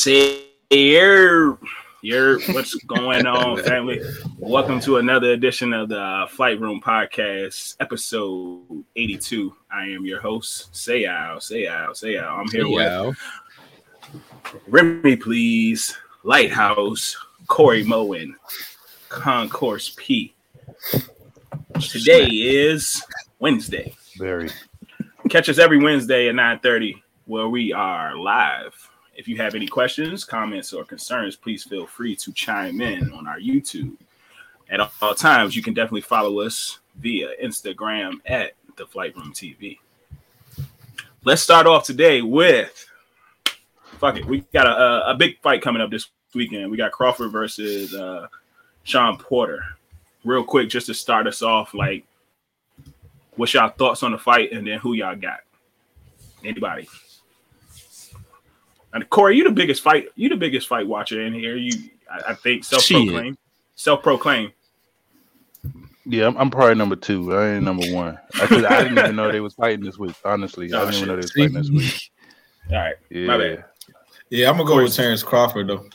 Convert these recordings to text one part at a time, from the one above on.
Say, here, here, what's going on, family? Welcome to another edition of the Flight Room Podcast, episode 82. I am your host, Say Al, Say Al, Say Al. I'm here with Remy, please, Lighthouse, Corey Moen, Concourse P. Today is Wednesday. Very. Catch us every Wednesday at 9:30 where we are live. If you have any questions, comments, or concerns, please feel free to chime in on our YouTube. At all times, you can definitely follow us via Instagram at the Flight Room TV. Let's start off today with fuck it. We got a, a big fight coming up this weekend. We got Crawford versus uh, Shawn Porter. Real quick, just to start us off, like, what's y'all thoughts on the fight, and then who y'all got? Anybody? And Corey, you the biggest fight. You the biggest fight watcher in here. You, I, I think, self proclaimed. Self proclaimed. Yeah, I'm, I'm, probably number two. I ain't number one. I, I didn't even know they was fighting this week. Honestly, oh, I didn't shit. even know they was fighting this week. All right, yeah. my bad. Yeah, I'm gonna go with Terrence Crawford though.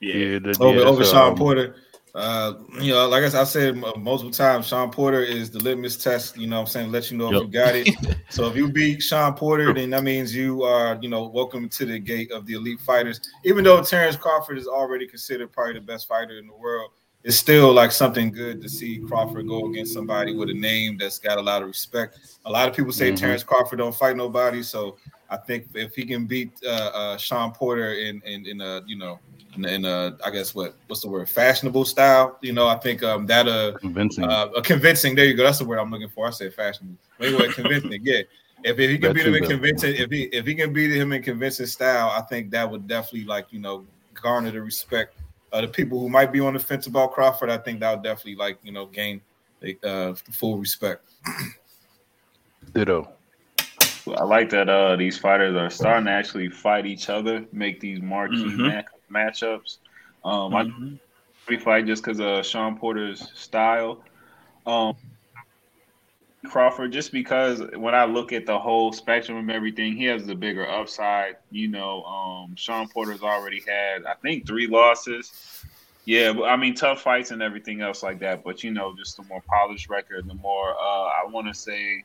Yeah, yeah the, over yeah, over Shawn um, Porter. Uh, you know, like I said multiple times, Shawn Porter is the litmus test. You know, I'm saying, let you know yep. if you got it. so if you beat Shawn Porter, then that means you are, you know, welcome to the gate of the elite fighters. Even though Terrence Crawford is already considered probably the best fighter in the world, it's still like something good to see Crawford go against somebody with a name that's got a lot of respect. A lot of people say mm-hmm. Terrence Crawford don't fight nobody, so I think if he can beat uh, uh, Shawn Porter in in, in a you know in, in a I guess what what's the word fashionable style. You know, I think um that uh convincing uh, a convincing. There you go. That's the word I'm looking for. I said fashionable. Anyway, convincing. Yeah. If, if he can beat him in convincing, if he if he can beat him in convincing style, I think that would definitely like you know garner the respect of the people who might be on the fence about Crawford. I think that would definitely like you know gain the uh, full respect. Ditto. I like that uh, these fighters are starting to actually fight each other, make these marquee mm-hmm matchups. Um, mm-hmm. I fight just because of Shawn Porter's style. Um, Crawford, just because when I look at the whole spectrum of everything, he has the bigger upside. You know, um, Shawn Porter's already had, I think, three losses. Yeah, but I mean, tough fights and everything else like that. But you know, just the more polished record, the more uh, I want to say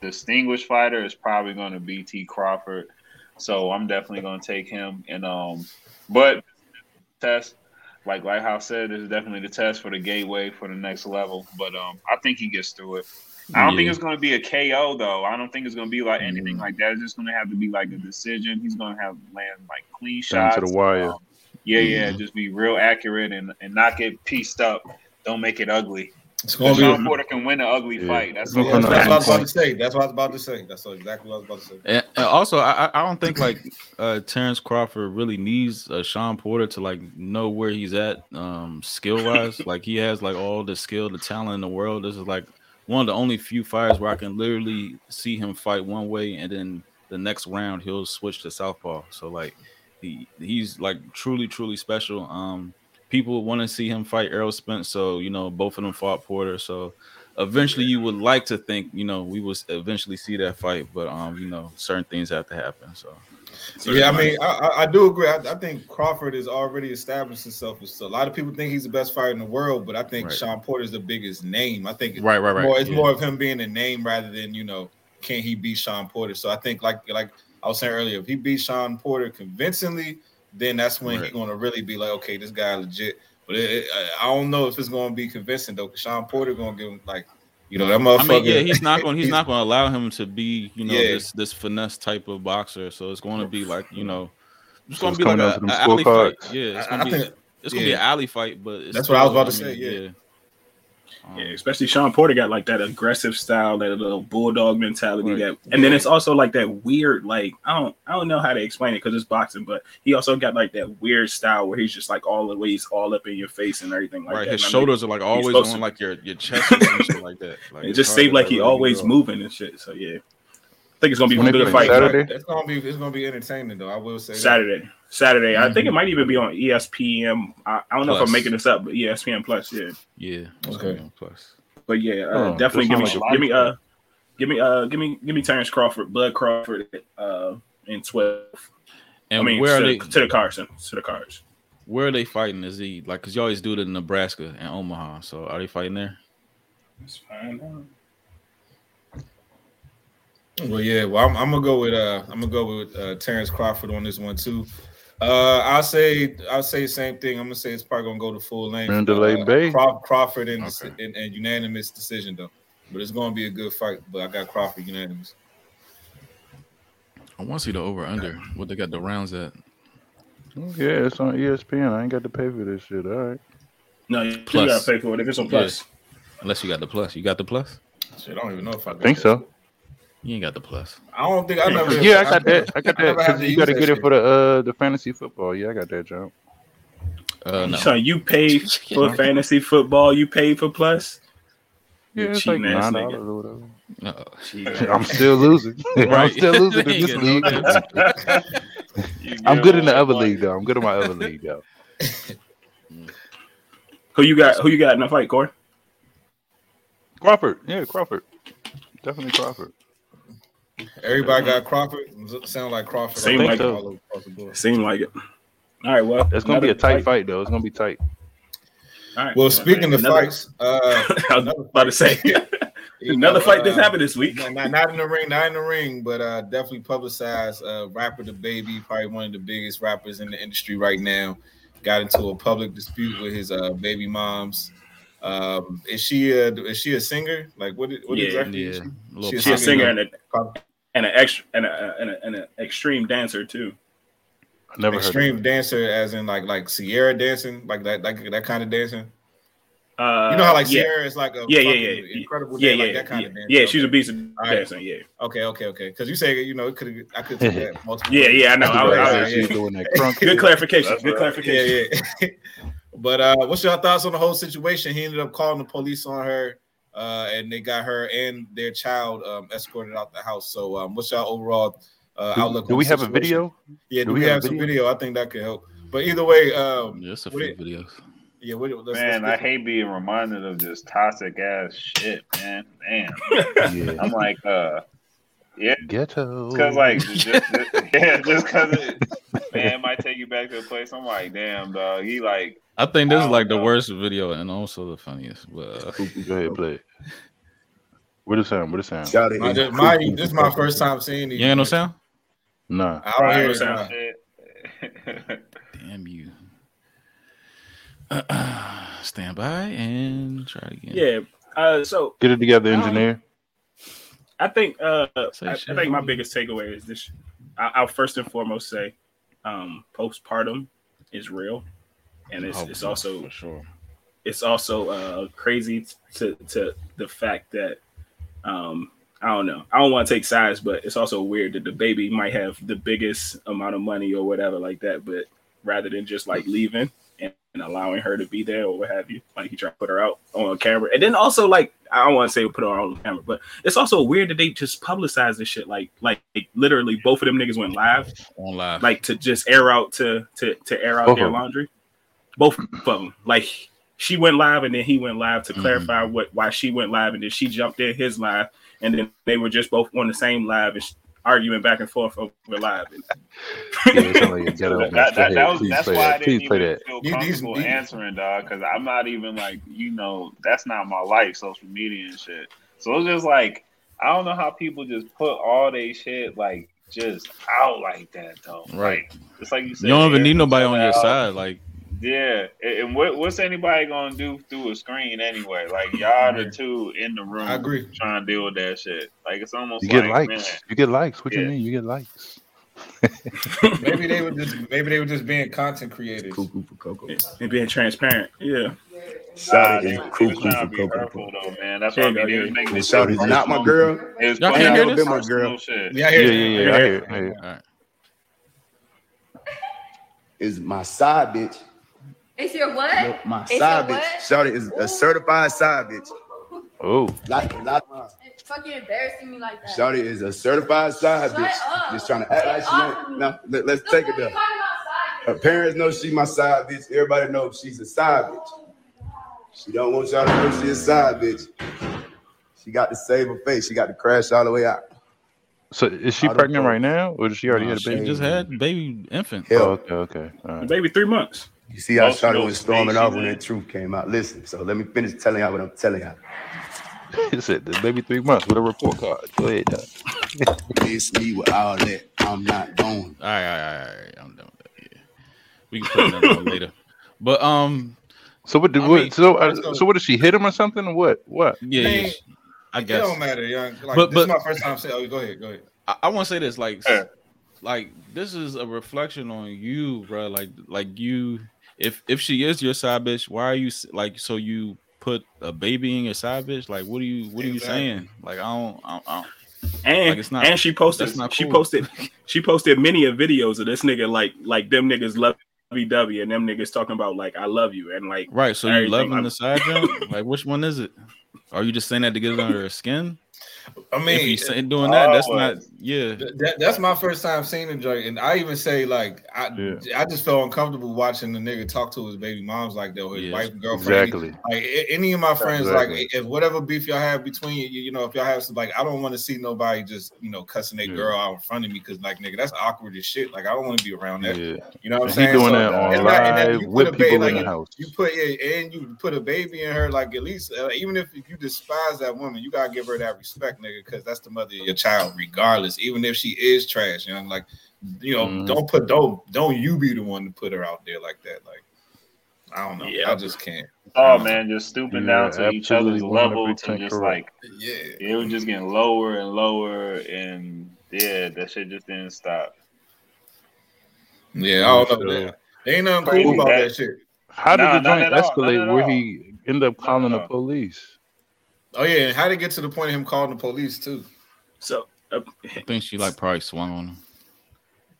distinguished fighter is probably going to be T. Crawford. So I'm definitely going to take him. And um, but test, like Lighthouse said, this is definitely the test for the gateway for the next level. But um, I think he gets through it. I don't yeah. think it's going to be a KO though. I don't think it's going to be like anything mm. like that. It's just going to have to be like a decision. He's going to have land like clean Down shots to the wire. Um, yeah, yeah, mm. just be real accurate and and not get pieced up. Don't make it ugly. It's going to be Shawn Porter can win an ugly yeah. fight. That's, what, that's what I was about to say. That's what I was about to say. That's exactly what I was about to say. And, and also, I, I don't think like uh, Terrence Crawford really needs uh, Shawn Porter to like know where he's at um, skill wise. like he has like all the skill, the talent in the world. This is like one of the only few fights where I can literally see him fight one way and then the next round he'll switch to southpaw. So like he he's like truly truly special. Um, people want to see him fight Errol Spence. So, you know, both of them fought Porter. So eventually you would like to think, you know, we will eventually see that fight, but um, you know, certain things have to happen. So yeah, I mean, I, I do agree. I, I, think Crawford has already established himself. So a lot of people think he's the best fighter in the world, but I think right. Shawn Porter is the biggest name. I think right, right, right. More, it's yeah. more of him being a name rather than you know, can he beat Shawn Porter? So I think like like I was saying earlier, if he beats Shawn Porter convincingly, then that's when right. he's going to really be like, okay, this guy legit. But it, it, I don't know if it's going to be convincing though. Cause Shawn Porter going to give him like, you know, that motherfucker. I mean, yeah, he's not going. He's not going to allow him to be, you know, yeah. this this finesse type of boxer. So it's going to be like, you know, it's going to be like a, a alley fight. Yeah, it's going to be. Think, it's gonna yeah. be an alley fight, but that's what I was about to I mean, say. yeah. yeah. Yeah, especially Shawn Porter got like that aggressive style, that little bulldog mentality. Right. That, and then it's also like that weird, like I don't, I don't know how to explain it because it's boxing, but he also got like that weird style where he's just like all the ways all up in your face and everything like right. that. His shoulders are like always on to, like your your chest and shit like that. Like, it just seems like he always moving and shit. So yeah. I think it's gonna be a good fight. Saturday? It's gonna be it's gonna be entertaining though. I will say Saturday. That. Saturday. Mm-hmm. I think it might even be on ESPN. I, I don't know if I'm making this up, but ESPN Plus. Yeah. Yeah. Okay. Plus. But yeah, uh, oh, definitely give me like give me uh give me uh give me give me Terrence Crawford, Bud Crawford uh in twelve. And I mean, where to, are they? to the Carson to the cars. Where are they fighting? Is he like? Cause you always do it in Nebraska and Omaha. So are they fighting there? Let's find out. Well, yeah. Well, I'm, I'm gonna go with uh, I'm gonna go with uh, Terrence Crawford on this one too. Uh, I'll say I'll say the same thing. I'm gonna say it's probably gonna go to full length. Mandalay uh, Bay. Craw- Crawford in, Okay. in, in unanimous decision though, but it's gonna be a good fight. But I got Crawford unanimous. I want to see the over under. What they got the rounds at? Yeah, it's on ESPN. I ain't got to pay for this shit. All right. No, you Plus. gotta pay for it if it's on plus. Unless you got the plus. You got the plus? Shit, I don't even know if I I got think that. so. You ain't got the plus. I don't think I never. Yeah, I got that. I got that. never had 'Cause to you got to that get it for the uh the fantasy football. Yeah, I got that job. Uh, no. So you pay for fantasy football, you pay for plus. Yeah, it's like cheating ass nine nigga. dollars or whatever. Uh, I'm still losing. I'm still losing in this league. I'm good in the other league though. I'm good in my other league though. Who you got? Who you got in the fight, Corey? Crawford. Yeah, Crawford. Definitely Crawford. Everybody got Crawford. Sound like Crawford. Seem like over- it. all over across the board. Seemed like it. All right, well, It's gonna be a tight fight though. It's gonna be tight. All right. Well, speaking of Another- fights, uh, I was about to say another know, fight that's uh, happened this week. Not, not, not in the ring, not in the ring, but uh, definitely publicized. Uh, rapper DaBaby, probably one of the biggest rappers in the industry right now, got into a public dispute with his uh, baby moms. Um, is she a is she a singer? Like what? What Yeah, exactly? yeah. Is she? She's She's a singer and a and an extra and a and, a, and an extreme dancer too. I never heard extreme heard. dancer, as in like like Ciara dancing, like that like that kind of dancing. Uh, You know how like yeah, Ciara is like a Yeah, yeah, yeah. incredible yeah, yeah, like that kind yeah. of dance. yeah. Okay. She's a beast of right. dancing. Yeah, Okay, okay, okay. Because you say you know it could I could take that multiple. yeah, yeah. I know. I, Right, I, right, I, She's yeah. doing that crunk. good clarification. That's Good right. clarification. Yeah, yeah. but uh, what's your thoughts on the whole situation? He ended up calling the police on her, uh, and they got her and their child um, escorted out the house. So, um, what's your overall uh, Do, outlook? do on we the have a video? Yeah, do, Do we, we have, have a some video? video? I think that could help. But either way, um, Just a What few it- videos. yeah, what, let's, Man, I let's get- hate being reminded of just toxic ass shit, man. Damn. Yeah. I'm like, uh, Yeah, ghetto. because like, just, just- yeah, just because it, man, might take you back to a place. I'm like, damn, dog. He like, I think this I is don't like the worst video and also the funniest. But uh, Go ahead, play it. What the sound? What the sound? Shout it. My, this, my, this is my first time seeing these. you ain't no sound. Nah. I don't hear Right, sound. nah. shit. Damn you. Stand by and try it again. Yeah. Uh, so Get it together, engineer. I think uh, I, I think my biggest takeaway is this. I, I'll first and foremost say, um, postpartum is real, and it's Oh, it's also for sure. it's also uh, crazy to to the fact that um, I don't know. I don't want to take sides, but it's also weird that DaBaby might have the biggest amount of money or whatever like that, but rather than just like leaving and, and allowing her to be there or what have you, like he tried to put her out on camera, and then also like I don't want to say put her on camera, but it's also weird that they just publicize this shit. Like like literally both of them niggas went live, On live. like to just air out to to to air out Both their laundry. Both of them. Like she went live and then he went live to Mhm. clarify what why she went live and then she jumped in his live and then they were just both on the same live and sh- arguing back and forth over live. And, Yeah, like a ghetto that, that, that was Please that's play why I didn't Please play even feel These- these- comfortable these- answering, dog, because I'm not even like you know that's not my life, social media and shit. So it's just like I don't know how people just put all they shit like just out like that though. Right. Like, it's like you said. you don't even need nobody on your out. side. Like Yeah, and and what, what's anybody gonna do through a screen anyway? Like y'all the two in the room, I agree. trying to deal with that shit. Like it's almost You get like, likes. man, You get likes. What Yeah. you mean? You get likes. Maybe they were just maybe they were just being content creators. Cuckoo for Coco. and being transparent. Yeah. Shout nah, it. they, and Cuckoo for to be Coco. hurtful though, man. That's There what I you mean. They go, making this shout shit it. Not my girl. It's Y'all can't hear this? Been my girl. personal shit. Yeah, Yeah, yeah, yeah, yeah. I hear it. I hear it. all right. Is my side bitch. It's your what? My It's side your bitch. what? Shout it is a certified side bitch. Oh, Like, like It's fucking embarrassing me like that. Shout is a certified side Shut bitch. up. Just trying to act like she Off ain't. No, let, us Look take it what you there. Her parents know she my side bitch. Everybody knows she's a side bitch. She don't want y'all to know she a side bitch. She got to save her face. She got to crash all the way out. So is she I pregnant know. right now, or does she already Nah, had a she baby? just had baby infant. Oh, okay, okay. Right. baby three months. You see how Most Shawty of was storming things off when did. that truth came out. Listen, so let me finish telling y'all what I'm telling y'all. He said the baby three months with a report card. Go ahead. Doc. Miss me with all that. I'm not going. All right, all right, all right. I'm done with that. Yeah. We can put that on later. But um, So what? Did, I what mean, so uh, so what? Did she hit him or something? Or what? What? yeah, Man, yeah, I guess It don't matter, young. Like But- this is my first time saying. Oh, go ahead, go ahead. I, I want to say this, like, Yeah. like this is a reflection on you, bro. Like, like you, if if she is your side bitch, why are you like so you put a baby in your side bitch? Like, what are you what are you Exactly. saying? Like, I don't, I don't, I don't And Like, it's not- and she posted not she posted she posted many of videos of this nigga like like them niggas love W and them niggas talking about like I love you and like right. So you loving I'm- the side jump? like, which one is it? Are you just saying that to get it under her skin? I if mean, you say doing that, that's not. Yeah, That, that's my first time seeing the joint, and I even say like I, Yeah. I just felt uncomfortable watching the nigga talk to his baby moms like that, or his Yeah, wife and girlfriend. Exactly. Like any of my friends, Exactly. like if whatever beef y'all have between you, you know, if y'all have some, like I don't want to see nobody just you know cussing their Yeah. girl out in front of me because like nigga, that's awkward as shit. Like I don't want to be around that. Yeah. You know what I'm saying? he doing So, that on it's not- and then live you with a baby- people like, in the you- house. You put yeah, and you put a baby in her. Like at least, uh, even if you despise that woman, you gotta give her that respect, nigga, because that's the mother of your child, regardless. Even if she is trash, you know, like you know, Mhm. don't put don't don't you be the one to put her out there like that. Like I don't know, Yeah. I just can't. Oh man, just stooping Yeah, down to each other's level to just correct. like Yeah, it was just getting lower and lower, and yeah, that shit just didn't stop. yeah, I don't know. So- That. There ain't nothing Crazy cool about that- that shit. How did Nah, the joint at all, not escalate where all. he ended up calling the police? Oh yeah, and how to get to the point of him calling the police too. so uh, I think she like probably swung on him.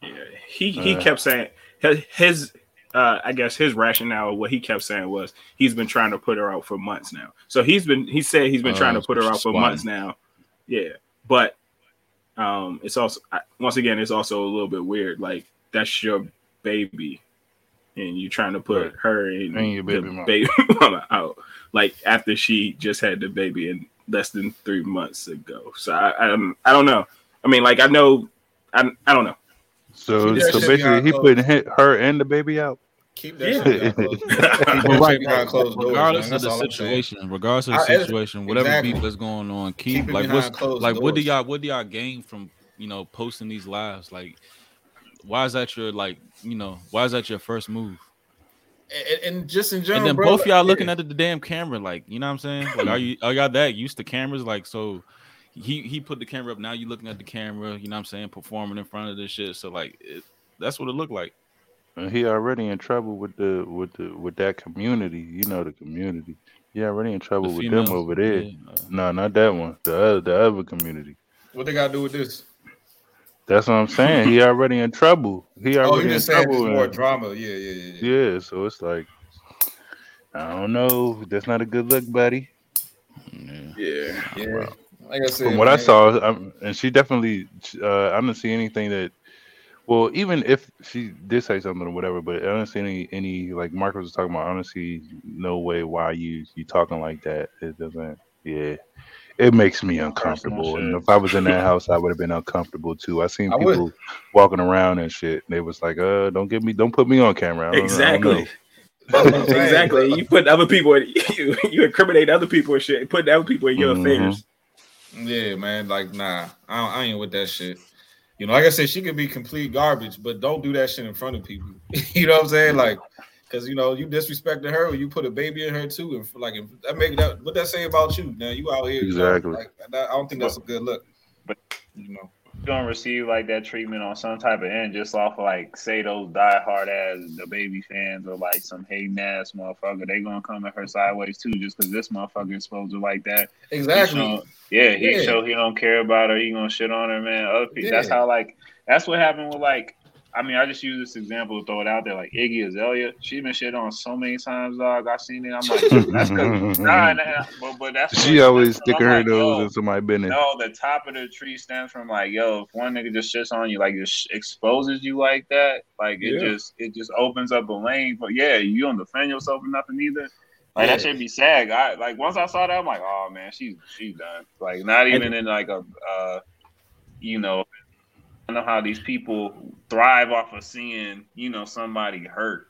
yeah, he he Uh. kept saying his, his uh I guess his rationale what he kept saying was he's been trying to put her out for months now. So he's been he said he's been Oh, trying to put her out for swatting. months now. Yeah, but um it's also I, once again it's also a little bit weird like that's your baby and you're trying to put Right. her in And your the baby mama. baby mama out like after she just had the baby in less than three months ago. So I I, don't- I don't know. I mean like I know I I don't know. So, so basically, he closed- putting hit her and the baby out. Keep that Yeah. shit behind closed doors. Keep that Well, shit right, behind closed doors, regardless man. of the all I'm saying. situation, regardless of the situation, whatever exactly. beef that's going on, keep, Keep like what's closed like what do y'all what do y'all gain from you know posting these lives? Like, why is that your like you know why is that your first move? And, and just in general, and then bro, both like, y'all yeah. looking at the damn camera, like you know what I'm saying? Like, are you are y'all that used to cameras? Like, so he he put the camera up. Now you looking at the camera. You know what I'm saying? Performing in front of this shit. So like, it, that's what it looked like. And he already in trouble with the with the with that community. You know the community. He already in trouble The with females, them over there. yeah, uh, No, not that one. The other, the other community. What they got to do with this? That's what I'm saying. he already in trouble. He Oh, already you in just saying trouble. more and- drama. Yeah, yeah, yeah. yeah. yeah, so it's like I don't know. That's not a good look, buddy. yeah. Yeah. Yeah. Like I said, From what I man, saw, um, and she definitely, uh, I didn't see anything that. Well, even if she did say something or whatever, but I don't see any any like Marcus was talking about. Honestly, no way why you you talking like that. It doesn't. Yeah, it makes me uncomfortable. And if I was in that house, I would have been uncomfortable too. I seen I would. people walking around and shit. And they was like, "Uh, don't get me, don't put me on camera." I don't know, I don't know. Exactly. That's what I'm saying. exactly. You put other people in, you you incriminate other people and shit. Put other people in your Mhm. affairs. Yeah, man. Like, nah, I, I ain't with that shit. You know, like I said, she could be complete garbage, but don't do that shit in front of people. you know what I'm saying? Like, because you know you disrespected her, or you put a baby in her too, and like if that make that what that say about you? Now you out here, Exactly. like I don't think that's a good look. But- you know, You don't receive like that treatment on some type of end just off of like say those diehard ass DaBaby fans or like some hating ass motherfucker. They gonna come at her sideways too just because this motherfucker is supposed to like that. He exactly. show- yeah, he Yeah. show he don't care about her. He gonna shit on her, man. Other people. That's how like that's what happened with like. I mean, I just use this example to throw it out there. Like Iggy Azalea, she's been shit on so many times, dog. I seen it. I'm like, that's because nah, nah, but, but that's She always sticking her like, nose into my business. no, the top of the tree stems from like, yo, if one nigga just shits on you, like just exposes you like that, like it Yeah. just it just opens up a lane for yeah, you don't defend yourself or nothing either. Like that should be sad. I like once I saw that, I'm like, oh man, she's she's done. Like not even in like a uh you know, I know how these people thrive off of seeing, you know, somebody hurt.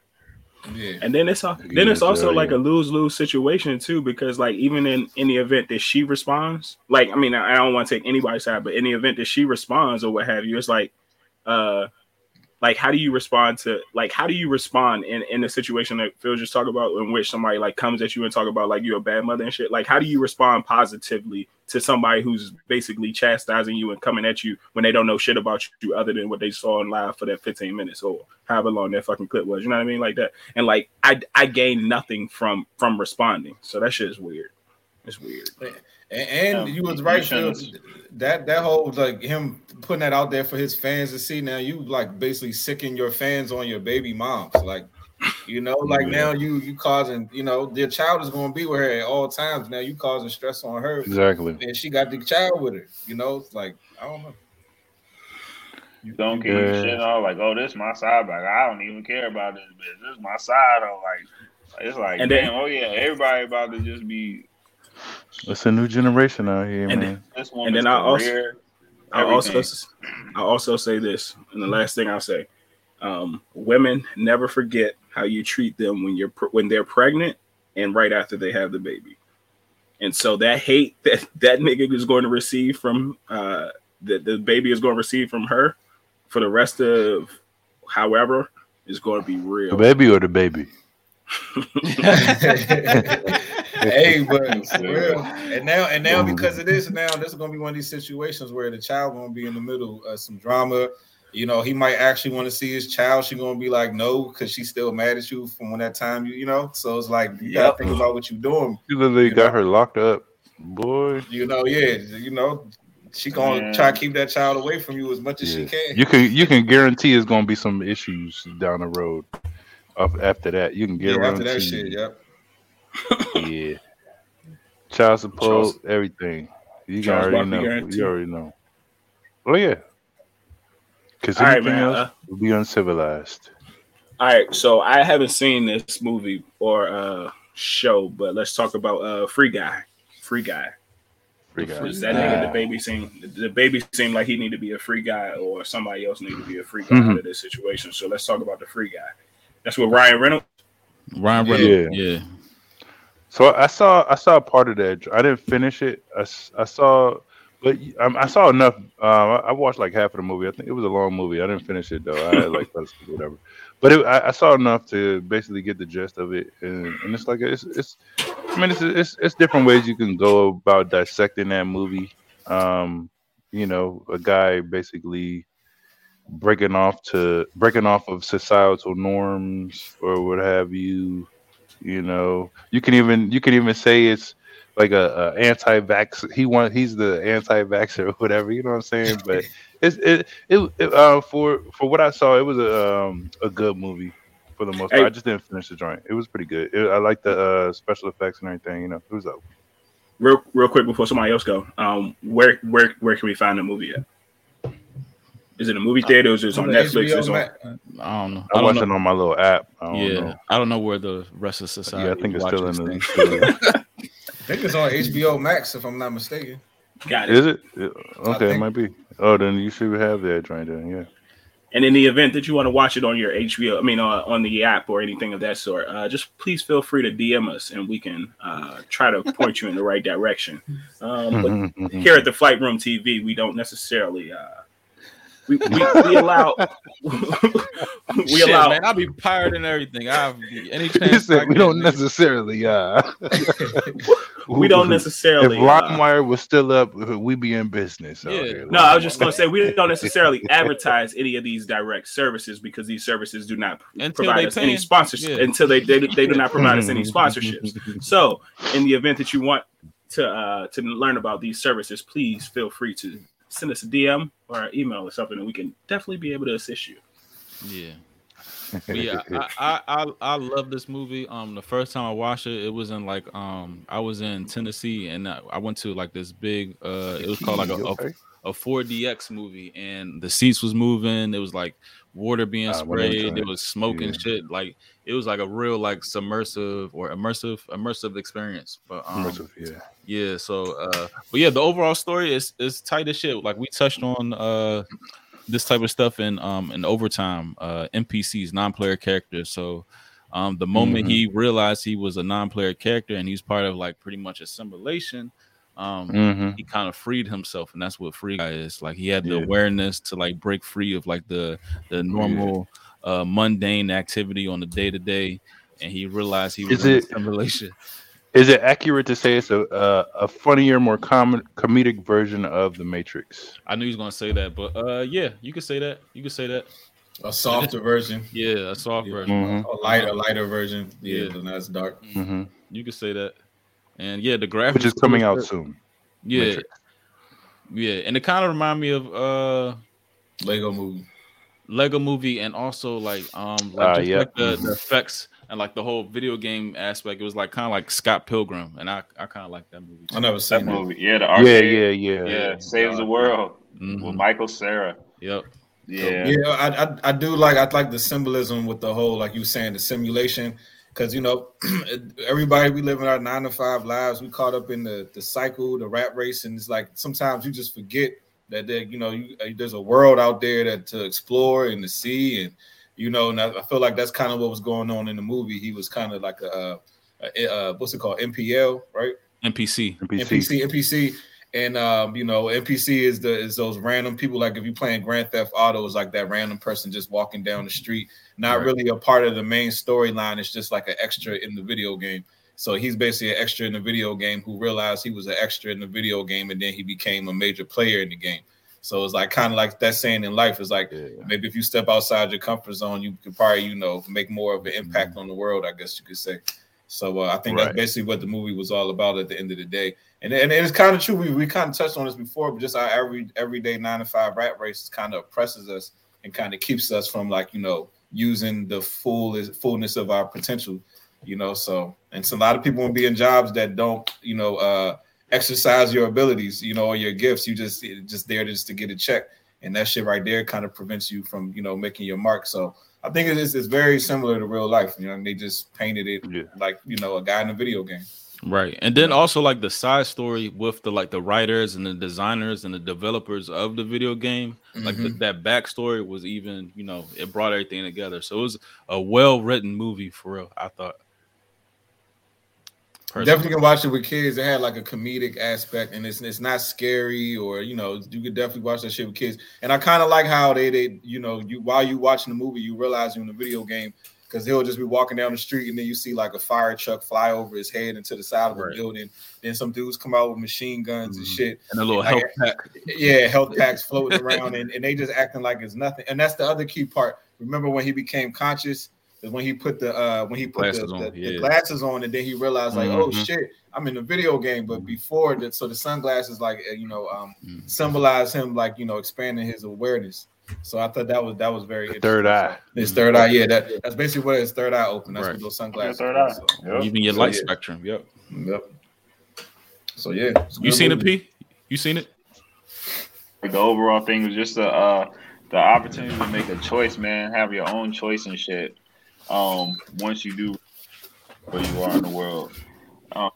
Yeah. And then it's al- then it's also like a lose lose situation too because like even in in the event that she responds, like I mean I I don't want to take anybody's side, but in the event that she responds or what have you, it's like, uh, like how do you respond to like how do you respond in in a situation that Phil just talked about in which somebody like comes at you and talk about like you're a bad mother and shit? Like how do you respond positively to somebody who's basically chastising you and coming at you when they don't know shit about you other than what they saw in live for that 15 minutes or however long that fucking clip was. You know what I mean? Like that. And like I I gained nothing from from responding. So that shit is weird. It's weird. And, and Yeah, you was right, Phil. shouldn't- That that whole like him putting that out there for his fans to see. Now you like basically sicking your fans on your baby moms. Like, you know, like Yeah. now you you causing, you know, their child is gonna be with her at all times. Now you causing stress on her. exactly. And she got the child with her. You know, it's like I don't know. You don't get Yeah. shit all like, oh, this my side Like, I don't even care about this bitch. This is my side. Or like, it's like, And then- damn, oh yeah, everybody about to just be It's a new generation out here, And man. this woman's then I also- career. I also. I also say this, and the last thing I'll say, um, women never forget how you treat them when you're pre- when they're pregnant and right after they have DaBaby. And so that hate that that nigga is going to receive from uh that the baby is going to receive from her for the rest of however is going to be real. The baby or the baby? hey, but real. And now, and now mm. because of this, now this is gonna be one of these situations where the child gonna be in the middle of some drama. You know, he might actually want to see his child. She gonna be like, no, because she's still mad at you from when that time you, you know. So it's like you gotta Yep. think about what you're doing. You literally You got know? her locked up, boy. You know, yeah, you know, she gonna Yeah. try to keep that child away from you as much as she can. You can you can guarantee it's gonna be some issues down the road. Of after that, you can yeah, guarantee. after that shit, yep. Yeah. Child support, Charles- everything. You Charles already Barkley know. guarantee. You already know. Oh yeah. Because All right, anything man, else uh, would be uncivilized. All right, so I haven't seen this movie or uh show, but let's talk about uh Free Guy. Free Guy. Free Does guys. that nigga the baby seem DaBaby seemed like he need to be a free guy or somebody else need to be a free guy Mhm. out of this situation. So let's talk about the free guy. That's what Ryan Reynolds. Ryan Yeah. Reynolds. Yeah. So I saw I saw part of that. I didn't finish it. I, I saw, but um, I saw enough. Um, I, watched like half of the movie. I think it was a long movie. I didn't finish it though. I had like whatever. But it, I, I saw enough to basically get the gist of it, and, and it's like it's it's. I mean, it's, it's it's different ways you can go about dissecting that movie. Um, you know, a guy basically breaking off to breaking off of societal norms or what have you you know you can even you can even say it's like a, a anti-vax he want he's the anti-vaxer or whatever you know what i'm saying but it's it, it, it uh for for what i saw it was a um a good movie for the most part Hey. i just didn't finish the joint it was pretty good it, i like the uh special effects and everything you know it was up Real real quick before somebody else go. Um, where where where can we find the movie at? Is it a movie theater? Or is it on On Netflix? HBO Is on, I don't know. i I don't watched know. it on my little app i don't yeah, know I don't know where the rest of society. yeah i think it's still in the things. I think it's on HBO Max if I'm not mistaken. got it. is it Yeah, okay it might be oh then you should have that joint then yeah And in the event that you want to watch it on your HBO, I mean, uh, on the app or anything of that sort, uh, just please feel free to DM us and we can uh, try to point you in the right direction. Um, but here at the Flight Room TV, we don't necessarily uh, we, we, we allow we Shit, allow man, I'll be pirating everything. I have any He chance. I said, we don't necessarily uh we don't necessarily if uh, was still up, we'd be in business. Yeah. here. no, I was just gonna say we don't necessarily advertise any of these direct services because these services do not Until provide they us any paying. sponsorship Yeah. until they, they they do not provide us any sponsorships. So, in the event that you want to uh, to learn about these services, please feel free to send us a DM or an email or something, and we can definitely be able to assist you. Yeah. But yeah, I, I I I love this movie. Um, the first time I watched it, it was in like um I was in Tennessee and I, I went to like this big uh it was called like a, a a 4DX movie and the seats was moving. It was like water being Ah, one of them sprayed. There joints. was smoking Yeah. shit. Like it was like a real like submersive or immersive immersive experience. But um, Immersive, yeah. yeah, so uh but yeah, the overall story is is tight as shit. Like we touched on uh this type of stuff in um in overtime, uh NPCs, non-player characters. So um the moment Mhm. he realized he was a non-player character and he's part of like pretty much assimilation, um hmm he kind of freed himself and that's what free guy is. Like he had the Yeah. awareness to like break free of like the the normal uh mundane activity on the day to day and he realized he was Is in a it- simulation. Is it accurate to say it's a a, a funnier, more com- comedic version of the Matrix? I knew he was gonna say that, but uh, yeah, you could say that. You could say that. A softer version, Yeah, a soft Yeah. version. hmm a lighter, lighter version. Yeah, Yeah. but that's dark. hmm You could say that. And yeah, the graphics Which is coming out soon. Yeah, Matrix. yeah, and it kind of remind me of uh Lego movie. Lego Movie, and also like um like, just yeah. like the, the effects and like the whole video game aspect. It was like kind of like Scott Pilgrim, and I I kind of like that movie. I never That seen that. movie, yeah, the Yeah, arcade, yeah, yeah. yeah, saves the world Mhm. with Michael Cera. Yep. Yeah, Yeah, I, I I do like I like the symbolism with the whole like you saying the simulation because you know everybody we live in our nine to five lives we caught up in the the cycle the rat race and it's like sometimes you just forget that there you know you, uh, there's a world out there that to explore and to see and you know and I, I feel like that's kind of what was going on in the movie he was kind of like a, a, a what's it called NPL right NPC. NPC. NPC, NPC, and um, you know, NPC is the is those random people. Like if you're playing Grand Theft Auto, it's like that random person just walking down the street, not Right. really a part of the main storyline. It's just like an extra in the video game. So he's basically an extra in the video game who realized he was an extra in the video game, and then he became a major player in the game. So it's like kind of like that saying in life is like Yeah. maybe if you step outside your comfort zone, you could probably you know make more of an impact on the world. I guess you could say. So uh, I think that's basically what the movie was all about at the end of the day. And, and it's kind of true. We, we kind of touched on this before, but just our every everyday nine to five rat race kind of oppresses us and kind of keeps us from like you know using the full fullness of our potential. You know, so and so a lot of people to be in jobs that don't you know uh, exercise your abilities, you know, or your gifts. You just just there just to get a check, and that shit right there kind of prevents you from you know making your mark. So I think it is it's very similar to real life. You know, and they just painted it Yeah. like you know a guy in a video game. Right. And then also like the side story with the like the writers and the designers and the developers of the video game, like the, Mhm. that backstory was even, you know, it brought everything together. So it was a well written movie for real, I thought. Personally. Definitely can watch it with kids. It had like a comedic aspect, and it's it's not scary or you know you could definitely watch that shit with kids. And I kind of like how they they you know you while you watching the movie you realize you're in the video game because he'll just be walking down the street and then you see like a fire truck fly over his head into the side of a Right. building. Then some dudes come out with machine guns and Mhm. shit. and a little Like- health pack. Yeah, health packs floating around and, and they just acting like it's nothing. And that's the other key part. Remember when he became conscious? Is when he put the uh when he put the, Glasses on, the, the yeah. glasses on and then he realized like, oh Mhm. shit, I'm in a video game. But before that, so the sunglasses like uh, you know um Mhm. symbolize him like you know expanding his awareness. So I thought that was that was very The third eye. His third eye, yeah, that, that's basically what his third eye open. That's Right. what those sunglasses. third eye. so- Yep. Even your So, light yeah. spectrum. Yep. Yep. So yeah, You seen movie. it, P? You seen it? Like, the overall thing was just the uh the opportunity to make a choice, man. Have your own choice and shit. Um, once you do where you are in the world, um,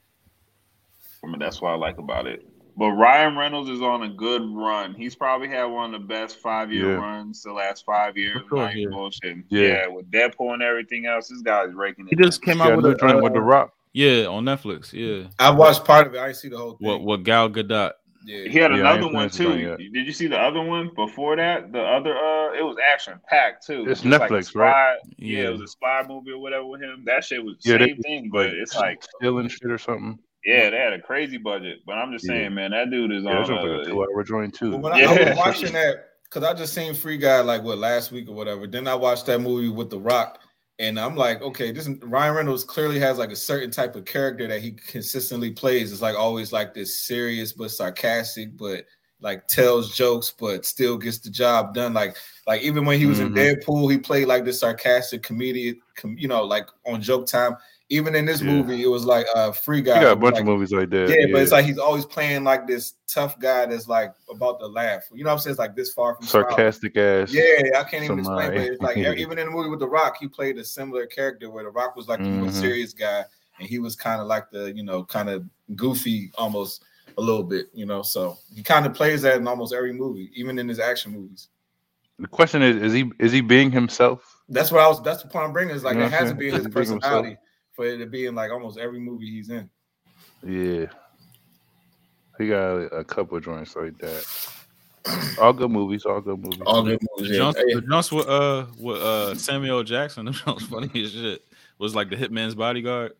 I mean, that's what I like about it. But Ryan Reynolds is on a good run. He's probably had one of the best five year Yeah. runs the last five years. For sure, yeah. bullshitting. Yeah. Yeah. with Deadpool and everything else, this guy's raking it. He it. just came out got a with new a joint with the uh, Rock. yeah on Netflix. Yeah. I watched part of it. I didn't see the whole thing. What what Gal Gadot? Yeah. He had Yeah, another one too. Did you see the other one before that? The other uh it was action packed too. It's It was like Netflix, spy- right? Yeah. Yeah. it was a spy movie or whatever with him. That shit was Yeah, same they- thing, but it's like stealing shit or something. yeah, they had a crazy budget. But I'm just Yeah. saying, man, that dude is Yeah, on. that's like a uh, two-hour joint too. But when I, I was watching that, because I just seen Free Guy like what last week or whatever. Then I watched that movie with The Rock, and I'm like, okay, this Ryan Reynolds clearly has like a certain type of character that he consistently plays. It's like always like this serious but sarcastic, but like tells jokes, but still gets the job done. Like like even when he was in Mhm. Deadpool, he played like this sarcastic comedian, com, you know, like on Joke Time. Even in this Yeah. movie, it was like uh free guy. You got a bunch like- of movies like that. Yeah, but it's like he's always playing like this tough guy that's like about to laugh. You know what I'm saying? It's like this far from sarcastic ass. Yeah, I can't even explain, but it's like even in the movie with The Rock, he played a similar character where The Rock was like the more Mhm. serious guy, and he was kind of like the you know kind of goofy almost a little bit, you know. So he kind of plays that in almost every movie, even in his action movies. The question is, is he is he being himself? That's what I was. That's the point I'm bringing. Is like You know it has to be his personality for it to be in like almost every movie he's in. Yeah. He got a, a couple of joints like that. All good movies, all good movies. All good The movies. Yeah. jumps, Hey, the jumps with uh with uh Samuel Jackson, them was funny as shit. Was like the hitman's bodyguard.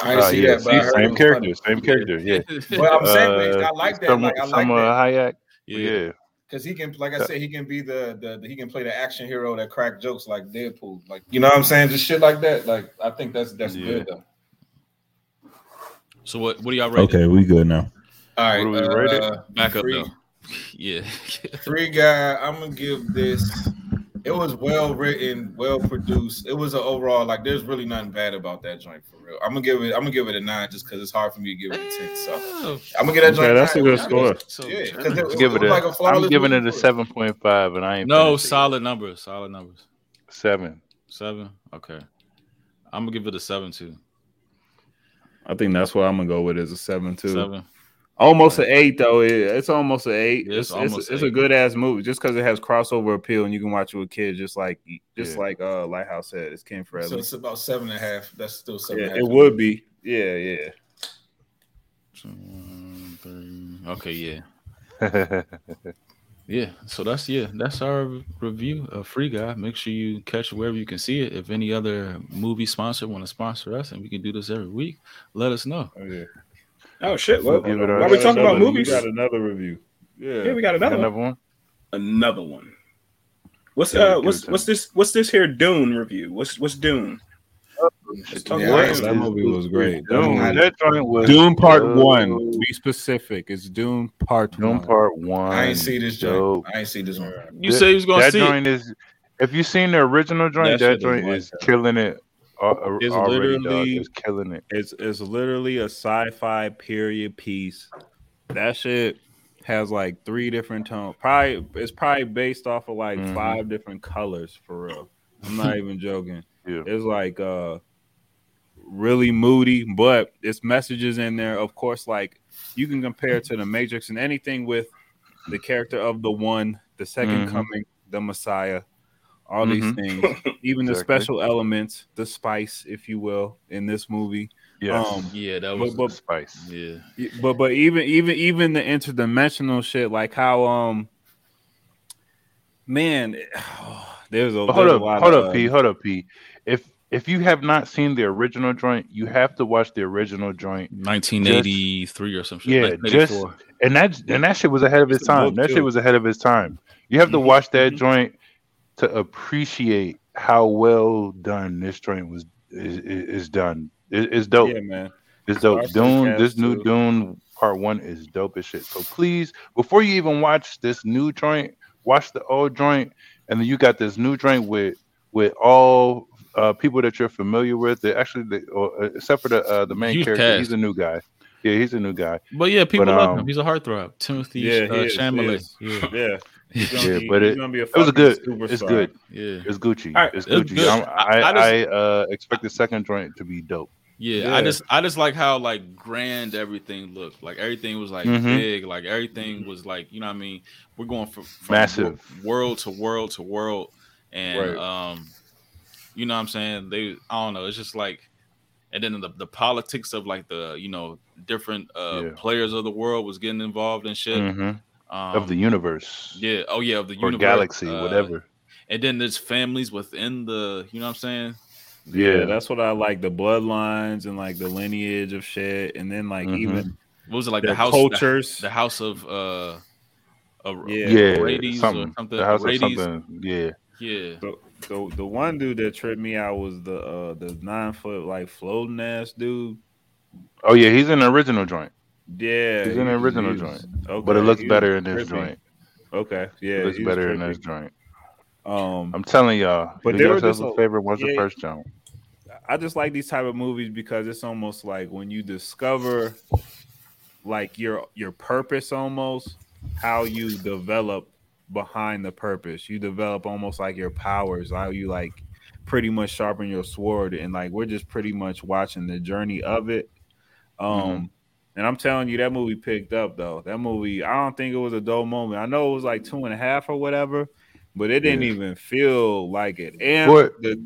I didn't Uh, see yeah, that, but I see, heard it same character, funny. same character. Yeah. But I'm saying, but I Uh, like that. Salma, Like I like Salma that. Hayek. yeah. Yeah. Because he can, like I said, he can be the, the the- he can play the action hero that crack jokes like Deadpool, like you know what I'm saying, just shit like that. Like I think that's that's Yeah. good though. So what what do y'all rate? Okay, we good now. All right, What do we rate it? uh, Back up free, though. Yeah. three guy. I'm gonna give this. It was well written, well produced. It was an overall like. There's really nothing bad about that joint for real. I'm gonna give it. I'm gonna give it a nine just because it's hard for me to give it a ten. So I'm gonna give that joint. Okay, that's a nine. good score. So, Yeah, because it, it, Give was it a. like a flawless I'm giving it a seven point five, and I ain't no solid numbers. Solid numbers. seven. Seven. Okay. I'm gonna give it a seven too. I think that's what I'm gonna go with is a seven two. Seven. Almost an eight though. It- it's almost an eight. Yeah, it's it's it's, almost it's a good ass movie just because it has crossover appeal and you can watch it with kids just like just Yeah. like uh Lighthouse said. It's Ken Forever. So it's about seven and a half. That's still seven. Yeah, and a half. it would be. Yeah, yeah. Two, one, three. Okay, yeah. Yeah, so that's yeah, that's our review of Free Guy. Make sure you catch wherever you can see it. If any other movie sponsor want to sponsor us, and we can do this every week, let us know. Oh, yeah. Oh shit! What, Give it a- why are we got talking about movies? We got another review. Yeah. Yeah, we got another, Another one. one. Another one. What's Give it- uh what's what's this what's this here Dune review? What's what's Dune? Let's Yeah, about I it. ain't- that movie was great. That Dune, movie- that joint was Dune Part dope. One. Be specific. It's Dune Part Dune One. Part One. I ain't see this dope. joint. I ain't see this one. You say you was gonna that see it. joint is. If you seen the original joint, That that, shit is joint is killing it. Uh, It's literally- It's killing it. It's it's literally a sci-fi period piece. That shit has like three different tones. Probably it's probably based off of like Mhm. five different colors for real. I'm not even joking. Yeah. It's like uh really moody, but it's messages in there. Of course, like you can compare it to the Matrix and anything with the character of the one, the 2nd Mhm. coming, the Messiah, all these Mhm. things, even the Exactly. special elements, the spice, if you will, in this movie. Yes. Um, Yeah, that but, was but Spice. yeah. but but even even even the interdimensional shit, like how um man, there's a But hold there's a up, lot hold of, up, P. Hold up, P. If if you have not seen the original joint, you have to watch the original joint. 1983 or some shit. Yeah, 1984. And that and that shit was ahead of its It's time. That too. shit was ahead of its time. You have to Mhm, watch that mhm. joint to appreciate how well done this joint was is, is, is done. It, it's dope. Yeah, man. It's dope. Stars Dune, cast, this new too. Dune part one is dope as shit. So please, before you even watch this new joint, watch the old joint, and then you got this new joint with with all uh, people that you're familiar with. They're actually, they, or, uh, except for the uh, the main Huge character, cast. he's a new guy. Yeah, he's a new guy. But yeah, people But, love um, him. He's a heartthrob. Timothy Yeah, uh, he is, he is. Yeah, Yeah. He's Yeah, be, but he's it- be a It was a good. superstar. It's good. yeah, It's Gucci. All right, it's it's Gucci. good. I'm, I I I, uh, expect the second joint to be dope. yeah. Yeah. I just, I just like how like grand everything looked. Like everything was like Mhm. big. Like everything was like, you know what I mean? We're going from, from Massive. world to world to world, and Right. um, you know what I'm saying? They, I don't know. It's just like, and then the the politics of like the you know different uh Yeah. players of the world was getting involved and shit. hmm Um, of the universe yeah, oh yeah, of the or universe, galaxy, uh, whatever. And then there's families within the, you know what I'm saying? Yeah, Yeah, that's what I like. The bloodlines and like the lineage of shit, and then like Mhm. even What was it like the the house? cultures. The, house of uh, of Yeah. yeah, Rades or something. something. The house of something. Yeah. Yeah, the, the the one dude that tripped me out was the uh the nine foot like floating ass dude. Oh yeah, he's in the original joint, Yeah, He's in the original he was- joint, but it looks better in this joint. Okay, yeah, it looks was better in this joint. Um, I'm telling y'all. But there just a a- favor. The first joint. I just like these type of movies because it's almost like when you discover like your your purpose almost how you develop behind the purpose. You develop almost like your powers, how you like pretty much sharpen your sword and like we're just pretty much watching the journey of it. Um Mm-hmm. And I'm telling you that movie picked up though. That movie, I don't think it was a dull moment. I know it was like two and a half or whatever, but it didn't Yeah. even feel like it. And What- the,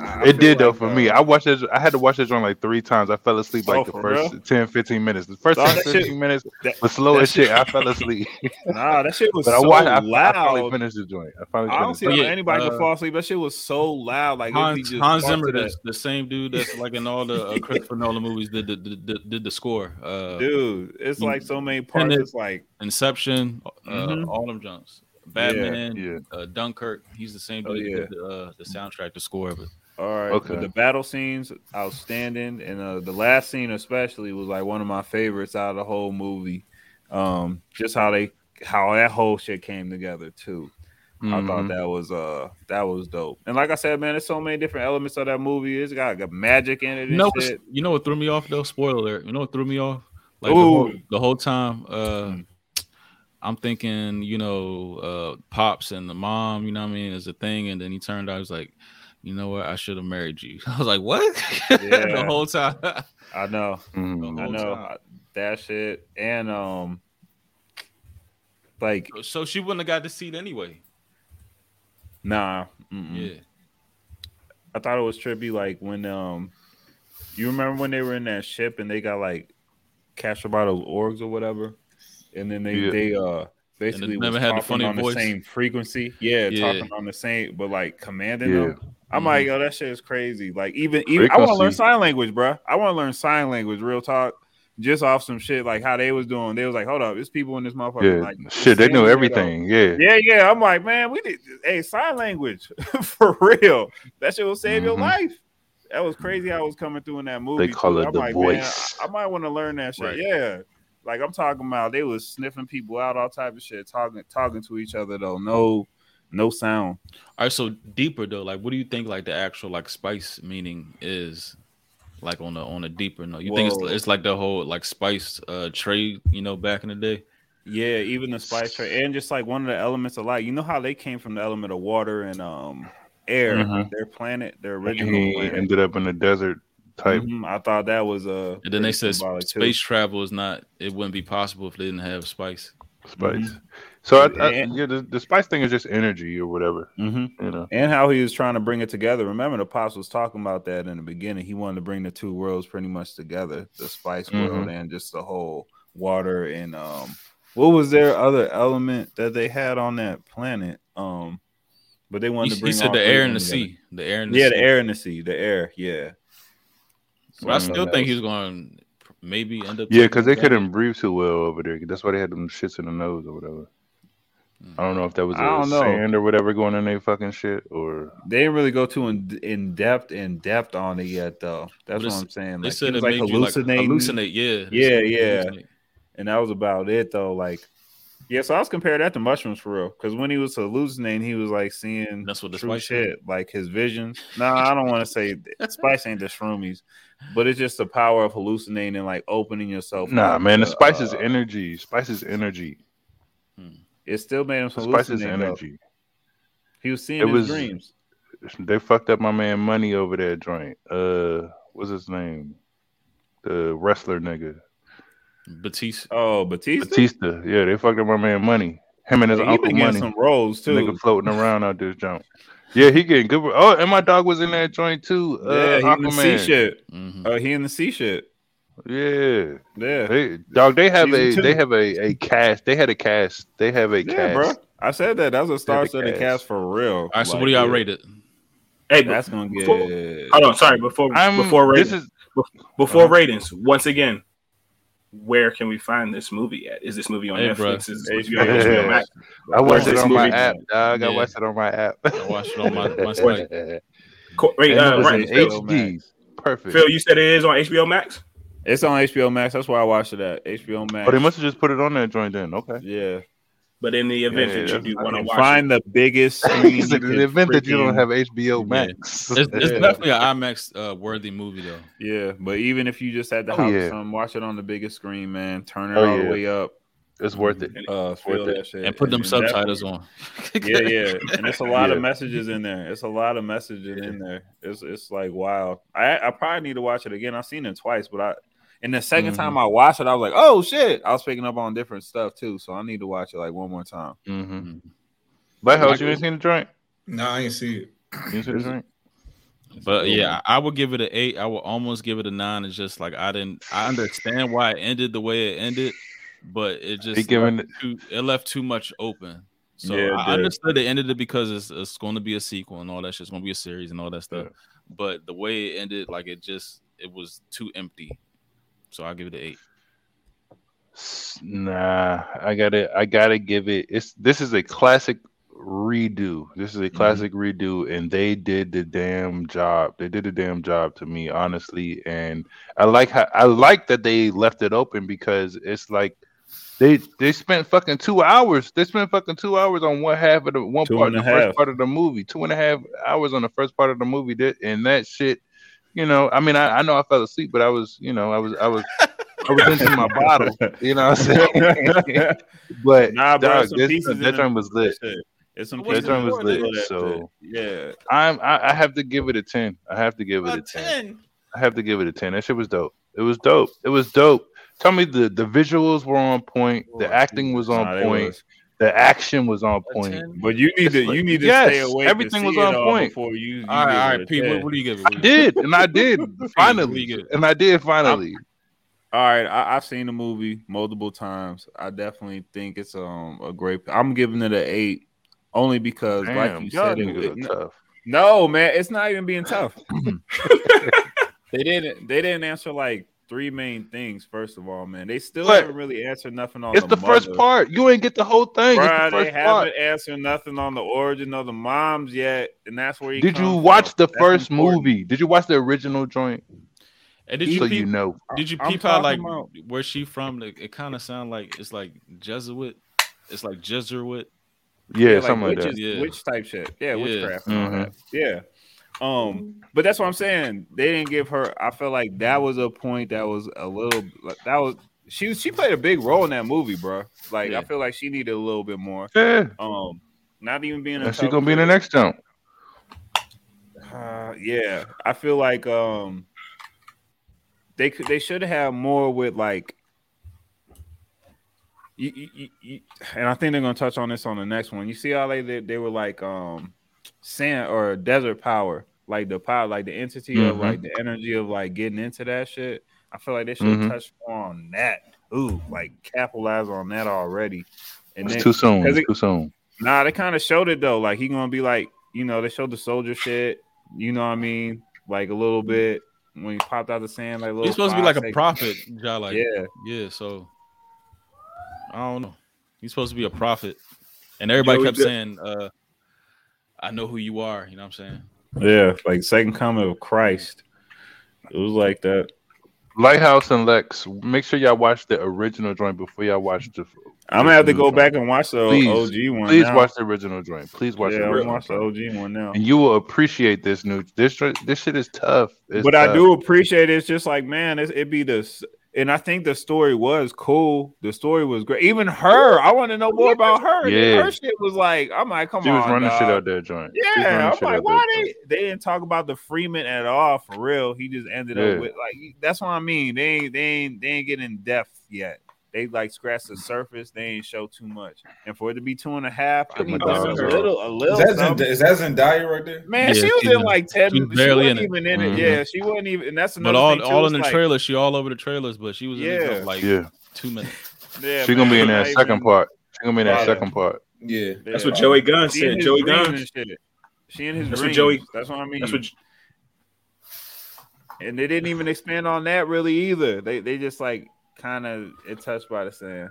I it feel did though for uh, me. I watched it. I had to watch this one like three times. I fell asleep like Oh, the first real? 10, 15 minutes. The first Dog, 10, that shit- minutes that- was slow as shit. shit- I fell asleep. Nah, that shit was but I so watched. I, I finally finished the joint. I finally I don't finished. see how Yeah, anybody uh, could fall asleep. That shit was so loud. Like it'd Hans, just Hans Zimmer, the, the same dude that's like in all the uh, Christopher Nolan movies, did the, did, did, did the score. Uh, dude. It's like so many parts. It's like Inception, uh, Mhm. all them jumps. Batman, Yeah. Uh, Dunkirk. He's the same Oh, yeah. that did the, uh, the soundtrack, the score of it. all right. Okay. The battle scenes outstanding, and uh, the last scene especially was like one of my favorites out of the whole movie. Um, just how they how that whole shit came together too. I thought Mhm. that was uh that was dope. And like I said, man, there's so many different elements of that movie. It's got, got magic in it and You know, shit. you know what threw me off though? Spoiler alert. You know what threw me off? Like the whole, the whole time, uh, Mm. I'm thinking, you know, uh, pops and the mom, you know what I mean, is a thing, and then he turned out, he was like, you know what, I should have married you. I was like, what? the whole time. I know. Mhm. I know time. I- that shit, and um, like so she wouldn't have got the seat anyway. nah, mm-mm. Yeah. I thought it was trippy. Like when um, you remember when they were in that ship and they got like captured by those orgs or whatever, and then they Yeah. they uh basically never was had the talking funny on voice? the same frequency. Yeah, Yeah. talking on the same, but like commanding Yeah. them. I'm Mhm. like, yo, that shit is crazy. Like even even I want to learn sign language, bro. I want to learn sign language. Real talk. Just off some shit like how they was doing. They was like, hold up, there's people in this motherfucker. Yeah. Like Shit, they saying knew shit everything. Yeah. yeah, yeah. I'm like, man, we did hey sign language for real. That shit will save your Mhm. life. That was crazy. how it was coming through in that movie. They call too. it I'm the like, voice. I, I might want to learn that shit. Right. Yeah, like I'm talking about, they was sniffing people out, all type of shit, talking talking to each other though. No, no sound. All right, so deeper though, like what do you think like the actual like spice meaning is? Like on a on a deeper note. You think it's it's like the whole like spice uh trade, you know, back in the day? Yeah, even the spice trade, and just like one of the elements of light. You know how they came from the element of water and um air. Mhm. Their planet, their original He planet. ended up in the desert type. Mhm, I thought that was uh And then they said symbolic, too. space travel is not it wouldn't be possible if they didn't have spice. Spice. So I, I, And- yeah, the, the spice thing is just energy or whatever. Mhm. You know. and how he was trying to bring it together. Remember, the pops was talking about that in the beginning. He wanted to bring the two worlds pretty much together, the spice world and just the whole water and um. What was their other element that they had on that planet? Um, but they He, wanted to he bring said the air of and the together. sea. The air and the Yeah, sea. the air and the sea. The air. Yeah. So But I mm, still think he's going to maybe end up. Yeah, because they back. couldn't breathe too well over there. That's why they had them shits in the nose or whatever. Hmm. I don't know if that was I a sand or whatever going in their fucking shit or They didn't really go too in, in depth in depth on it yet, though. That's what I'm saying. They Like, said was it like made you like hallucinate. Yeah, Yeah, yeah. hallucinate. and that was about it though. Like, yeah, so I was comparing that to mushrooms for real. Because when he was hallucinating, he was like seeing That's what the true spice shit, like his visions. No, I don't want to say spice ain't the shroomies, but it's just the power of hallucinating and like opening yourself. Nah, up man, the to, spice is uh, energy. Spice is energy. It still made him The spice is hallucinate. though. energy. He was seeing It his was- dreams. They fucked up my man money over there joint. Uh what's his name? The wrestler nigga. Batiste. Oh, Batista. Batista. Yeah, they fucked up my man money. Him and his he uncle money. some roles too. Nigga floating around out this joint. Yeah, he getting good. Oh, and my dog was in that joint too. Uh, yeah, he in the sea Aquaman. shit. Mhm. Uh, he in the sea shit. Yeah, Yeah, they, dog. They have Season a two. they have a a cast. They had a cast. They have a yeah, cast. bro. I said that. That's a star the studded cast. cast for real. All right, so Like, what do y'all yeah, rate it? Hey, That's gonna get. Before- hold on. Sorry, before I'm before this ratings, is before uh-huh. ratings. Once again, where can we find this movie at? Is this movie on Hey, Netflix? bro. Is this movie on HBO Max? I watched it on my app, dog. I Yeah. watched it on my app. I watched it on my- my site. Co- Wait, uh, right, Phil, HD. Perfect. Phil, you said it is on HBO Max. It's on HBO Max. That's why I watched it at HBO Max. Oh, they must have just put it on that joint then. Okay. Yeah. But in the event Yeah, that you do want to watch find it, the biggest He screen. said, you in the event that you don't have HBO Yeah. Max. It's, it's Yeah. definitely an IMAX uh, worthy movie though. Yeah, but even if you just had the Oh, house yeah. or watch it on the biggest screen, man. Turn it Oh, all yeah. the way up. It's worth it. Uh, feel it. shit And put them definitely- subtitles on. yeah, yeah, and it's a lot Yeah. of messages in there. It's a lot of messages in there. It's it's like wow. I I probably need to watch it again. I've seen it twice, but I and the 2nd Mhm. time I watched it, I was like, oh shit! I was picking up on different stuff too, so I need to watch it like one more time. Mm-hmm. Lighthouse, you ain't seen the joint? No, I ain't see it. You ain't seen the joint? But yeah, I would give it an eight. I would almost give it a nine. It's just like I didn't. I understand why it ended the way it ended, but it just He giving left too, it left too much open. So Yeah, I did. understood it ended it because it's, it's going to be a sequel and all that shit. It's going to be a series and all that stuff. But the way it ended, like it just it was too empty. So I'll give it an eight. Nah, I gotta, I gotta give it. It's this is a classic redo. This is a classic mm-hmm. redo, and they did the damn job. They did the damn job to me, honestly. And I like how I like that they left it open because it's like they they spent fucking two hours. They spent fucking two hours on one half of the one Two part, and the a first part of the movie. Two and a half hours on the first part of the movie. Did and that shit. You know, I mean, I, I know I fell asleep, but I was, you know, I was, I was, I was into my bottle. You know what I'm saying? but Nah, bro, dog, this, pieces in that it. joint was lit. It's some That pieces joint was lit, there so- yeah, I'm, I, I have to give it a ten. I have to give it a, 10. I have to give it a ten. That shit was dope. It was dope. It was dope. Tell me the the visuals were on point. The oh, acting was on Nah, point. was. The action was on point. But you need to you need to yes, stay away. everything was on point. before you. you All right, give all it right, a Pete. What, 10. what do you give it? I did, and I did finally, you give it? and I did finally. All right, I, I've seen the movie multiple times. I definitely think it's um a great. I'm giving it an eight, only because, like Damn, you y'all said, it, niggas it- are tough. no man, it's not even being tough. they didn't. They didn't answer like three main things. First of all, man, they still What? haven't really answered nothing on. It's the first part. You ain't get the whole thing. Bruh, it's the they first haven't part. answered nothing on the origin of the moms yet, and that's where you. Did you watch the first movie? Did you watch the original joint? And did you so peep, you know. did you peep out like about- where she from? Like, it kind of sound like it's like Jesuit. It's like Jesuit. Yeah, something like witches, that. Yeah. witch type shit. Yeah, Yeah. witchcraft and all Mhm. that. Yeah. Um, but that's what I'm saying. They didn't give her. I feel like that was a point that was a little. That was she. She played a big role in that movie, bro. Like Yeah. I feel like she needed a little bit more. Yeah, Um, not even being. a and she gonna be in the next jump. Uh, yeah, I feel like um, they could they should have more with like. You, you, you, you- and I think they're gonna touch on this on the next one. You see how they they, they were like um, sand or desert power, like the power, like the entity of Mhm. like the energy of like getting into that shit. I feel like they should Mhm. touch more on that. Ooh, like capitalize on that already. And It's then, too soon. 'cause it- too soon. Nah, they kind of showed it though. Like he gonna be like, you know, they showed the soldier shit. You know what I mean? Like a little bit when he popped out the sand, like a little. He's supposed to be five like a prophet, Ja, like Yeah, yeah. So I don't know. He's supposed to be a prophet, and everybody Joey kept Good- saying, uh, "I know who you are." You know what I'm saying? Yeah, like second coming of Christ. It was like that. Lighthouse and Lex. Make sure y'all watch the original joint before y'all watch the. I'm gonna have to go joint. back and watch the Please, OG one. Please now. watch the original joint. Please watch yeah, the original watch the. OG one now. and you will appreciate this new. This this shit is tough. It's but I do appreciate it. It's just like, man, it's, it be this. And I think the story was cool. The story was great. Even her, I want to know more about her. Yeah. Her shit was like, I'm like, come She on. She was running shit dog. out there, joint. She was running Yeah, I'm like, out why there, they they didn't talk about the Fremen at all for real? He just ended Yeah. up with like that's what I mean. They ain't they ain't they ain't getting in depth yet. They like scratched the surface. They ain't show too much. And for it to be two and a half, I Shut need my just a little a Is little. that, Zend- is that Zendaya right there? Man, Yeah, she was she's in in- like ten. She barely wasn't in it. even in Mhm. it. Yeah, she wasn't even. And that's another But all thing all in the like, trailer, she all over the trailers, but she was in it Yeah. like Yeah, two minutes. Yeah, she gonna be in that not second part. She gonna be in that Right. second part. Yeah. That's yeah. what Joey Gunn She said. Joey Gunn. She in his That's what. Joey- That's what I mean. That's what and they didn't even expand on that really either. They they just like kind of it touched by the sand.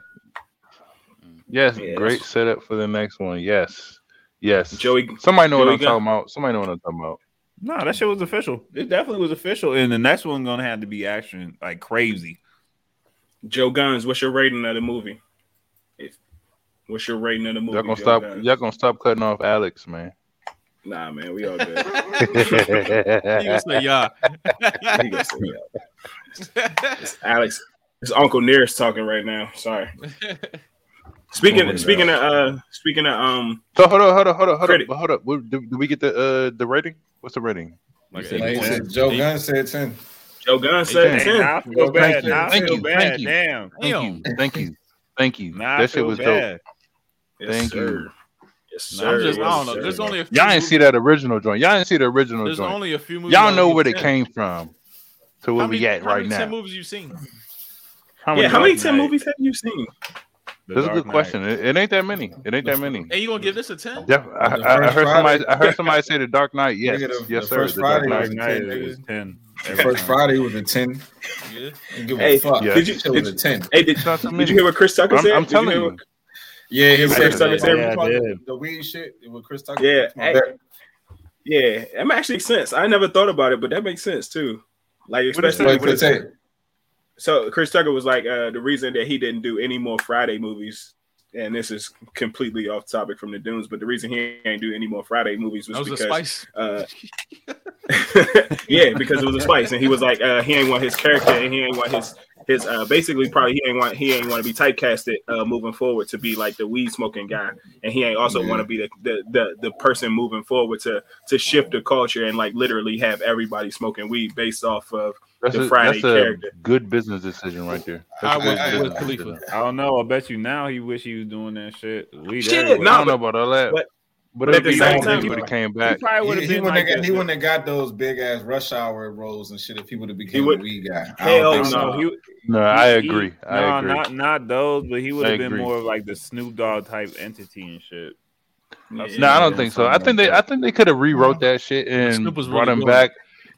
Yes, Yeah, great setup for the next one. Yes, yes. Joey. Somebody know what I'm Gunn. talking about. Somebody know what I'm talking about. No, that shit was official. It definitely was official. And the next one gonna have to be action like crazy. Joe Guns, what's your rating of the movie? If What's your rating of the movie? Y'all gonna Joe stop. Gunn? Y'all gonna stop cutting off Alex, man. Nah, man, we all good. He gonna say yeah. He gonna say yeah. It's Alex, it's Uncle Nearest talking right now. Sorry. Speaking Oh my speaking of uh speaking of um So hold on, hold on, hold on, hold Critic. on, hold up. What- Do, do we get the uh the rating? What's the rating? Like said Like eight he said, Joe Gunn said ten. Joe Gunn said Hey, Hey, now I 10. feel bad. Thank you, Now I thank feel you, bad. thank you. Damn. Thank you, thank you, thank you. Now I that shit feel was dope. bad. Yes, Thank you. sir. Yes, Nah, sir. I'm just, I Yes, don't know. sir. There's only a few Y'all ain't movies- see that original joint. y'all didn't see the original There's joint. only a few movies. Y'all know where you it came from to where How many, we at how right many 10 now. movies you seen? How Yeah, many? how many 10 Knight. movies have you seen? The That's a good Knight. question. It, it ain't that many. It ain't that many. And you gonna give this a 10? Def- I, I, I first heard somebody. I heard somebody say the Dark Knight. Yes, Nigga, the- yes, the sir. first the Dark Friday Dark was Knight. a Knight 10, is nigga. ten. Every first time. Friday was a ten. Yeah. Don't give Hey, a fuck. Yeah. Did you Shit was did, a ten. hey did, It's not so did you hear what Chris Tucker I'm, said? I'm telling you. what- Yeah, he Chris said Tucker the, said- the, the weed shit with Chris Tucker. Yeah, That's hey. Yeah, that makes actually sense. I never thought about it, but that makes sense too. Like especially Wait, What could say so Chris Tucker was like uh the reason that he didn't do any more Friday movies, and this is completely off topic from the Dunes, but the reason he ain't do any more Friday movies was, That was a because spice. uh yeah, because it was a spice, and he was like uh he ain't want his character, and he ain't want his his uh basically probably he ain't want he ain't want to be typecasted uh moving forward to be like the weed smoking guy, and he ain't also Yeah. want to be the, the the the person moving forward to to shift the culture and like literally have everybody smoking weed based off of That's the a, Friday that's a character. good business decision right there. That's a was- I- was Khalifa? decision. I don't know. I bet you now he wish he was doing that shit. We Shit, everywhere. no, I don't know about all that, but- but, but at the same time, if he would have came He back. probably would he, have he been wouldn't like have got, he wouldn't have got those big ass rush hour roles and shit if he would have He became would- a weed guy. Hell don't no. so. He- No, I he- agree. I no, agree. not not those, but he would have been more of like the Snoop Dogg type entity and shit. Yeah. No, I don't think so. I think they, I think they could have rewrote that shit and Snoop brought him doing back.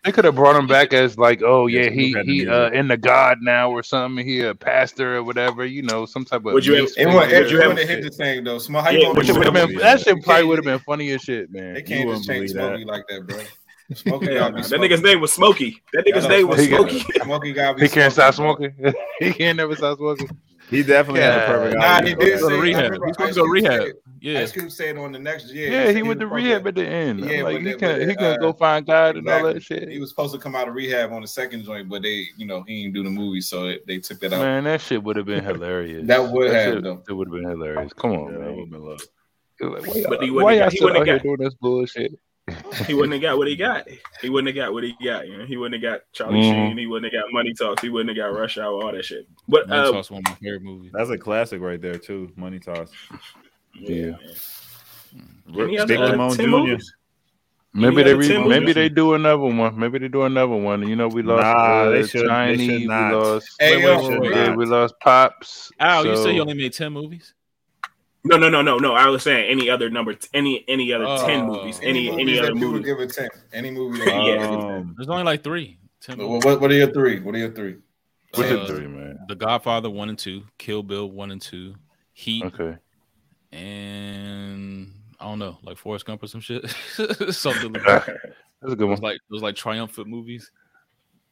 They could have brought him back as like, oh Yeah, yeah, he he uh in the God now or something. He a pastor or whatever. You know, some type of. Would you ever- mixed It wouldn't Would it you have- hit the thing though. Small, how Yeah, you gonna would do you Would have that? been, that shit probably would have been funny as shit, man. They can't wouldn't just change believe Smokey like that, bro. Smokey Hell gotta no. be That Smokey. nigga's name was Smokey. That nigga's I know name was He Smokey. Smokey gotta He can't stop smoking. he can't never stop smoking. He definitely had a perfect. Nah, he for did that. Go to rehab. He's supposed Ice to rehab. Said- Yeah. Ice Cube said on the next year. Yeah, said he went to was supposed rehab at the end. Yeah, like but he can but he can uh, go find God and all that shit. He was supposed to come out of rehab on the second joint, but they, you know, he didn't do the movie, so it, they took that out. Man, that shit would have been hilarious. That would have, shit, though. It would have been hilarious. Come on, Yeah, that man. would've been love. Like, why But he y'all, wouldn't have y'all got- he wouldn't out here doing this bullshit? He wouldn't have got what he got. He wouldn't have got what he got. You know, he wouldn't have got Charlie Mhm. Sheen. He wouldn't have got Money Talks. He wouldn't have got Rush Hour. All that shit. But Money uh, Talks one of my favorite movies. That's a classic right there too. Money Talks. Yeah. Any other, Stick uh, Lamone 10 Jr. movies? Maybe they re- maybe they do another one. Maybe they do another one. You know, we lost Nah, uh, they should- they Chinese. we lost. Hey, Wait, yo, wait, wait, wait. Yeah, we lost pops. Al, you so- said you only made 10 movies? No, no, no, no, no. I was saying any other number, any any other Oh. ten movies, any any, movies other that people movies. give a ten. Any movie. That Yeah. yeah. Give a 10. Um, There's only like three. 10. What, what, what are your three? What are your three? What's Uh, it three, man? The Godfather 1 and 2, Kill Bill 1 and 2, Heat, Okay. And I don't know, like Forrest Gump or some shit. Something like that. That's a good It was one. like those like triumphant movies.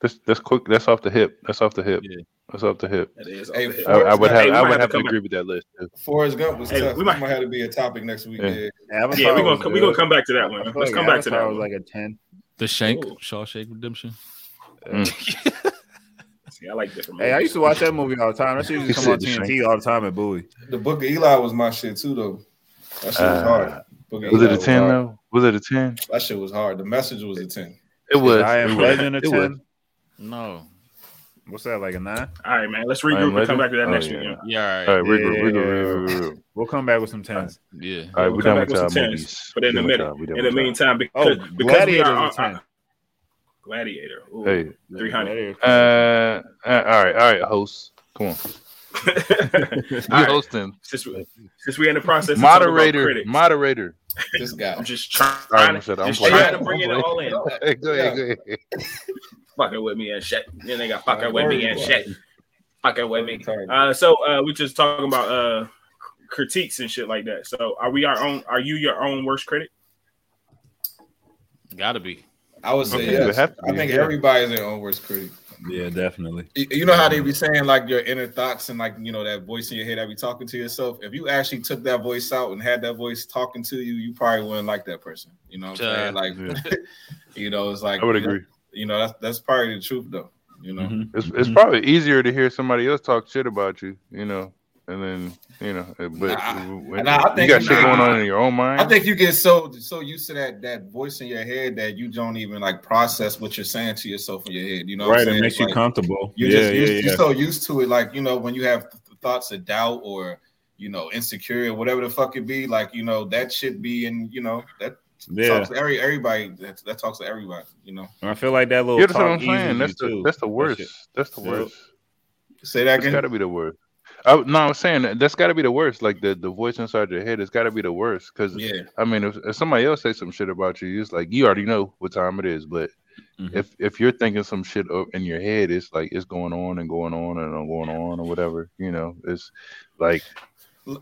That's that's quick. That's off the hip. That's off the hip. Yeah. That's off the hip. That is Hey, hip. I, I would have. Hey, I would have have to to come agree with that list. Too. Forrest Gump was Hey, tough. we We might- might, have to be a topic next week. Yeah. Yeah. Yeah, we're gonna we gonna come back to that one. Let's like come back to Avatar that was one. like a ten. The Shank, Ooh. Shawshank Redemption. Mm. See, I like different. Hey, I used to watch that movie all the time. That shit used to come on said the TNT all the time at Bowie. The Book of Eli was my shit too, though. That shit was Uh, hard. Book Was Eli it a ten hard. though? Was it a ten? That shit was hard. The message was a ten. It was. I am. Legend a ten. No. What's that like a nine? All right, man. Let's regroup and come back to that Oh, next yeah. week. you? Yeah, all All right. right, we go. We go. Yeah. we go, we go. We'll come back with some tens. Yeah. All right, We'll we come done back with y'all some tens, movies. But in the We done with minute, y'all. We done in the with y'all. meantime, Oh, because, because we are is a on, ten. Gladiator. Ooh. Hey, 300. uh, uh, all right, all right, host. Come on, you All right. hosting. Since, we, since we're in the process, of Moderator, critics, moderator. This guy. I'm just trying, All right, I'm shut up. I'm just playing. trying to bring it all in. Hey, go ahead, go ahead. Fucking with me and shit. Then they got fucking with me and Word. shit. Fucking with me. Uh, so uh, we just talking about uh critiques and shit like that. So are we our own? Are you your own worst critic? Gotta be. I would say Okay, yes. it have to I think yeah. everybody's their own worst critic. Yeah, definitely. You you know how they be saying like your inner thoughts and like you know that voice in your head that be talking to yourself. If you actually took that voice out and had that voice talking to you, you probably wouldn't like that person. You know what I'm saying? Like, you know, it's like I would agree. You know, that's that's probably the truth though. You know, Mm-hmm. It's it's probably easier to hear somebody else talk shit about you, you know, and then you know, uh, but when and I- I think- you got shit going on in your own mind. I think you get so so used to that that voice in your head that you don't even like process what you're saying to yourself in your head. You know, what Right, I'm it makes It's you like, comfortable. You're Yeah, just yeah, used, yeah. you're so used to it, like you know, when you have th- thoughts of doubt or you know insecure, or whatever the fuck it be, like you know that should be in you know that Yeah. talks to every everybody that, that talks to everybody. You know, I feel like that little Yeah, that's what I'm saying. That's the that's the worst. shit. That's the worst. say that That's again. got to be the worst. I, no, I'm saying that- that's got to be the worst. Like the, the voice inside your head, it's got to be the worst. Because Yeah. I mean, if, if somebody else say some shit about you, it's like you already know what time it is. But Mhm. if if you're thinking some shit in your head, it's like it's going on and going on and going on or whatever. You know, it's like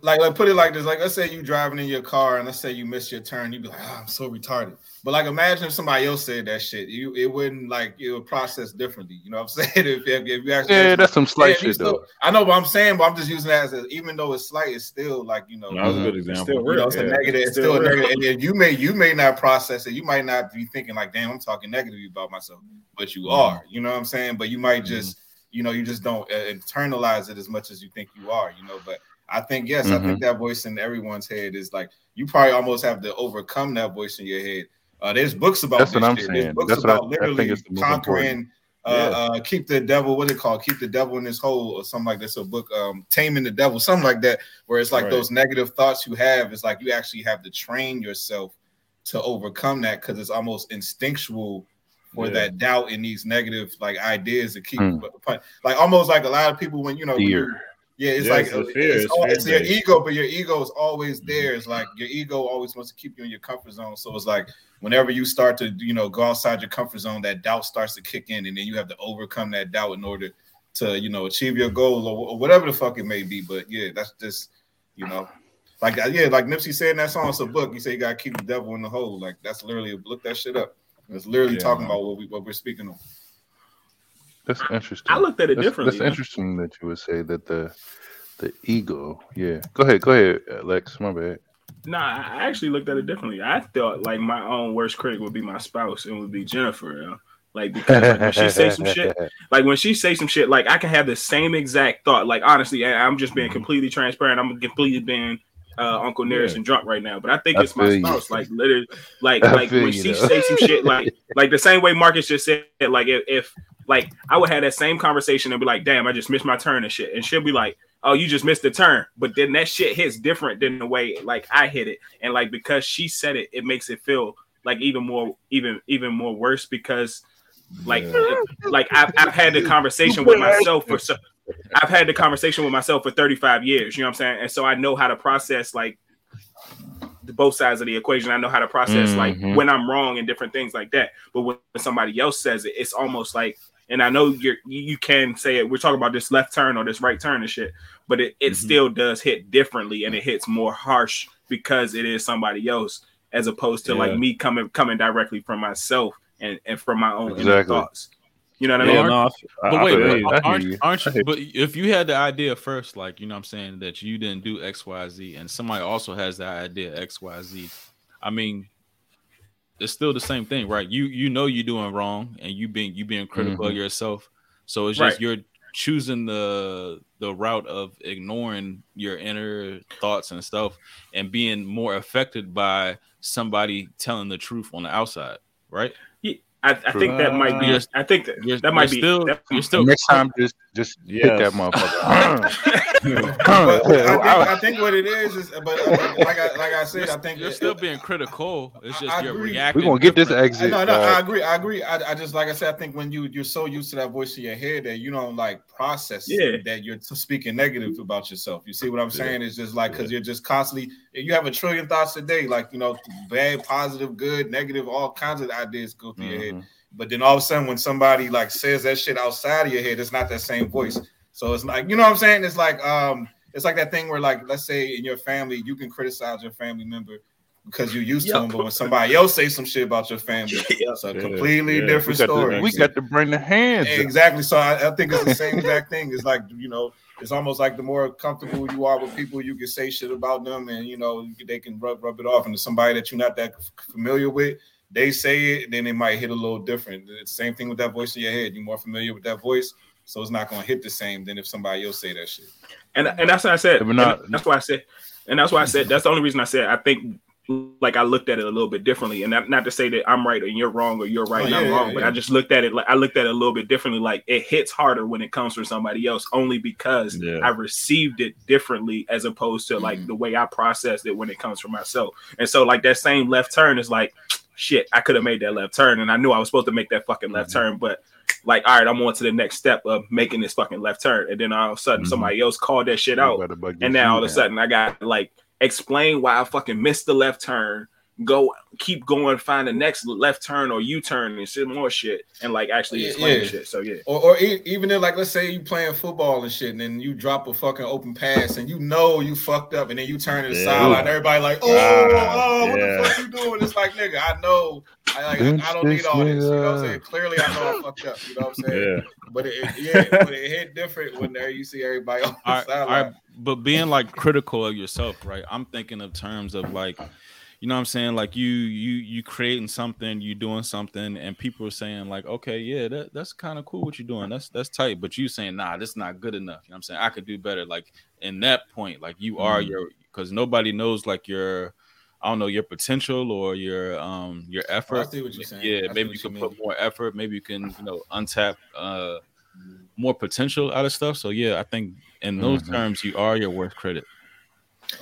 like like put it like this like let's say you driving in your car and let's say you miss your turn you'd be like "Ah, i'm so retarded but like imagine if somebody else said that shit you it wouldn't like it would process differently you know what i'm saying if, if, if you actually yeah, that's some slight Yeah, you shit still- though. i know what i'm saying but i'm just using that as a, even though it's slight it's still like you know That was a good It's example. still you real. know, it's a negative. It's Still still a negative. And then you may you may not process it. You might not be thinking like, "Damn, I'm talking negatively about myself," but you are. You know what I'm saying? But you might just, you know, you just don't uh, internalize it as much as you think you are. You know, but I think yes, I think that voice in everyone's head is like you probably almost have to overcome that voice in your head. Uh, there's books about That's this what I'm shit. There's books That's what I- about I literally it's conquering. Uh, Yeah. uh, keep the devil. What it called, Keep the devil in his hole, or something like this. A book, um, taming the devil, something like that. Where it's like Right. those negative thoughts you have. It's like you actually have to train yourself to overcome that because it's almost instinctual for Yeah. that doubt in these negative like ideas to keep Hmm. like almost like a lot of people when you know when. Yeah, it's Yeah, like it's a uh, fear, it's, it's all, it's your ego, but your ego is always there. It's like your ego always wants to keep you in your comfort zone. So it's like whenever you start to you know go outside your comfort zone, that doubt starts to kick in, and then you have to overcome that doubt in order to you know achieve your goal or, or whatever the fuck it may be. But yeah, that's just you know. Like uh, yeah, like Nipsey said in that song, it's a book. He said you gotta keep the devil in the hole. Like that's literally a look that shit up. It's literally Yeah, talking man. about what we what we're speaking on. That's interesting. I looked at it That's, differently. that's interesting that you would say that the the ego. Yeah. Go ahead. Go ahead, Lex. My bad. Nah, I actually looked at it differently. I thought like my own worst critic would be my spouse and would be Jennifer. you know? Like because like, when she say some shit, like when she say some shit, like I can have the same exact thought. Like honestly, I- I'm just being completely transparent. I'm completely being uh, Uncle Nearest Yeah. and drunk right now. But I think I it's my feel you. spouse. Like literally, like I like when you, she though. say some shit, like like the same way Marcus just said, like if, if like I would have that same conversation and be like, damn, I just missed my turn and shit, and she'll be like. Oh, you just missed the turn, but then that shit hits different than the way like I hit it, and like because she said it, it makes it feel like even more, even even more worse because like it- like I've, I've had the conversation with myself for so I've had the conversation with myself for 35 years, you know what I'm saying? And so I know how to process like the both sides of the equation. I know how to process Mhm. like when I'm wrong and different things like that. But when somebody else says it, it's almost like and I know you're you you can say it. We're talking about this left turn or this right turn and shit, but it, it mm-hmm. still does hit differently and it hits more harsh because it is somebody else as opposed to Yeah. like me coming coming directly from myself and, and from my own inner Exactly. thoughts. You know what I Yeah, mean? no, I f- I- But I wait, wait you. I aren't, you. aren't you? But if you had the idea first, like you know, what I'm saying that you didn't do X, Y, Z, and somebody also has that idea X, Y, Z. I mean, it's still the same thing, right? You you know you're doing wrong, and you being you being critical of Mhm. yourself. So it's just Right. you're choosing the the route of ignoring your inner thoughts and stuff, and being more affected by somebody telling the truth on the outside, right? I, I think that might be. You're- I think that You're, that might you're be. still that- you're still Next time, just just hit that motherfucker. But I, think, I think what it is is, but uh, like I like I said, I think you're it- still being critical. It's just I you're agree. reacting. We're gonna get this exit. I, no, no, uh, I agree. I agree. I, I just like I said, I think when you you're so used to that voice in your head that you don't like process Yeah. that you're t- speaking negative about yourself. You see what I'm saying? It's just like because you're just constantly you have a trillion thoughts a day, like you know, bad, positive, good, negative, all kinds of ideas go through your head. Mhm. But then all of a sudden, when somebody like says that shit outside of your head, it's not that same voice. So it's like, you know what I'm saying? It's like um, it's like that thing where like let's say in your family, you can criticize your family member, because you're used to them. But when somebody else say some shit about your family, Yeah. it's a completely Yeah. We different got, to, story. we got to bring the hands. up. Exactly. So I, I think it's the same exact thing. It's like you know, it's almost like the more comfortable you are with people, you can say shit about them, and you know they can rub rub it off. And to somebody that you're not that familiar with, they say it, then it might hit a little different. It's the same thing with that voice in your head. You're more familiar with that voice, so it's not gonna hit the same than if somebody else say that shit. and and that's what I said. Not- And that's why I said, and that's why I said that's the only reason I said I think like I looked at it a little bit differently, and not, not to say that I'm right and you're wrong or you're right Oh, and I'm wrong, yeah, but yeah. I just looked at it like I looked at it a little bit differently. Like it hits harder when it comes from somebody else, only because Yeah. I received it differently as opposed to like Mhm. the way I processed it when it comes from myself. And so like that same left turn is like shit. I could have made that left turn, and I knew I was supposed to make that fucking left Mm-hmm. turn, but like, all right, I'm on to the next step of making this fucking left turn. And then all of a sudden, Mhm. somebody else called that shit out. And now all of a sudden, I got like explain why I fucking missed the left turn, go keep going, find the next left turn or U turn and shit more shit, and like actually Yeah, explain yeah. shit. So, yeah. Or, or e- even if, like, let's say you playing football and shit, and then you drop a fucking open pass, and you know you fucked up, and then you turn to the Yeah. sideline, everybody like, oh, Ah, oh, what yeah. the fuck you doing? It's like, nigga, I know, I like, I, I don't need all this. You know what I'm saying? Clearly, I know I fucked up. You know what I'm saying? Yeah. But it, it- yeah, but it hit different when there you see everybody on the All right, all sideline. right, but being like critical of yourself, right? I'm thinking of terms of like, you know what I'm saying? Like you you you creating something, you doing something, and people are saying, like, okay, yeah, that, that's kind of cool what you're doing. That's that's tight. But you saying, nah, that's not good enough. You know what I'm saying? I could do better. Like in that point, like you are Mm-hmm. your because nobody knows like your I don't know your potential or your um your Oh, I effort. see what you're saying. Yeah, see maybe you you can put mean. more effort. Maybe you can, you know, untap uh more potential out of stuff. So yeah, I think in those Mhm. terms, you are your worst critic.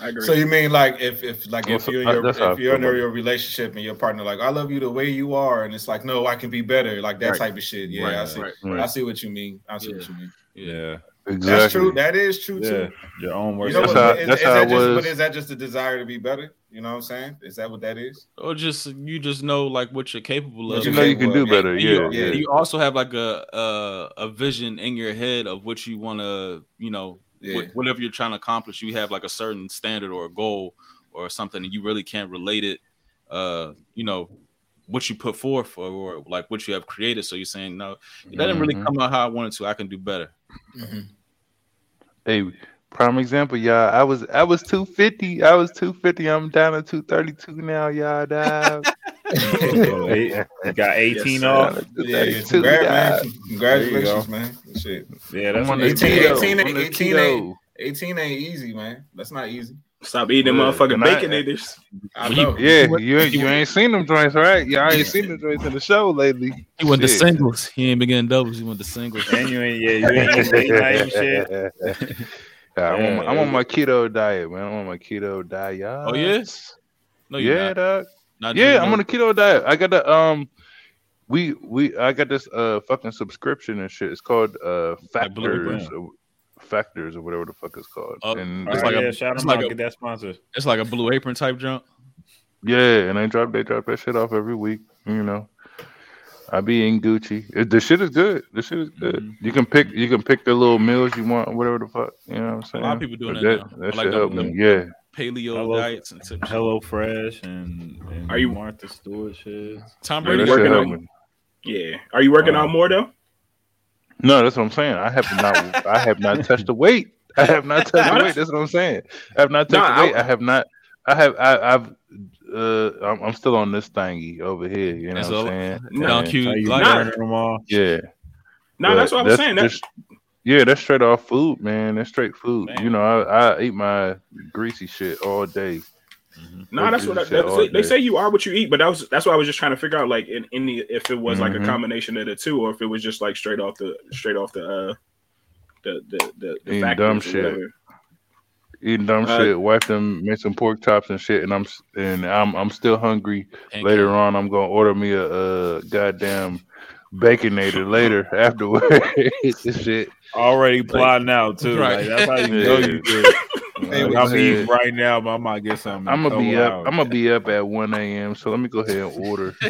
I agree. So you mean like if if like if you're in your, that's how I if you're feel under your relationship and your partner like I love you the way you are and it's like no I can be better like that Right. type of shit yeah Right, I see right, I see what you mean I see Yeah. what you mean Yeah. Exactly. that's true that is true Yeah. too Your own you know That's what, how- is, that's is how that it just but is that just a desire to be better you know what I'm saying is that what that is Or just you just know like what you're capable What of. you you know you can do better. And Yeah, you, yeah. you also have like a a, a vision in your head of what you want to, you know, Yeah. what, whatever you're trying to accomplish. You have like a certain standard or a goal or something, and you really can't relate it. Uh, you know, what you put forth or, or like what you have created. So you're saying no, that didn't really Mhm. come out how I wanted to. I can do better. Hey, prime example, y'all. I was I was 250. I was 250. I'm down to 232 now, y'all. Dog. So, eight- you got 18 Yes, off. yeah, yeah 232, congrats, man. congratulations man shit Yeah, that's on what this 18, keto. 18, I'm on this 18, keto. 18 ain't easy man that's not easy Stop eating them Yeah, motherfucking and I- bacon eaters. I When you- know Yeah, you ain't you ain't seen them joints, right? Yeah, I ain't seen them joints in the show lately. He went to singles. He ain't been getting doubles. He went to singles. And you ain't, yeah, you ain't eating late shit. Yeah, I'm, on my, I'm on my keto diet, man. I'm on my keto diet. Oh yes? no, you're yeah, not. dog. Not Yeah, I'm on a keto diet. I got the um, we we I got this uh fucking subscription and shit. It's called uh Like factors, or, factors or whatever the fuck it's called. Oh, and It's All like right, a- yeah, shout it's them like out. a- Get that sponsor. It's like a blue apron type junk. yeah, and they drop they drop that shit off every week. You know, I be in Gucci. It, the shit is good. The shit is good. Mhm. You can pick you can pick the little meals you want, whatever the fuck. You know what I'm saying? A lot of people doing But that, that. now. That I like shit help the me. Yeah. Paleo Hello- diets and tips. Hello Fresh and, and Are you- Martha Stewart shit? Tom Yeah, Brady that shit working help on- Yeah. Are you working Wow. out more though? No, that's what I'm saying. I have not. I have not touched the weight. I have not touched the weight. That's what I'm saying. I have not touched Nah, the weight. I- I, have not. I have. I, I've. Uh, I'm, I'm still on this thingy over here. You know what I'm saying? No, cute. You Like, Nah. them all? Yeah. No, but that's what I was saying. That, that's- yeah, that's straight off food, man. That's straight food. Man. You know, I, I eat my greasy shit all day. No, that's what I, that's, all they, they say you are what you eat, but that was that's why I was just trying to figure out like in, in the if it was like a Mhm. combination of the two or if it was just like straight off the straight off the uh the the the, the Eating dumb shit. Eating dumb Uh, shit. Wife them make some pork chops and shit, and I'm and I'm I'm still hungry. pancake. Later on, I'm gonna order me a, a goddamn baconator later afterwards. this shit. Already plotting out too. Right. Like, that's how you know you good. Like, I'm it? eating right now, but I might get something. I'm gonna be up. wow. I'm gonna be up at 1 a.m. So let me go ahead and order. go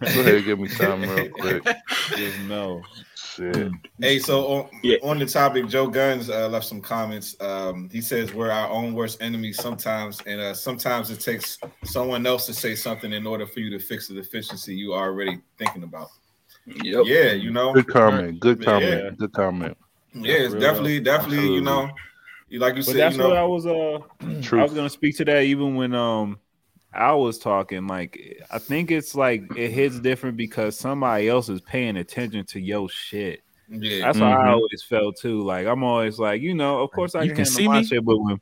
ahead and give me some real quick. Just know. Shit. Hey, so on, Yeah. on the topic, Joe Guns uh, left some comments. Um, he says we're our own worst enemies sometimes, and uh, sometimes it takes someone else to say something in order for you to fix the deficiency you are already thinking about. Yep. Yeah, you know, Good comment. Good Yeah. comment. Good comment. yeah, it's Real. definitely, definitely, you know, like you But said, that's you know, what I was uh I was gonna speak to that even when um I was talking. Like I think it's like it hits different because somebody else is paying attention to your shit. yeah, That's how I Mhm. always felt too. Like I'm always like, you know, of course I You can, can handle see my me? shit, but when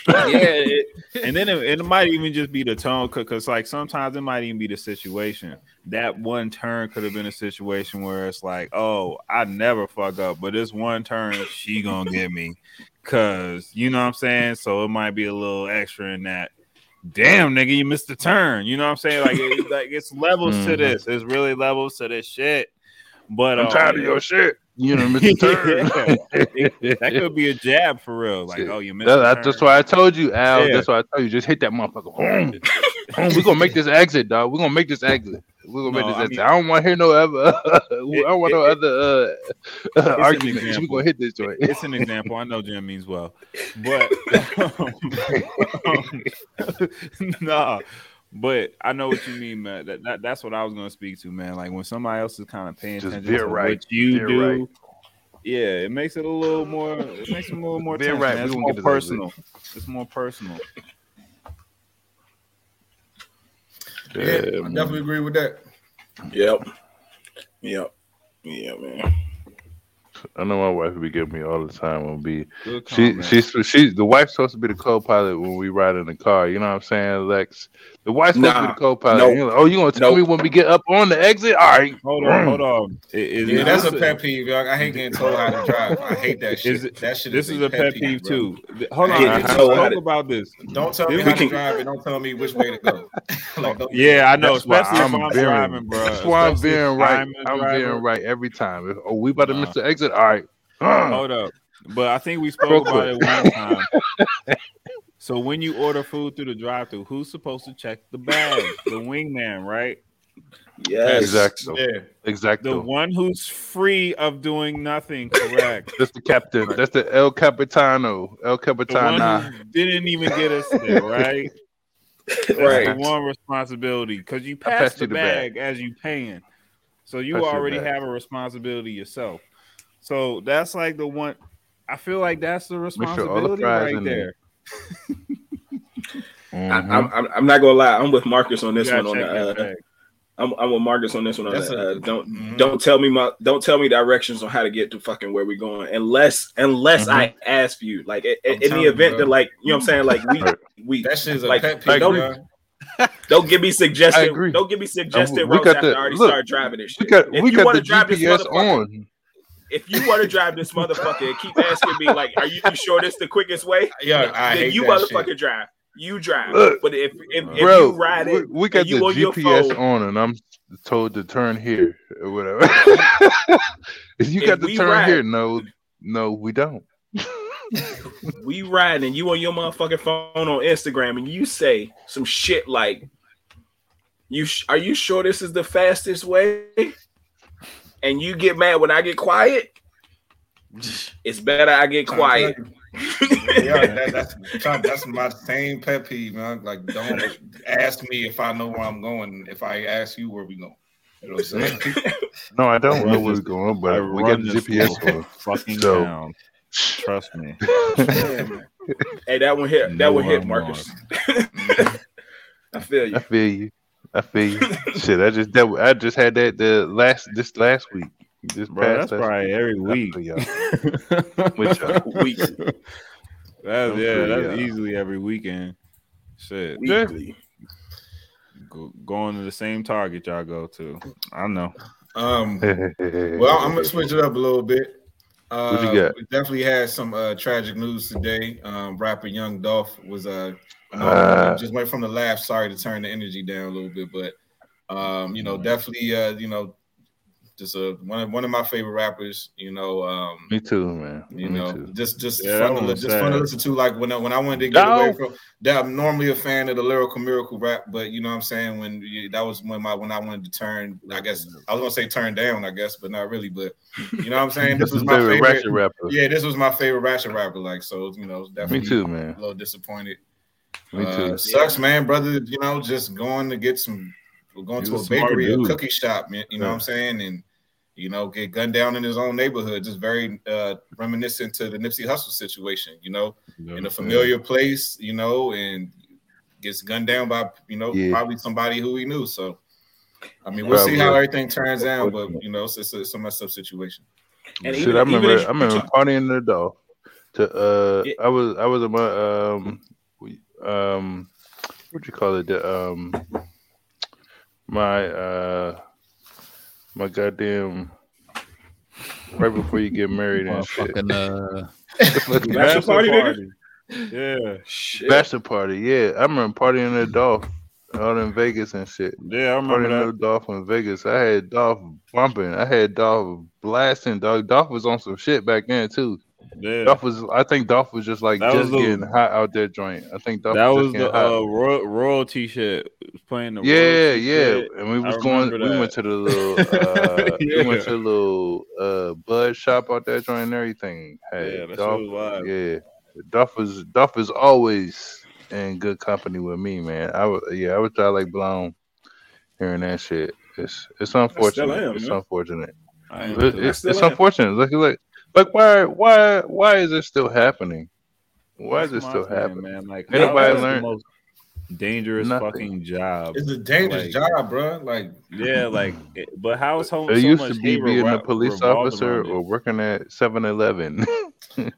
yeah, it- and then it, it might even just be the tone because like sometimes it might even be the situation. That one turn could have been a situation where it's like, oh, I never fuck up, but this one turn she gonna get me, cause you know what I'm saying. So it might be a little extra in that. Damn, nigga, you missed the turn. You know what I'm saying? Like, it, like it's levels to Mhm. this. It's really levels to this shit. But I'm um, tired of your shit. You know, Mr. Turn. that could be a jab for real. Like, oh, you missed. That- that's why I told you, Al. Yeah. That's why I told you. Just hit that motherfucker. Boom. Boom. We're gonna make this exit, dog. We're gonna make this exit. We're gonna No, make this I exit. mean- I don't want to hear no other. I don't want no it- other uh, an arguments. We're gonna hit this joint. it's an example. I know Jim means well, but nah. But I know what you mean, man. That, that that's what I was gonna speak to, man. Like when somebody else is kind of paying Just attention to right, what you veer do. right. Yeah, it makes it a little more. It makes it a little more Veer tense, right, It's more get this exit. personal. It's more personal. yeah, Yeah, I man. definitely agree with that. Yep. Yep. Yeah, man. I know my wife would be giving me all the time. Will be Good she comment. she's she the wife's supposed to be the co-pilot when we ride in the car. You know what I'm saying, Lex? The wife's supposed to be Nah. the co-pilot. Nope. You're like, oh, you gonna tell Nope. me when we get up on the exit? All right. hold on, hold on. I- Is, Yeah, that's a pet peeve. Yo. I hate getting told how to drive. I hate that shit. Is it- that shit This is a pet peeve bro. too. Hold on, Yeah, we so how spoke about this. Don't tell me We how to drive and don't tell me which way to go. like, Yeah, I know, That's why especially if I'm I'm veering. driving, bro. That's why I'm Especially if veering right. I'm the veering right every time. If, oh, we about to miss the exit. All right. Hold up. But I think we spoke about it one time. so when you order food through the drive-through, who's supposed to check the bag? the wingman, right? Yes. Exactly. Yeah. Exactly. The one who's free of doing nothing, correct? That's the captain. That's the El Capitano. El the one who didn't even get us there, right? That's Right. the one responsibility because you I pass the, you the bag, bag. as you paying, so you Pass already have a responsibility yourself. So that's like the one. I feel like that's the sure all the responsibility fries right in there. There. I, Mhm. I'm, I'm, I'm not gonna lie. I'm with Marcus on this one. On the, uh. I'm, I'm with Marcus on this one. On the, a- uh, don't Mhm. don't tell me my don't tell me directions on how to get to fucking where we're going unless unless I ask you. Like i- i- I'm in the telling you, event that like you know what I'm saying. Like we we That shit is a Like, pet I peeve. agree. bro. don't give me I suggested. Don't give me suggested we routes got after the- I already look, started driving this we got if we you got wanna the drive this GPS on. If you want to drive this motherfucker and keep asking me like, "Are you, you sure this the quickest way?" Yeah, I then you motherfucker shit. drive. You drive. Look, but if if, if Bro, you ride we, it, we got you the on GPS phone- on, and I'm told to turn here or whatever. if you If got to turn ride- here, no, no, we don't. we riding and you on your motherfucking phone on Instagram and you say some shit like, "You sh- are you sure this is the fastest way?" And you get mad when I get quiet. It's better I get quiet. yeah, that, that's that's my same pet peeve, man. Like, don't ask me if I know where I'm going. If I ask you where we going, you know what I'm saying? No, I don't know where this- we're going, I but we got run the GPS little on. fucking So- town. Trust me. hey, that one hit. That Know one hit, Marcus. I feel you. I feel you. I feel you. Shit, I just that, I just had that the last this last week. This Bro, past that's probably week. every week. feel y'all. With y'all. That's I'm yeah, pretty, that's uh, easily every weekend. Shit. Weekly. Go, going to the same target y'all go to. I know. Um, well, I'm gonna switch it up a little bit. Uh, What you got? We definitely had some uh, tragic news today. Um, rapper Young Dolph was uh, I Uh. just went from the laugh. Sorry to turn the energy down a little bit, but um, you know, definitely, uh, you know, just a one of one of my favorite rappers. You know, um, Me too, man. you Me know, too. just just Yeah, that fun to one li- just fun to sad. listen to. Like when I, when I wanted to get away from that, I'm normally a fan of the lyrical miracle rap, but you know what I'm saying when you, that was when my when I wanted to turn. I guess I was gonna say turn down, I guess, but not really. But you know what I'm saying. This That's was my favorite favorite. rapper. Yeah, this was my favorite ratchet rapper. Like so, you know, Me definitely too, man. a little disappointed. Me Uh, sucks, man, brother. You know, just going to get some, we're going He to a a smart bakery, a cookie shop, man. You know what I'm saying, and you know, get gunned down in his own neighborhood. Just very uh, reminiscent to the Nipsey Hussle situation. You know, in a familiar place. You know, and gets gunned down by you know Yeah. probably somebody who he knew. So, I mean, we'll see how everything turns out, but you know, it's, it's, a, it's a messed up situation. And Shit, even- I even remember. if I you remember talk- partying in the door. To uh, Yeah. I was I was at my um, we- um, what do you call it? The um, my uh, my goddamn. Right before you get married and shit. Fucking uh, Fucking Bachelor party, nigga? Yeah, Shit. Bachelor party, yeah. I remember partying in the Dolph out in Vegas and shit. yeah, I remember Partying in that. the Dolph in Vegas. I had Dolph bumping. I had Dolph blasting. Dog. Dolph was on some shit back then too. Yeah, Dolph was. I think Dolph was just like That just the- getting hot out that joint. I think Dolph that was, was the uh, royal, royalty shit. Was playing the yeah, yeah. shit. And we I was going. We went to the little. Uh, We went to the little uh, bud shop out that joint and everything. Had Yeah, that Dolph, was wild. Yeah, Dolph was Dolph is always in good company with me, man. I was yeah, I was try like blown hearing that shit. It's it's unfortunate. am, it's man. unfortunate. I It- into it's still it's am. unfortunate. Like like like why why why is this still happening? Why is it That's my still thing, happening? man? Like, Ain't nobody that's the most dangerous nothing. fucking job. It's a dangerous Like- job, bro. Like Yeah, like, but how is home? It so used much to be hate being a police officer or working at 7-Eleven, uh,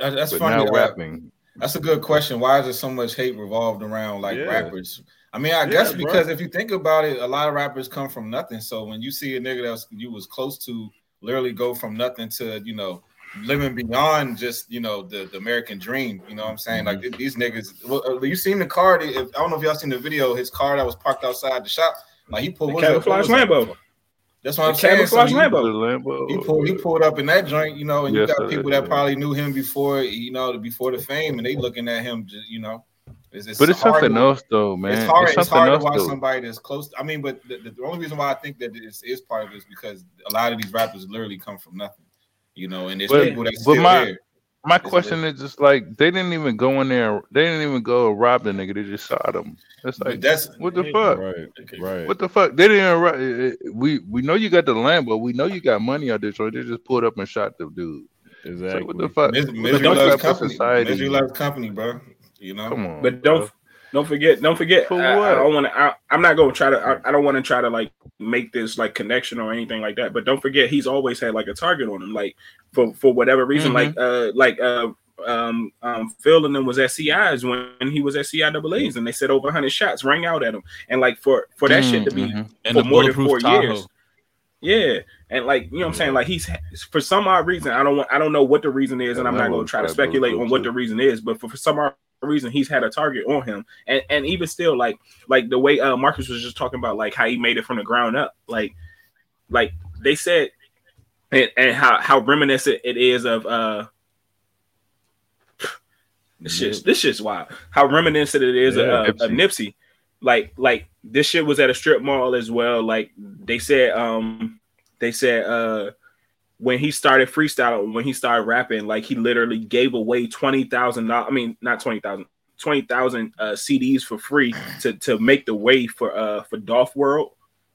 that's but funny. now uh, rapping. That's a good question. Why is there so much hate revolved around like Yeah. rappers? I mean, I Yeah, guess bro. because if you think about it, a lot of rappers come from nothing. So when you see a nigga that you was close to literally go from nothing to, you know, living beyond just, you know, the, the American dream, you know what I'm saying? Mm-hmm. Like these niggas, well, uh, you seen the car? If, I don't know if y'all seen the video, his car that was parked outside the shop. Like he pulled The what was that- camouflage what? Lambo. That's what I'm The saying. So camouflage he- Lambo. He pulled he pulled up in that joint, you know, and you got sir, people that yeah. probably knew him before, you know, before the fame, and they looking at him, you know. It's, it's But it's something to- else though, man. It's hard. It's, something hard to watch though. somebody that's close. I mean, but the, the, the only reason why I think that this is part of it is because a lot of these rappers literally come from nothing, you know, and there's But- people that but still my- there. My It's question is just like they didn't even go in there. They didn't even go rob the nigga. They just shot him. It's But like that's what the fuck? Right, right. What the fuck? They didn't. ri- eh, We we know you got the land, but We know you got money out there. So they just pulled up and shot the dude. It's Exactly. like what the fuck? mis- What the misery fuck loves company. society? Misery loves company, bro. You know, Come on. But don't bro. don't forget, don't forget. For I, what? I don't want to. I'm not going to try to. I, I don't want to try to like make this like connection or anything like that. But don't forget, he's always had like a target on him, like for for whatever reason. Mhm. Like uh like uh um um Phil and them was at CI's when he was at CIAA's and they said over 100 shots rang out at him and like for for that shit to be Mhm. and for more than four Tahoe. years. Yeah, and like you know what I'm saying, like he's for some odd reason. I don't want. I don't know what the reason is, and I'm not going to try to speculate on what the reason is. But for, for some odd reason, he's had a target on him, and and even still, like like the way uh Marcus was just talking about, like how he made it from the ground up, like like they said, and, and how how reminiscent it is of uh. This shit's this shit's wild. How reminiscent it is Yeah, of, of Nipsey. Like like this shit was at a strip mall as well. Like they said um they said uh when he started freestyling, when he started rapping, like he literally gave away twenty thousand dollars. I mean, not twenty thousand, twenty thousand uh, CDs for free to to make the way for uh for Dolph World,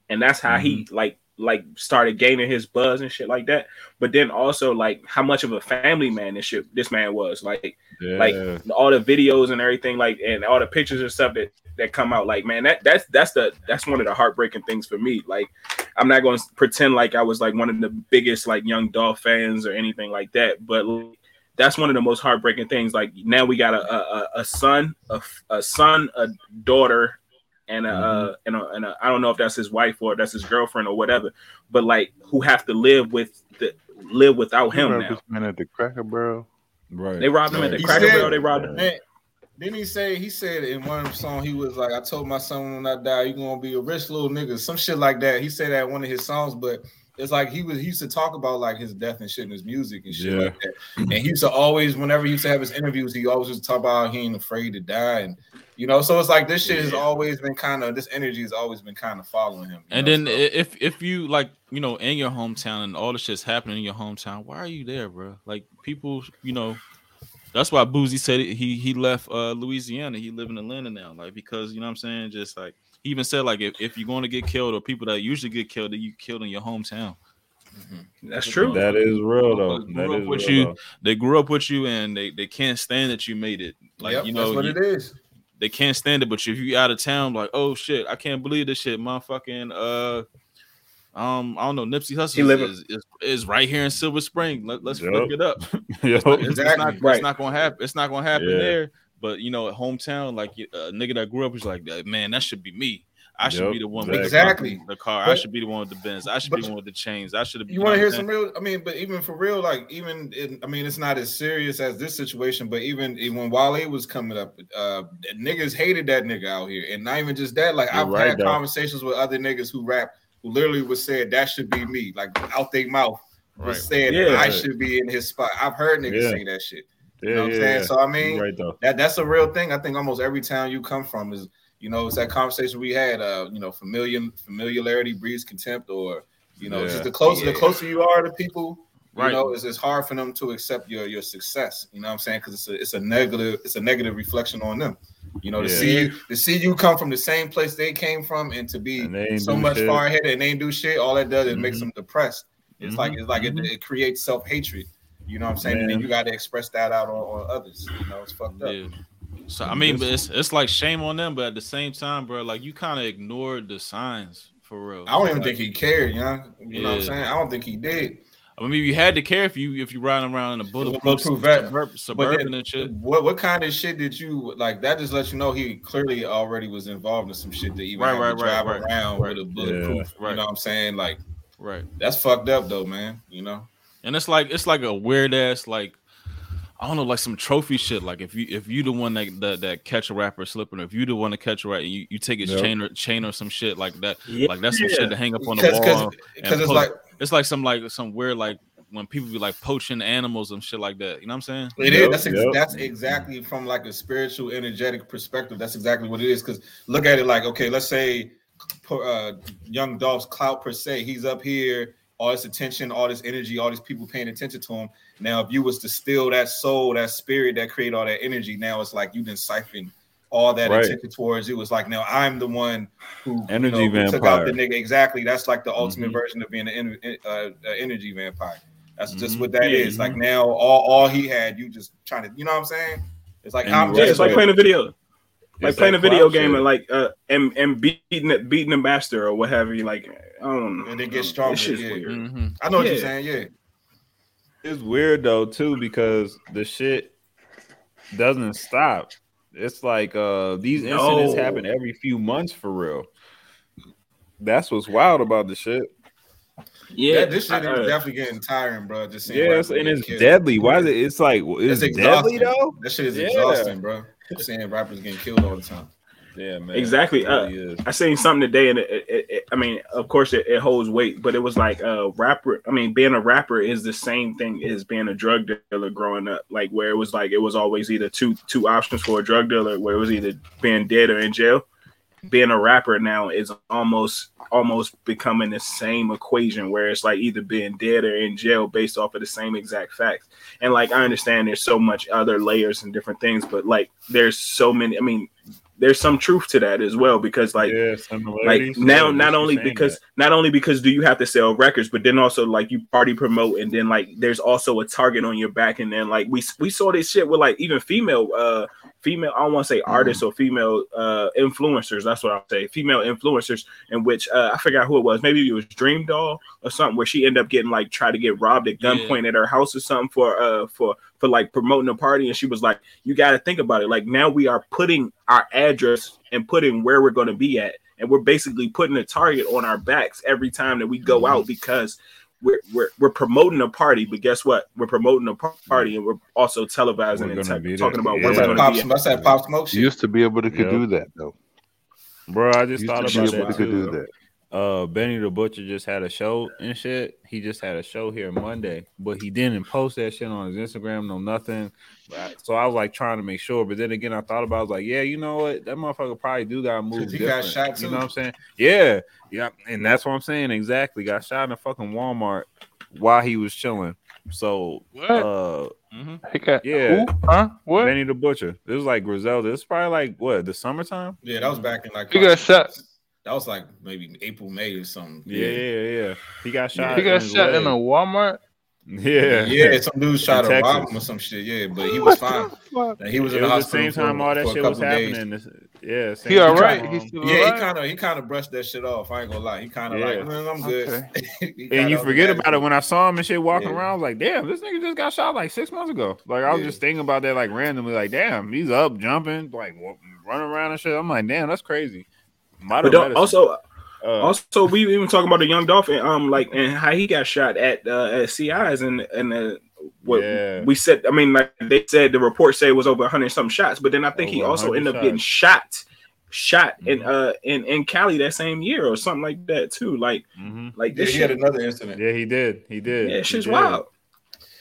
and that's how he like like started gaining his buzz and shit like that. But then also like how much of a family man this shit this man was. Like Yeah. like all the videos and everything like and all the pictures and stuff that that come out. Like man that that's that's the that's one of the heartbreaking things for me. Like i'm not going to pretend like i was like one of the biggest like young Dolph fans or anything like that. But like, that's one of the most heartbreaking things. Like now we got a a, a- a son a, a son a daughter and a, uh, and a and a I don't know if that's his wife or that's his girlfriend or whatever, but like who have to live with the live without You him robbed now. this man at the Cracker Barrel. right. They robbed him at the He Cracker said- Barrel. They robbed him. Man, didn't he say he said in one of the songs he was like, I told my son when I die, you're gonna be a rich little nigga, some shit like that. He said that in one of his songs, but it's like he was he used to talk about like his death and shit in his music and shit Yeah. like that. And he used to always, whenever he used to have his interviews, he always used to talk about he ain't afraid to die. And you know, so it's like this shit has always been kind of this energy has always been kind of following him. And know, then so- if if you like you know in your hometown and all the shit's happening in your hometown, why are you there, bro? Like people, you know, that's why Boosie said it, he he left uh Louisiana. He live in Atlanta now, like because you know what I'm saying. Just like he even said, like if, if you're going to get killed or people that usually get killed, that you killed in your hometown. That's true. That is real though. They Grew That up is with real, you. though. They grew up with you and they they can't stand that you made it. Like Yep, you know, that's what you- it is. they can't stand it. But if you out of town, like, oh shit, I can't believe this shit. Motherfucking uh um, I don't know, Nipsey He Hussle is, is, is right here in Silver Spring. Let, let's Yup. flip it up. Yo, It's, it's Exactly. not, Right. it's not gonna happen. It's not gonna happen Yeah. there. But you know, at hometown, like a nigga that grew up was like, man, that should be me. I should Yup, be the one with the exactly. fucking- the car. I should be the one with the Benz. I should be the one with the chains. I should have. You want to hear some real? I mean, but even for real, like even in, I mean, it's not as serious as this situation. But even, even when Wale was coming up, uh, niggas hated that nigga out here, and not even just that. Like You're I've right, had though. conversations with other niggas who rap, who literally was said that should be me, like out their mouth was Right. saying Yeah. I should be in his spot. I've heard niggas Yeah. say that shit. Yeah, You know what yeah, I'm saying? yeah. So I mean, right though. that that's a real thing. I think almost every town you come from is, you know, it's that conversation we had. Uh, you know, familiar familiarity breeds contempt, or you know, Yeah. just the closer the closer you are to people, you Right. know, it's, it's hard for them to accept your your success. You know what I'm saying? Because it's a it's a negative it's a negative reflection on them. You know, to Yeah. see you to see you come from the same place they came from, and to be And so much shit. far ahead and they ain't do shit. All that does is makes Mhm. them depressed. It's like it's like it, it creates self hatred. You know what I'm saying? And then you got to express that out on, on others. You know, it's fucked up. Yeah. So I mean, but it's it's like shame on them, but at the same time, bro, like you kind of ignored the signs for real. I don't even Like, think he cared, you know. You know what I'm saying? I don't think he did. I mean, you had to care if you if you riding around in a bulletproof, bulletproof vet. suburb, But suburban then, and shit. what what kind of shit did you like? That just lets you know he clearly already was involved in some shit to even Right, right, to right, drive right, around right. with a bulletproof. Yeah. You know what I'm saying? Like Right. that's fucked up though, man. You know. And it's like it's like a weird ass like I don't know, like some trophy shit. Like if you if you the one that that, that catch a rapper slipping, or if you the one to catch a rapper, you, you take his Yep. chain or chain or some shit like that. Yeah. Like that's some shit to hang up on the Because wall. because it's like it's like some like some weird like when people be like poaching animals and shit like that. You know what I'm saying? It is. Yep, That's ex- yep. that's exactly from like a spiritual, energetic perspective. That's exactly what it is. Because look at it like, okay, let's say uh, Young Dolph's clout per se. He's up here, all this attention, all this energy, all these people paying attention to him. Now, if you was to steal that soul, that spirit that create all that energy, now it's like you didn't siphon all that Right. attention towards you. It's like now I'm the one who Energy you know, who took out the nigga. Exactly. That's like the ultimate Mhm. version of being an uh, energy vampire. That's just Mhm. what that is. Yeah. Like now, all all he had, you just trying to, you know what I'm saying? It's like And I'm just right, like playing a video, like playing a video game shit. and like uh and and beating it, beating the master or what have you. Like I don't know. And then get This stronger, shit's yeah. weird. Mhm. I know what you're saying. Yeah, It's weird though too because the shit doesn't stop. It's like uh these incidents No. happen every few months for real. That's what's wild about the shit. Yeah, yeah. This shit is definitely getting tiring, bro. Just seeing Yes, and it's killed. deadly. Why is it? It's like it's, It's deadly though. That shit is Yeah. exhausting, bro. Seeing rappers getting killed all the time. Yeah, man. Exactly. It Uh. I seen something today, and it, it, it, I mean, of course, it, it holds weight, but it was like a rapper. I mean, being a rapper is the same thing as being a drug dealer growing up. Like where it was like it was always either two two options for a drug dealer, where it was either being dead or in jail. Being a rapper now is almost almost becoming the same equation where it's like either being dead or in jail based off of the same exact facts. And like I understand there's so much other layers and different things, but like there's so many. I mean, there's some truth to that as well because like yeah, like now not only because that. not only because do you have to sell records but then also like you party promote and then like there's also a target on your back and then like we we saw this shit with like even female uh female i don't want to say artists or female uh influencers that's what i'll say female influencers in which uh i forgot who it was maybe it was DreamDoll or something where she ended up getting like try to get robbed at Yeah. gunpoint at her house or something for uh for for like promoting a party and she was like you got to think about it like now we are putting our address and putting where we're going to be at and we're basically putting a target on our backs every time that we go Mm-hmm. out because we're, we're we're promoting a party but guess what we're promoting a party and we're also televising We're and te- be talking about Yeah. where That's we're going pop. to be at. That's pop smoke You shit. used to be able to could Yep. do that though. bro, I just You thought used to about be able that to could do too. that. Uh Benny the Butcher just had a show and shit. He just had a show here Monday, but he didn't post that shit on his Instagram, no nothing. So I was like trying to make sure, but then again, I thought about, it, I was like, yeah, you know what, that motherfucker probably do got to move. he got different. shot You know what I'm saying? Yeah, yeah, and that's what I'm saying exactly. Got shot in a fucking Walmart while he was chilling. So, What? uh, He got Yeah. who? Huh? What? Benny the Butcher. This was like Griselda. This is probably like what the summertime. Yeah, that was back in like He got shot. That was like maybe April, May or something. Yeah, yeah, yeah. He got shot. He got in shot in a. Walmart. Yeah, Yeah, some dude shot In to rob him or some shit. Yeah, but he was fine. Fuck. He was It in the was the hospital same time for, all that a shit was couple days. happening. Yeah, same He all time, right? He still Yeah, he kind of he kind of brushed that shit off. I ain't gonna lie. He kind of Yeah. like, man, I'm good. Okay. And you forget about it when I saw him and shit walking Yeah. around. I was like, damn, this nigga just got shot like six months ago. Like I was Yeah. just thinking about that like randomly. Like, damn, he's up jumping, like running around and shit. I'm like, damn, that's crazy. Might But have don't, medicine. also, Uh, also we even talking about the young dolphin, um, like and how he got shot at uh, at CI's and and uh, what Yeah. we said. I mean, like they said, the report said it was over 100 some shots, but then I think he also 100 ended up getting shot, shot in Mhm. uh in in Cali that same year or something like that too. Like mhm. like Yeah, this he had another incident. yeah, he did. He did. yeah, He shit's wild.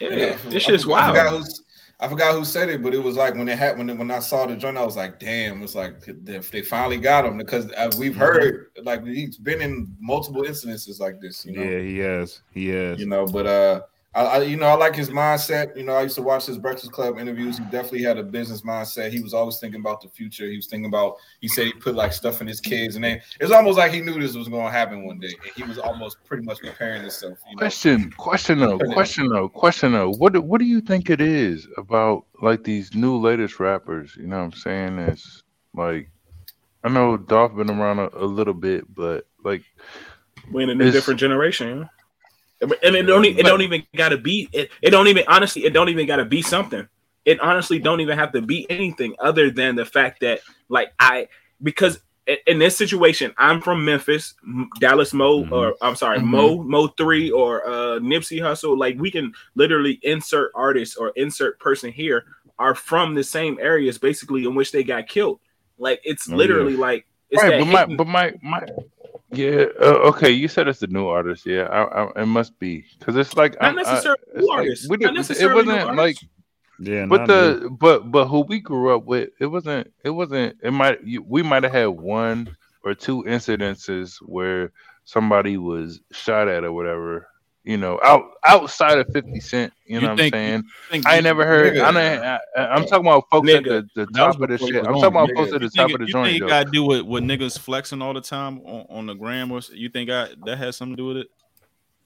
Yeah, Yeah, this shit's forgot- I forgot wild. who's- I forgot who said it, but it was like when it happened. When, when I saw the joint, I was like, "Damn!" It's like they, they finally got him because uh, we've Mm-hmm. heard like he's been in multiple incidences like this. You know, Yeah, he has. He has. you know. But uh, I, I you know I like his mindset. You know, I used to watch his Breakfast Club interviews. He definitely had a business mindset. He was always thinking about the future. He was thinking about. He said he put like stuff in his kids, and then it's almost like he knew this was going to happen one day, and he was almost pretty much preparing himself. You know, Question, question though, question though, question though. What do, what do you think it is about like these new latest rappers? You know what I'm saying? It's like I know Dolph been around a, a little bit, but like We're in a new different generation. And it don't it don't even gotta be it, it don't even honestly it don't even gotta be something. It honestly don't even have to be anything other than the fact that like I because in this situation I'm from Memphis, Dallas Mo Mhm. or I'm sorry Mhm. Mo Mo three or uh Nipsey Hussle. Like we can literally insert artists or insert person here are from the same areas basically in which they got killed. Like it's Oh, literally like it's right, but my but my my yeah, uh, okay. You said it's the new artist, yeah. I, I, it must be because it's like not I'm- I- necessarily it's new like, artists. we Not didn't- it new wasn't like. Yeah, but not me. the but but who we grew up with it wasn't it wasn't it might you, we might have had one or two incidences where somebody was shot at or whatever you know out outside of 50 cent you know You what i'm saying think i ain't never heard Nigga. I, didn't- I, I i'm talking about folks at the, the top of the shit i'm talking about nigga. folks at the You top of the you joint think it though. got to do with with niggas flexing all the time on, on the gram or you think I, that has something to do with it?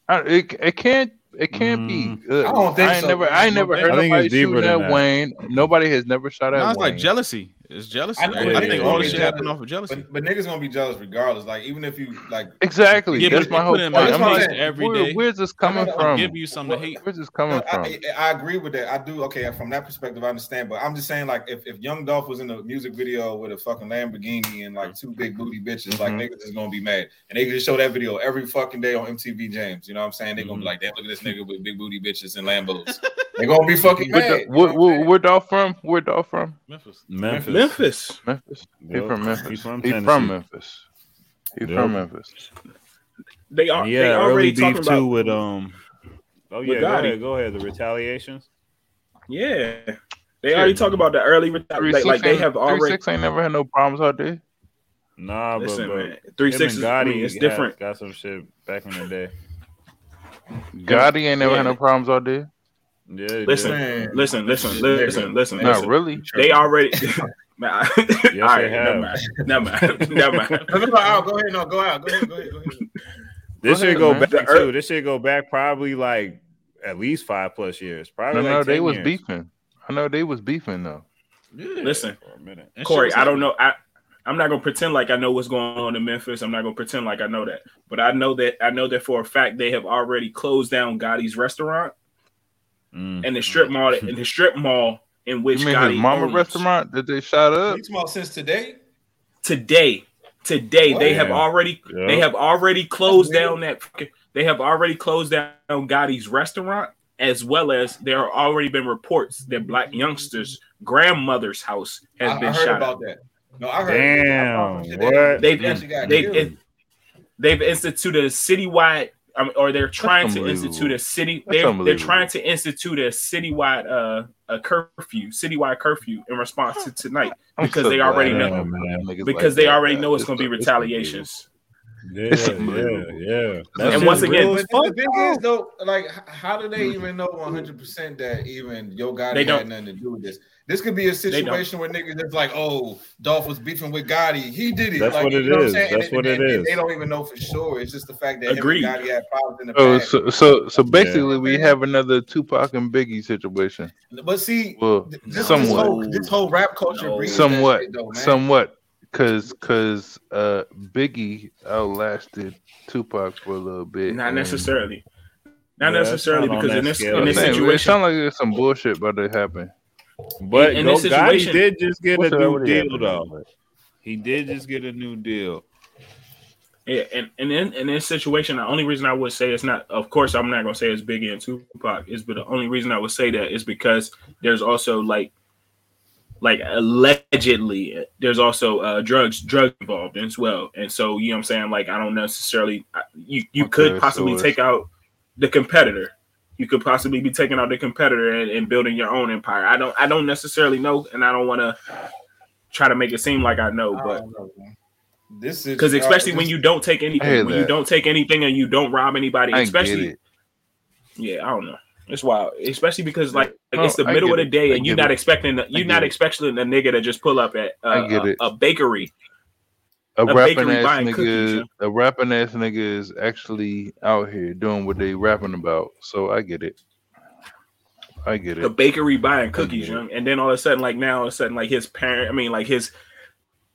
I, it, it can't it can't be uh, I don't think I ain't so, never. I ain't I never heard think- I nobody it's deeper shooting at that. Wayne. Nobody has never shot at No, it's Wayne. like jealousy. It's jealousy. I know, I, I niggas think gonna all this shit jealous. happened off of jealousy. But, but niggas gonna be jealous regardless. Like even if you like, Exactly. Yeah, but That's my whole put point. my I'm face like, every where- day, where's this coming I'll from? give you something to hate. Where's this coming from? I, I, I agree with that. I do. Okay, from that perspective, I understand. But I'm just saying, like, if, if Young Dolph was in a music video with a fucking Lamborghini and like two big booty bitches, like Mhm. niggas is gonna be mad, and they can just show that video every fucking day on MTV Jams. You know what I'm saying? They gonna be Mhm. like, damn, look at this nigga with big booty bitches and Lambos. they gonna be fucking Where, mad. the- you know where, what where, where Dolph from? Where Dolph from? Memphis. Memphis. Memphis. Memphis. He Yep. from Memphis. He's from He from Memphis. He Yep. from Memphis. They are. Yeah, they early already beef talking too with um. Oh yeah, Yo Gotti. ahead, go ahead. The retaliations. Yeah, they Shit. already talk about the early. reti- Three Like, like they ain't- have three already. six ain't never had no problems out there. Nah, but, Listen, but man, three six and is. I Gotti mean, it's different. Got some shit back in the day. Gotti ain't never Yeah. had no problems out there. Yeah, they Listen, Listen, listen, listen, listen, Not listen. really. They already. Man, all they right, have. never mind. Never mind. Never mind. No, no, no, Al, go ahead. No, go out. Go ahead. Go ahead. Go ahead. This Go ahead, should go man. back too. This should go back probably like at least five plus years. Probably No, like no, they 10 was beefing. I know they was beefing though. Listen, for a minute. Corey, I don't know. I I'm not gonna pretend like I know what's going on in Memphis. I'm not gonna pretend like I know that, but I know that I know that for a fact they have already closed down Gotti's restaurant Mm. and the strip mall and the strip mall in which You mean Gotti his mama owns. restaurant that they shot up? You talking about since today? today. Today they have already Yeah. they have already closed down that they have already closed down Gotti's restaurant as well as there have already been reports that Blac Youngsta's grandmother's house has I, been I heard shot about up. that. No, I heard. Damn, I found some shit what? They he actually got they killed. it, they've instituted a citywide, um, or they're trying to institute a city. They're, they're trying to institute a citywide uh a curfew, citywide curfew in response to tonight because so they already know man. because like they that, already man. know it's gonna be so- retaliations. Yeah, It's yeah, unbelievable. yeah. And once again- But the fuck, thing is, though, like, how do they mm-hmm. even know 100 percent that even Yo Gotti They had don't. nothing to do with this? This could be a situation where niggas just like, oh, Dolph was beefing with Gotti. He did it. That's like, what it you know what I'm is. saying? That's And- what and- it and is. They don't even know for sure. It's just the fact that Agreed. him and Gotti had problems in the Oh, past. so so so basically, we have another Tupac and Biggie situation. But see, Well, th- this, this somewhat. whole this whole rap culture No. somewhat, shit, though, somewhat, because because uh, Biggie outlasted Tupac for a little bit. Not and- necessarily. Not Yeah, necessarily because in this scale. in this saying, it situation, sounds like there's some bullshit about to happen. But in Go this situation- Gotti did just get a new deal happening, though. He did just get a new deal. Yeah, and, and in, in this situation, the only reason I would say it's not, of course, I'm not gonna say it's Biggie and Tupac, is but the only reason I would say that is because there's also like, like allegedly, there's also uh drugs drugs involved as well, and so you know what I'm saying. Like I don't necessarily, you you Okay, could possibly it's- take out the competitor. You could possibly be taking out the competitor and, and building your own empire. I don't I don't necessarily know, and I don't want to try to make it seem like I know, but don't know. This is because especially uh, when you don't take anything, when you don't take anything and you don't rob anybody, I get especially it. yeah, I don't know. It's wild, especially because like, like No, it's the I middle of the day and you're not it. expecting you're not expecting a nigga to just pull up at uh, a, a bakery. A, a rapping bakery ass nigga, cookies, a rapping ass nigga is actually out here doing what they rapping about. So I get it. I get it. The bakery buying cookies, young, and then all of a sudden, like now, all of a sudden, like his parent, I mean, like his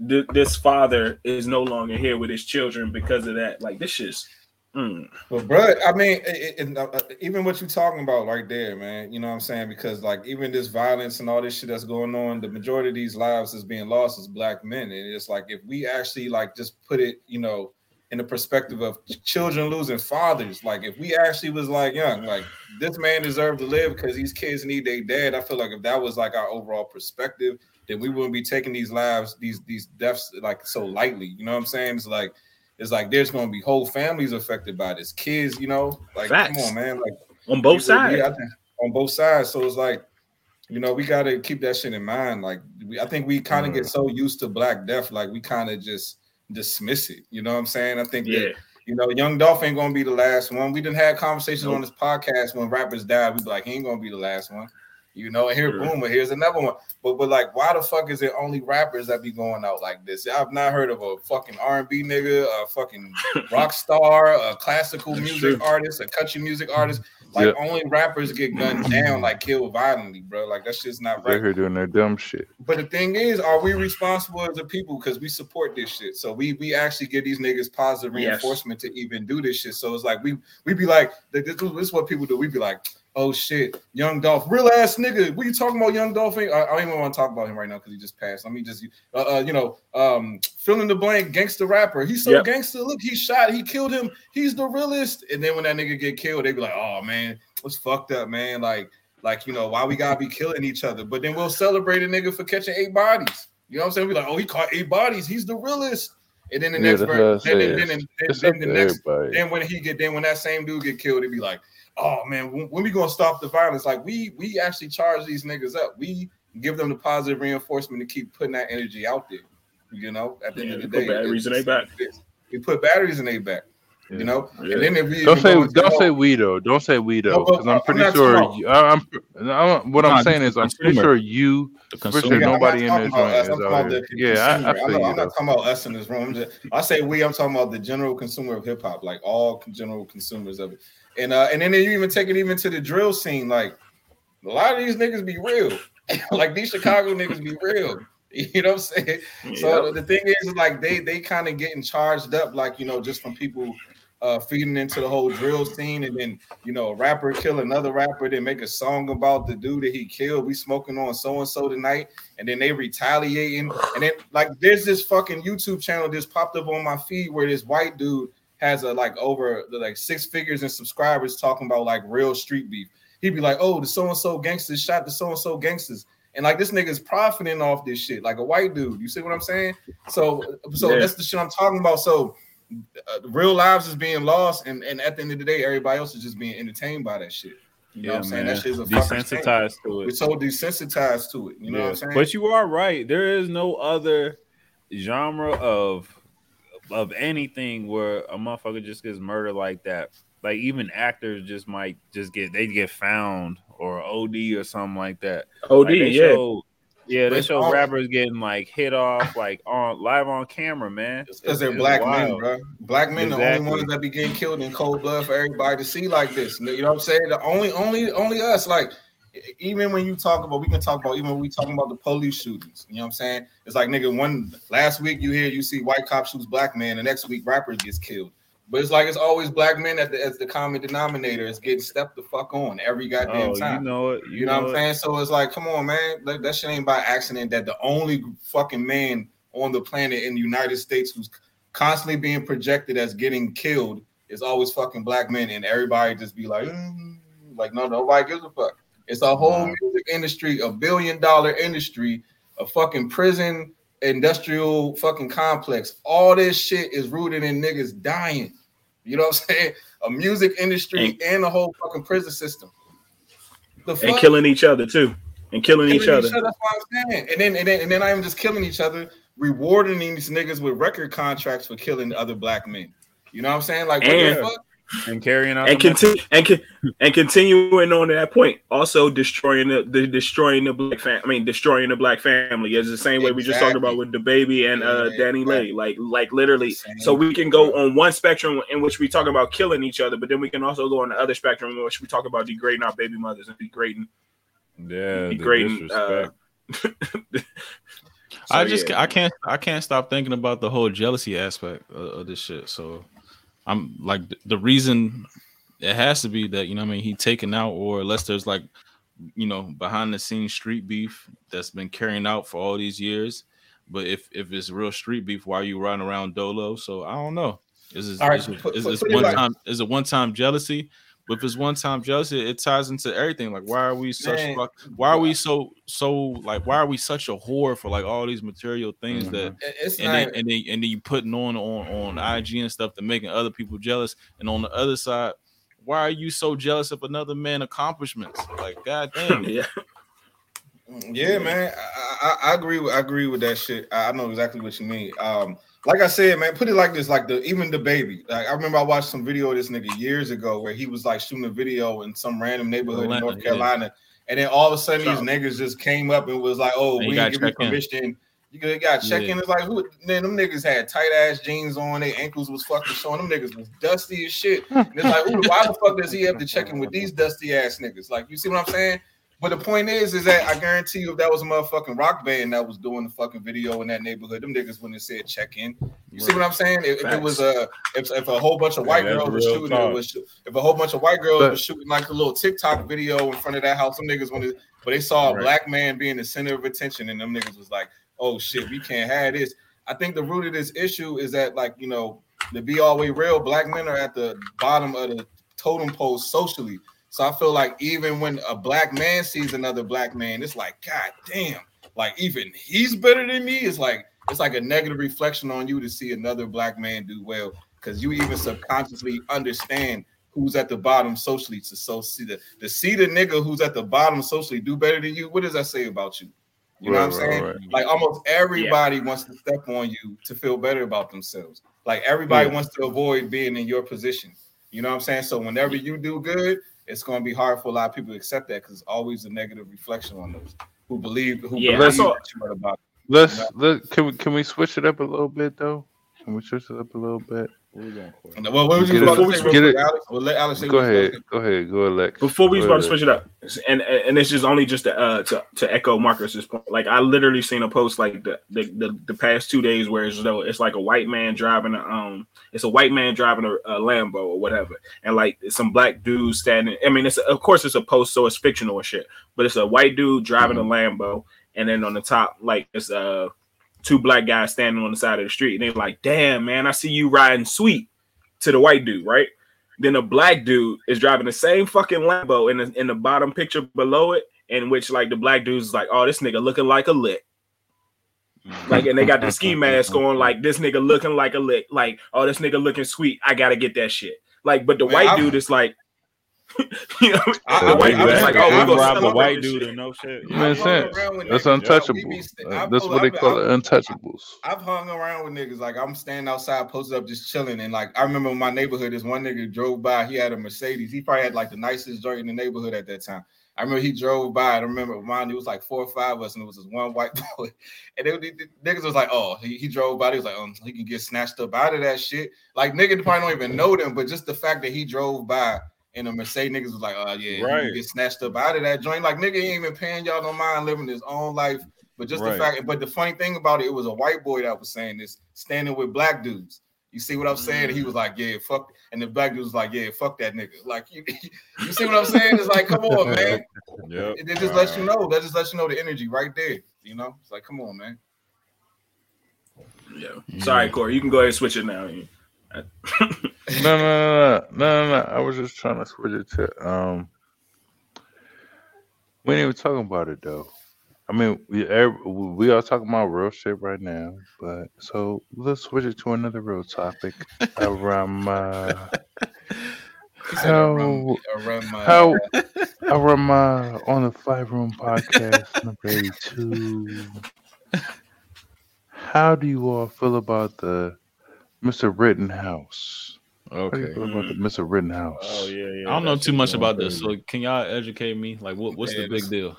th- this father is no longer here with his children because of that. Like this shit's. Mm. But bro, I mean, it, it, uh, even what you're talking about right there, man. You know what I'm saying? Because like even this violence and all this shit that's going on, the majority of these lives is being lost as black men, and it's like if we actually like just put it, you know, in the perspective of children losing fathers, like if we actually was like young, like this man deserved to live because these kids need their dad. I feel like if that was like our overall perspective, then we wouldn't be taking these lives, these these deaths like so lightly. You know what I'm saying? It's like it's like there's gonna be whole families affected by this. Kids, you know, like Facts. come on, man. Like On both sides. on both sides. So it's like, you know, we gotta keep that shit in mind. Like we, I think we kind of get mm. so used to Black Death, like we kind of just dismiss it. You know what I'm saying? I think yeah, that you know, Young Dolph ain't gonna be the last one. We didn't have conversations on this podcast when rappers died. We be like, he ain't gonna be the last one. You know, and here, Sure. boom, here's another one. But but like, why the fuck is it only rappers that be going out like this? I've not heard of a fucking R and B nigga, a fucking rock star, a classical That's music true. artist, a country music artist. Like Yep. only rappers get gunned down, like killed violently, bro. Like that's just not right. They're right. here doing their dumb shit. But the thing is, are we responsible as a people because we support this shit? So we we actually give these niggas positive Yes. reinforcement to even do this shit. So it's like we we be like, this, this is what people do. We be like, oh shit, Young Dolph, real ass nigga. What you talking about, Young Dolph? I, I don't even want to talk about him right now because he just passed. Let me just, uh, uh, you know, um, fill in the blank, gangster rapper. He's so Yep. gangster. Look, he shot, he killed him. He's the realest. And then when that nigga get killed, they be like, oh man, what's fucked up, man? Like. Like, you know, why we gotta be killing each other? But then we'll celebrate a nigga for catching eight bodies. You know what I'm saying? We be like, oh, he caught eight bodies. He's the realest. And then the Yeah, next verse, then, then, then, then, then the next, everybody. then when he get, then when that same dude get killed, it'd be like, oh man, when, when we gonna stop the violence? Like we we actually charge these niggas up. We give them the positive reinforcement to keep putting that energy out there. You know, at the Yeah, end of the day, batteries in it's- their back. We put batteries in their back. You know, Yeah. and then if we Don't even say go don't say we though. Don't say we though, No, because I'm I'm pretty sure. You, I- I'm, I'm what Nah, I'm saying is the I'm pretty sure you The for sure. Yeah, I'm nobody in not this talking about joint us. is I'm talking out about Yeah, I, consumer. I I feel know, you I'm though. not talking about us in this room. Just- I say we. I'm talking about the general consumer of hip hop, like all general consumers of it. And uh, and then you even take it even to the drill scene. Like a lot of these niggas be real. like these Chicago niggas be real. You know what I'm saying? So the thing is, like they they kind of getting charged up, like you know, just from people uh feeding into the whole drill scene, and then you know, a rapper kill another rapper, then make a song about the dude that he killed. We smoking on so and so tonight, and then they retaliating, and then like there's this fucking YouTube channel just popped up on my feed where this white dude has a like over the, like six figures in subscribers talking about like real street beef. He'd be like, "Oh, the so and so gangsters shot the so and so gangsters." And like this nigga's profiting off this shit, like a white dude. You see what I'm saying? So, so Yeah. that's the shit I'm talking about. So uh, real lives is being lost, and, and at the end of the day, everybody else is just being entertained by that shit. You know Yeah, what I'm saying? man. That shit's a. Desensitized to We're so desensitized to it. You know what I'm saying? But you are right. There is no other genre of of anything where a motherfucker just gets murdered like that. Like even actors just might just get they get found or OD or something like that. OD, Like, they yeah. show- yeah, they show rappers getting like hit off like on live on camera, man. because they're It's black men, bro. Black men, the only ones that be getting killed in cold blood for everybody to see like this. You know what I'm saying? The only, only, only us. Like, even when you talk about, we can talk about, even when we talking about the police shootings. You know what I'm saying? It's like, nigga, one last week you hear you see white cop shoots black man, the next week rapper gets killed. But it's like it's always black men at the, as the common denominator. It's getting stepped the fuck on every goddamn Oh, time. you know it. You, know, what I'm saying? So it's like, come on, man. Like, that shit ain't by accident that the only fucking man on the planet in the United States who's constantly being projected as getting killed is always fucking black men, and everybody just be like, "Mm," like no, nobody gives a fuck. It's a whole Nah. music industry, a billion dollar industry, a fucking prison industrial fucking complex. All this shit is rooted in niggas dying. You know what I'm saying? A music industry and, a whole fucking prison system. The and killing each other too, and killing, each Killing other. That's what I'm saying. And then and then and then not even just killing each other, rewarding these niggas with record contracts for killing other black men. You know what I'm saying? Like what And- the fuck? And carrying on and continue and con- and continuing on to that point, also destroying the, the destroying the black fam. I mean, destroying the black family is the same way we just talked about with DaBaby and uh, Danny exactly. Lay. Like, like literally. So we can go on one spectrum in which we talk about killing each other, but then we can also go on the other spectrum in which we talk about degrading our baby mothers and degrading. yeah, degrading uh, disrespect. I just yeah. I can't I can't stop thinking about the whole jealousy aspect of, of this shit. So I'm like the reason it has to be that you know what I mean he taken out or unless there's like you know behind the scenes street beef that's been carrying out for all these years. But if if it's real street beef, why are you riding around Dolo? So I don't know. Is this right, is, put- is put- this put one time is it one time jealousy? But if it's one time jealousy, it ties into everything. Like why are we such Man, fuck, why are we so so like why are we such a whore for like all these material things mm-hmm. that it's and, not then and then and then you putting on on on IG and stuff to making other people jealous. And on the other side, why are you so jealous of another man's accomplishments? Like god damn. yeah, Yeah, man, I, I, I agree. With, I agree with that shit. I I know exactly what you mean. Um, like I said, man, put it like this: like the even DaBaby. Like I remember I watched some video of this nigga years ago where he was like shooting a video in some random neighborhood Atlanta, in North yeah. Carolina, and then all of a sudden Sure. these niggas just came up and was like, "Oh, we gotta didn't give you check in. permission." You got- got to check Yeah. in. It's like, who? Man, them niggas had tight ass jeans on. Their ankles was fucking showing. Them niggas was dusty as shit. And it's like, why the fuck does he have to check in with these dusty ass niggas? Like, you see what I'm saying? But the point is, is that I guarantee you, if that was a motherfucking rock band that was doing the fucking video in that neighborhood, them niggas wouldn't have said check in. You see what I'm saying? If, if it was a, uh, if, if a whole bunch of white Yeah, girls were shooting, it was if a whole bunch of white girls But- were shooting like a little TikTok video in front of that house, some niggas wanted, but they saw a Right. black man being the center of attention, and them niggas was like, oh shit, we can't have this. I think the root of this issue is that, like, you know, to be all way real, black men are at the bottom of the totem pole socially. So I feel like even when a black man sees another black man, it's like, God damn, like even he's better than me. It's like it's like a negative reflection on you to see another black man do well because you even subconsciously understand who's at the bottom socially to so see the to see the nigga who's at the bottom socially do better than you. What does that say about you? You know what I'm Right, right, saying? right. Like almost everybody wants to step on you to feel better about themselves. Like everybody Yeah. wants to avoid being in your position. You know what I'm saying? So whenever you do good, it's going to be hard for a lot of people to accept that because it's always a negative reflection on those who believe who Yeah, believe that's all- that you are about. Let's let can we can we switch it up a little bit though? Can we switch it up a little bit? Well, what was you Get about it- to say, real get quick, it- Alex? Well, let Alex say Go what he was ahead, go ahead, go ahead, Lex. Before we was Go about to switch it up, and and it's just only just to uh to, to echo Marcus's point. Like I literally seen a post like the the, the, the past two days where it's though it's like a white man driving a um it's a white man driving a, a Lambo or whatever, and like some black dudes standing. I mean, it's of course it's a post, so it's fictional and shit, but it's a white dude driving a Lambo, and then on the top like it's uh two black guys standing on the side of the street, and they're like, "Damn man, I see you riding sweet." To the white dude, right? Then a black dude is driving the same fucking Lambo in the, in the bottom picture below it, in which like the black dude's like, "Oh, this nigga looking like a lick." Like, and they got the ski mask on. Like, this nigga looking like a lick. Like, oh, this nigga looking sweet. I gotta get that shit. Like, but the Man, white I'm- dude is like, you know, I- the I- I- dude like, oh, we I'm gonna robbing sell a white dude shit. and no shit. Man, hung sense. That's niggas, untouchable. be Uh, I've- That's what they call it, untouchables. I've hung around with niggas like I'm standing outside, posted up, just chilling, and like I remember in my neighborhood, this one nigga drove by. He had a Mercedes. He probably had like the nicest joint in the neighborhood at that time. I remember he drove by. I remember mine. It was like four or five of us, and it was this one white boy. And they, the the niggas was like, "Oh, he, he drove by." He was like, "Um, he can get snatched up out of that shit." Like niggas probably don't even know them, but just the fact that he drove by in a Mercedes, niggas was like, "Oh yeah, Right. get snatched up out of that joint." Like nigga ain't even paying y'all no mind living his own life. But just Right. the fact, but the funny thing about it, it was a white boy that was saying this, standing with black dudes. You see what I'm saying? He mm. was like, "Yeah, fuck," and the black dude was like, "Yeah, fuck that nigga." Like, you, you see what I'm saying? It's like, come on, man. Yep. It, it just lets you know. That just lets you know the energy right there. You know, it's like, come on, man. Yeah. Mm. Sorry, Corey. You can go ahead and switch it now. No, no, no, no, no, no. I was just trying to switch it to um. We ain't even talking about it though. I mean, we we are talking about real shit right now, but so let's switch it to another real topic around uh, how around my, how around uh, on the Flight Room Podcast number eighty-two. How do you all feel about the Mr. Rittenhouse? How Okay. feel about the Mr. Rittenhouse? Oh yeah, yeah. I don't know too much going about this, so can y'all educate me? Like, what what's Yeah, the big deal?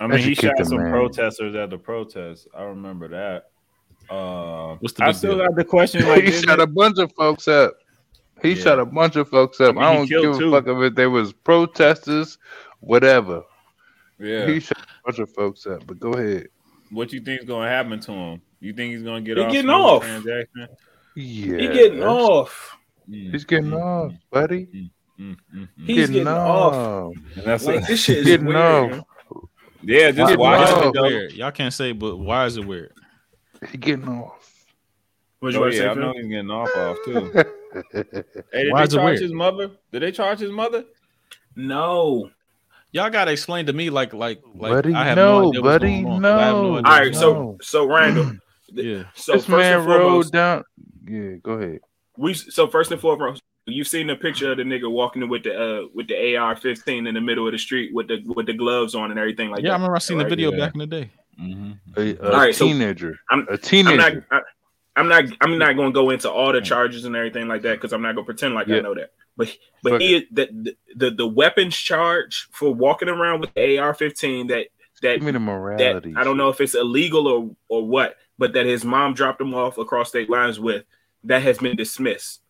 I mean, he Educate shot the some man. protesters at the protest. I remember that. Uh, What's the I big still deal? got the question. Like, he didn't shot it- a bunch of folks up. He Yeah. shot a bunch of folks up. I I, mean, he don't killed give two. a fuck if it, there was protesters, whatever. yeah. He shot a bunch of folks up. But go ahead. What you think's gonna happen to him? You think he's gonna get He off? getting smooth off. Transaction? Yeah, He getting off. Mm, He's getting mm, off, buddy. mm. He's getting off. And that's Like this shit is Getting weird. off. yeah. Just Getting Why is it it weird? Y'all can't say, but why is it weird? He getting off. What you Oh want to yeah, I say, know Phil? he's getting off off too. Hey, did Why they is it charge weird? his mother? Did they charge his mother? No. Y'all gotta explain to me, like, like, like. buddy, I have no, no, idea what's buddy, going on. no. I have no idea All what's So so Randall. Yeah. So this first man and rode foremost, down. Yeah, go ahead. we so first and foremost, you've seen the picture of the nigga walking with the uh with the AR-15 in the middle of the street with the with the gloves on and everything like yeah, I remember I seen the video yeah. back in the day. Mm-hmm. A, a All right, so teenager. I'm- a I'm teenager. not. I, I'm not. I'm not going to go into all the charges and everything like that because I'm not going to pretend like I know that. But but Fuck he the, the the weapons charge for walking around with AR-15 that that Give me the that morality. I don't know if it's illegal or or what, but that his mom dropped him off across state lines with that has been dismissed.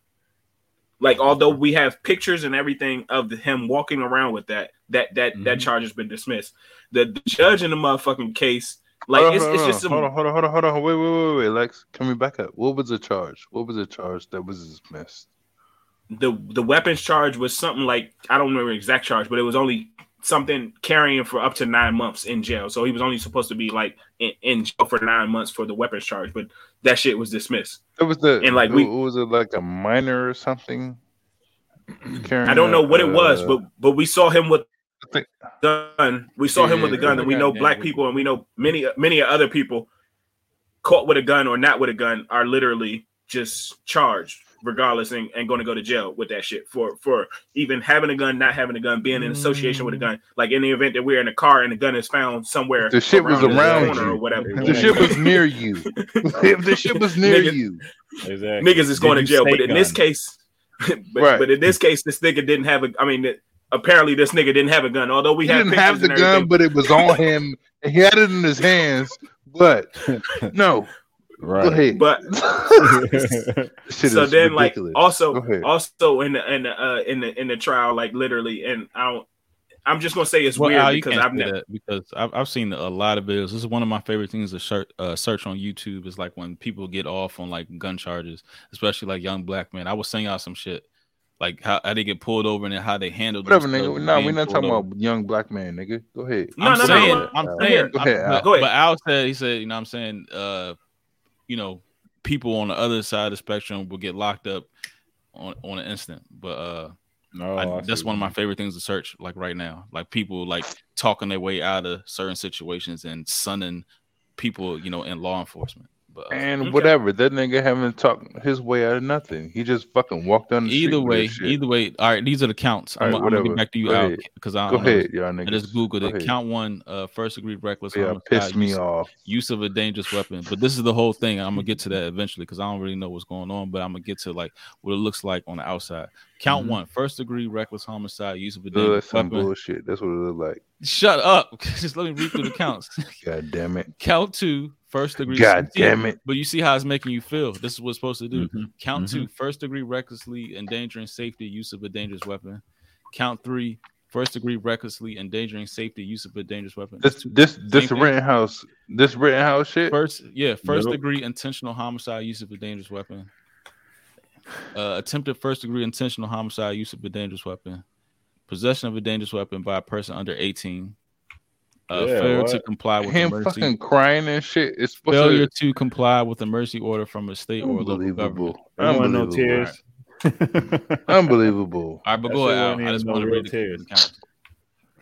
Like although we have pictures and everything of the, him walking around with that, that that that Mhm. charge has been dismissed. The, the judge in the motherfucking case, like Hold on, it's, hold it's on, just some hold on, hold on, hold on, hold on. Wait, wait, wait, wait, Lex. Can we back up? What was the charge? What was the charge that was dismissed? the the weapons charge was something like I don't remember the exact charge, but it was only something carrying for up to nine months in jail. So he was only supposed to be like in, in jail for nine months for the weapons charge, but that shit was dismissed. It was the And, like, we- was it like a minor or something? I don't know what it was, but but we saw him with think- gun. We saw him with a Yeah, gun, and we know black people and we know many many other people caught with a gun or not with a gun are literally just charged regardless and, and going to go to jail with that shit for for even having a gun, not having a gun, being in association with a gun. Like in the event that we're in a car and the gun is found somewhere, The shit was around you. or whatever. If the shit was near you. if the shit was near Nigga- you. Exactly. niggas is going to Did you jail. But in this case, but, Right. but in this case, this nigga didn't have a. I mean, apparently this nigga didn't have a gun. Although we He have didn't have the gun, but it was on him. He had it in his hands. But no, right. But shit so is then, like, also, also in the in the uh, in the in the trial, like literally, and I don't. I'm just gonna say it's Well, weird Al, because I've never. because I've, I've seen a lot of videos. This is one of my favorite things to search, uh, search on YouTube. Is like when people get off on like gun charges, especially like young black men. I will sing out some shit like how, how they get pulled over and how they handle Whatever, themselves nigga. No, being we're not talking over. about young black man, nigga. Go ahead. No, I'm no, no, saying, no, I'm no. saying, Go ahead, I'm- Al. Go ahead. But Al said, he said, you know, what I'm saying, uh, you know, people on the other side of the spectrum will get locked up on on an instant. But uh, No, I, I that's one of my favorite things to search, like right now, like people like talking their way out of certain situations and sunning people, you know, in law enforcement. But uh, And Okay. whatever, that nigga haven't talked his way out of nothing. He just fucking walked down the street. either way, shit. either way, all right. These are the counts. All I'm, right, gonna- I'm gonna get back to you Go out because I Go don't know. ahead, y'all I niggas. just googled Go it. ahead. Count one, uh, first degree reckless Yeah, homicide, pissed me use, off. use of a dangerous weapon. But this is the whole thing. I'm gonna get to that eventually because I don't really know what's going on. But I'm gonna get to like what it looks like on the outside. Count Mhm. one, first degree reckless homicide, use of a Ugh, dangerous that's some bullshit. That's what it looked like. Shut up. just let me read through the counts. God damn it. Count two, first degree. God see, damn it. But you see how it's making you feel. This is what it's supposed to do. Mm-hmm. Count two, first degree recklessly endangering safety, use of a dangerous weapon. Count three, first degree recklessly endangering safety, use of a dangerous weapon. This this this thing. Rittenhouse this Rittenhouse shit. First, yeah, first Nope. degree intentional homicide, use of a dangerous weapon. Uh, attempted first degree intentional homicide, use of a dangerous weapon. Possession of a dangerous weapon by a person under 18. Uh, Yeah, failure to comply with Him emergency fucking crying and shit. It's failure to to comply with emergency order from a state or local government. I don't want no Unbelievable. tears. Unbelievable. All right, but That go ahead. wasn't I just even want to no read the, tears.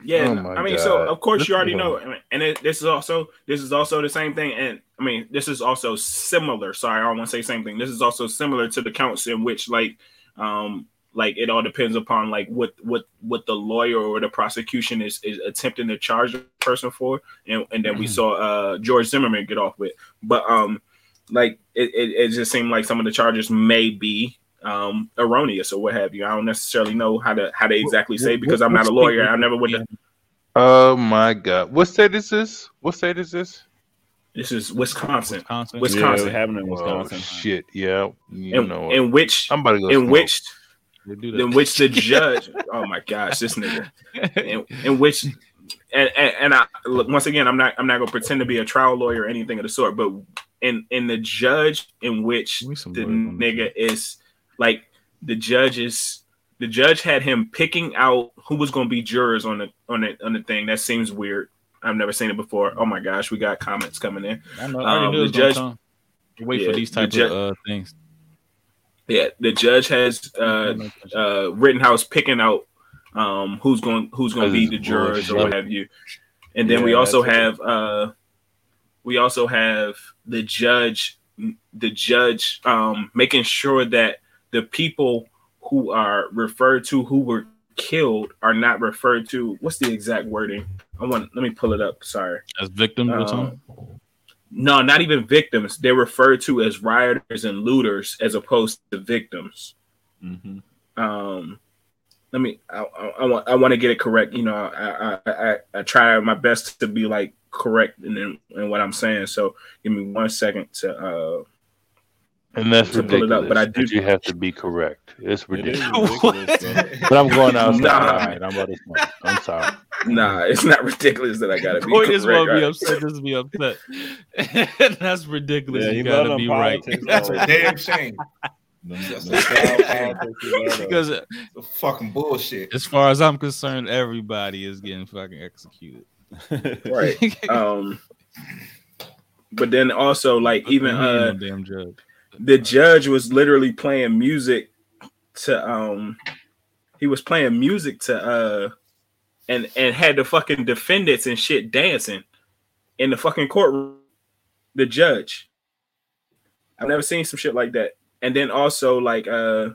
Yeah, Oh I mean, so of course This you already is know, a- and it, this is also this is also the same thing, and I mean this is also similar. Sorry, I don't want to say same thing. This is also similar to the counts in which like, um, like it all depends upon like what what what the lawyer or the prosecution is is attempting to charge the person for, and and then we saw uh George Zimmerman get off with, but um, like it it, it just seemed like some of the charges may be um erroneous or what have you. I don't necessarily know how to how to exactly say because I'm not a lawyer. I never would. have Oh my god. What state is this? What state is this? This is Wisconsin. Wisconsin. Wisconsin. Yeah, it happened in Oh Wisconsin. shit. Yeah. You in, know in which I'm about to go in smoke. which They do that. In which the judge oh my gosh this nigga in, in which and, and and I look once again I'm not I'm not gonna pretend to be a trial lawyer or anything of the sort but in in the judge in which the lawyers on this nigga is like the judge is the judge had him picking out who was going to be jurors on the on the on the thing that seems weird I've never seen it before oh my gosh we got comments coming in I know. I already Um, knew the it was gonna judge-. Wait Yeah, for these the type ju- of uh, things. Yeah the judge has uh uh Rittenhouse picking out um who's going who's going to be the is jurors or what have you. And then we also have uh we also have the judge the judge um making sure that the people who are referred to who were killed are not referred to what's the exact wording? I want let me pull it up sorry. As victims or Um, something. No not even victims. They're referred to as rioters and looters as opposed to victims. Mhm. um let me i, I, I want i want to get it correct. You know I, I i i try my best to be like correct in, in, in what i'm saying. So give me one second to uh And that's to pull it ridiculous. up, but I do- you have to be correct. It's It is ridiculous. ridiculous. But I'm going outside. Nah. All right, I'm about to smoke. I'm sorry. nah it's not ridiculous that i gotta be Boy, this correct, won't be upset. This will be upset. That's ridiculous. Yeah, you he gotta be right. That's a damn shame. Them- That's them a style damn politics, he love them. because uh, It's fucking bullshit. as far as I'm concerned, everybody is getting fucking executed. right um but then also like even uh damn judge. The judge was literally playing music to um he was playing music to uh and and had the fucking defendants and shit dancing in the fucking courtroom the judge. I've never seen some shit like that. And then also like uh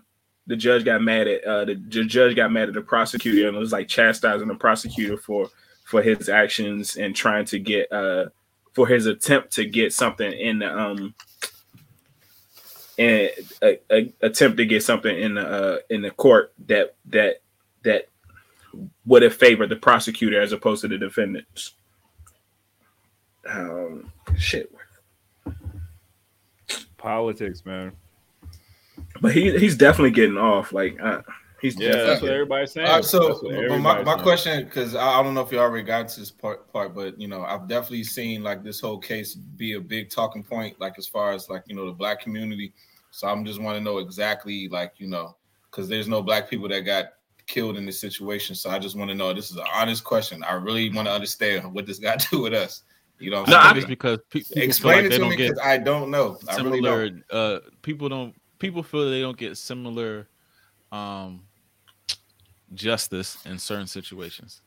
the judge got mad at uh the, the judge got mad at the prosecutor and was like chastising the prosecutor for for his actions and trying to get uh for his attempt to get something in the um and a, a, attempt to get something in the uh, in the court that that that would have favored the prosecutor as opposed to the defendants. Um, shit, politics, man. but he he's definitely getting off. Like, uh, he's Yeah, that's definitely what everybody's saying. All right, so That's but my, everybody's my saying. question, because I, I don't know if you already got to this part, part, but you know, I've definitely seen like this whole case be a big talking point, like as far as like you know the black community. So I'm just want to know exactly like you know, because there's no black people that got killed in this situation. So I just want to know. This is an honest question. I really want to understand what this got to do with us. You know, what No, I I'm think saying? because people explain like it they to don't me get because I don't know. I really similar. don't. uh, people don't. People feel they don't get similar um, justice in certain situations.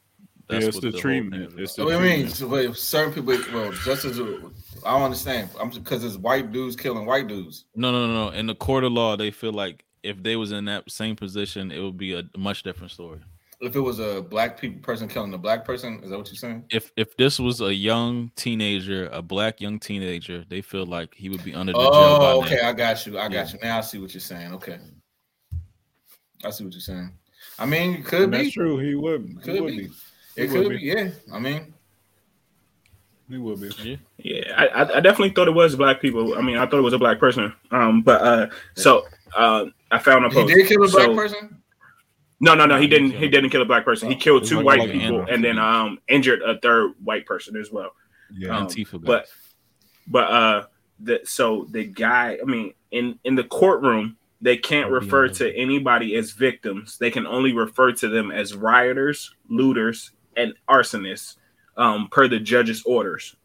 Yeah, it's what the whole treatment. It's the What do you mean? So, wait, certain people, well, just as a, I don't understand. I'm because it's white dudes killing white dudes. No, no, no, no. In the court of law, they feel like if they was in that same position, it would be a much different story. If it was a black people person killing a black person, is that what you're saying? If if this was a young teenager, a black young teenager, they feel like he would be under the jail. Oh, okay, now. I got you. I got Yeah. you. Now I see what you're saying. Okay, I see what you're saying. I mean, it could That's be. true. He would. He Could would be. be. It He would could be. be. Yeah. I mean, He would be. Yeah, I, I I definitely thought it was black people. I mean, I thought it was a black person. Um, but uh, so uh, I found a post. he did kill a black So- person. No, no, no. He didn't. He didn't kill a black person. He Oh, killed two white like people animal. and then um injured a third white person as well. Yeah. Um, Antifa but but uh, the so the guy. I mean, in in the courtroom, they can't refer to anybody as victims. They can only refer to them as rioters, looters, and arsonists, um, per the judge's orders.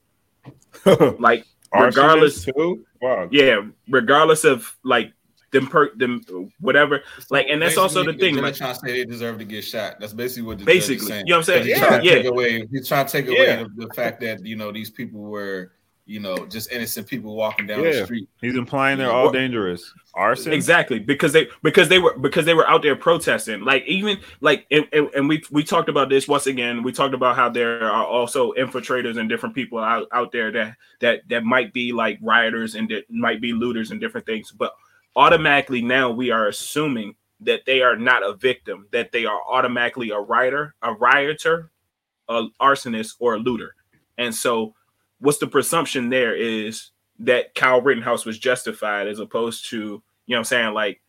Like regardless, Arsonist too. Wow. yeah, regardless of like them per them whatever. Like, and that's also the Basically, thing. Like, trying to say they deserve to get shot. That's basically what the Basically, saying. you know what I'm saying? He's Yeah, trying to yeah. take away. He's trying to take away Yeah. the, the fact that you know these people were you know just innocent people walking down Yeah. the street. He's implying they're all What- dangerous. Arson. exactly because they because they were because they were out there protesting like even like and, and, and we we talked about this once again we talked about how there are also infiltrators and different people out, out there that that that might be like rioters and that might be looters and different things but automatically now we are assuming that they are not a victim that they are automatically a rioter a rioter a arsonist or a looter and so what's the presumption there is that Kyle Rittenhouse was justified as opposed to you know what I'm saying like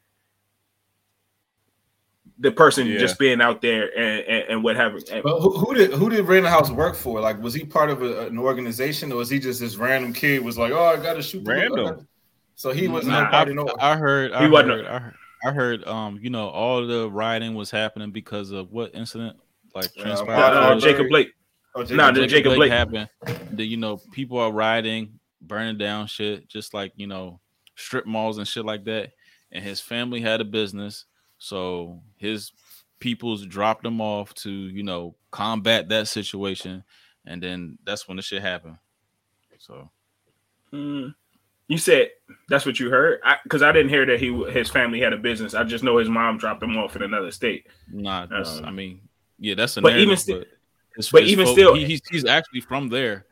the person Yeah. just being out there and and, and what have and- But who, who did who did Rittenhouse work for? Like, was he part of a, an organization, or was he just this random kid? Was like, oh, I got to shoot. Random. gotta-" So he wasn't Nah, no party. No. I heard. I He wasn't a- heard, I heard. I heard. Um, you know, all the rioting was happening because of what incident? Like Yeah, transpired. uh, uh, Marbury. Jacob Blake. Oh, Jacob Nah, the Blake. Jacob Blake. happened. The you know people are rioting, burning down shit, just like you know strip malls and shit like that. And his family had a business, so his peoples dropped him off to you know combat that situation, and then that's when the shit happened. So Mm. You said that's what you heard because I, didn't hear that he his family had a business. I just know his mom dropped him off in another state. nah, that's, Um, I mean, yeah, that's a but even narrative, still- but, his- but his even folk- still- he, he's he's actually from there,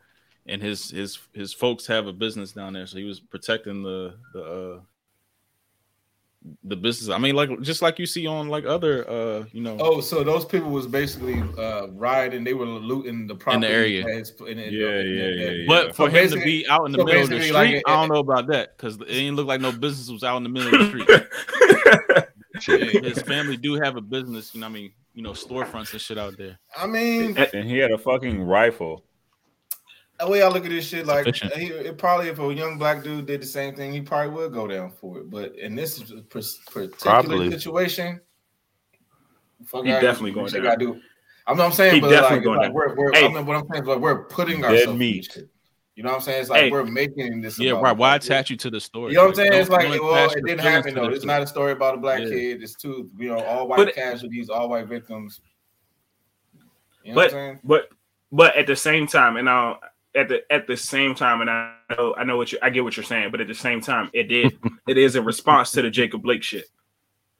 and his his his folks have a business down there, so he was protecting the the uh the business. I mean, like just like you see on like other uh you know Oh, so those people was basically uh rioting. They were looting the property area. that's- in- in- Yeah, in- yeah, in- yeah, yeah. But for So him to be out in the so middle of the street, like, I don't know about that because it didn't look like no business was out in the middle of the street. His family do have a business, you know. what I mean, you know, storefronts and shit out there. I mean, And he had a fucking rifle. the way I look at this shit, like he, it probably if a young black dude did the same thing, he probably would go down for it. But in this particular Probably. situation, fuck He I- definitely going down. gotta do. I'm not saying, He but definitely like, going like down. we're, we're Hey. I mean, what I'm saying is like we're putting Dead ourselves in meat. You know what I'm saying? It's like Hey. we're making this. Yeah, right. Why attach you to the story? You know what I'm saying? Don't- It's like, well, it didn't happen though. It's not a story about a black Yeah. kid. It's two, you know, all white But- casualties, all white victims. You know but what I'm saying? but but at the same time, and I'll at the at the same time, and I know I know what you I get what you're saying, but at the same time, it did it is a response to the Jacob Blake shit.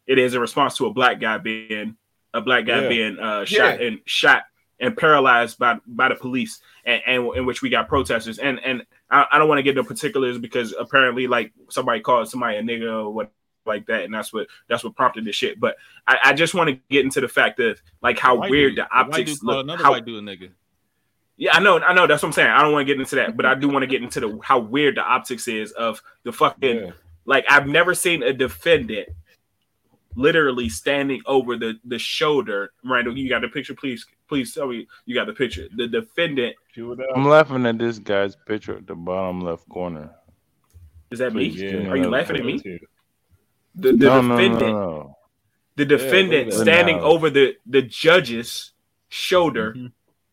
It is a response to a black guy being a black guy Yeah. being uh, shot Yeah. and shot and paralyzed by by the police, and, and in which we got protesters. And and I, I don't want to get into particulars because apparently, like somebody called somebody a nigga or what like that, and that's what that's what prompted this shit. But I, I just want to get into the fact of like how White weird dude- the optics look. Another How, white dude a nigga. yeah, I know, I know. That's what I'm saying. I don't want to get into that, but I do want to get into the how weird the optics is of the fucking Yeah. like I've never seen a defendant literally standing over the the shoulder. Randall, you got the picture, please. Please tell me you got the picture. The defendant I'm laughing at this guy's picture at the bottom left corner. is that me? Please give me Are you laughing at me? picture. The, the No, no, no, defendant, no. the defendant look at that. standing over the the judge's shoulder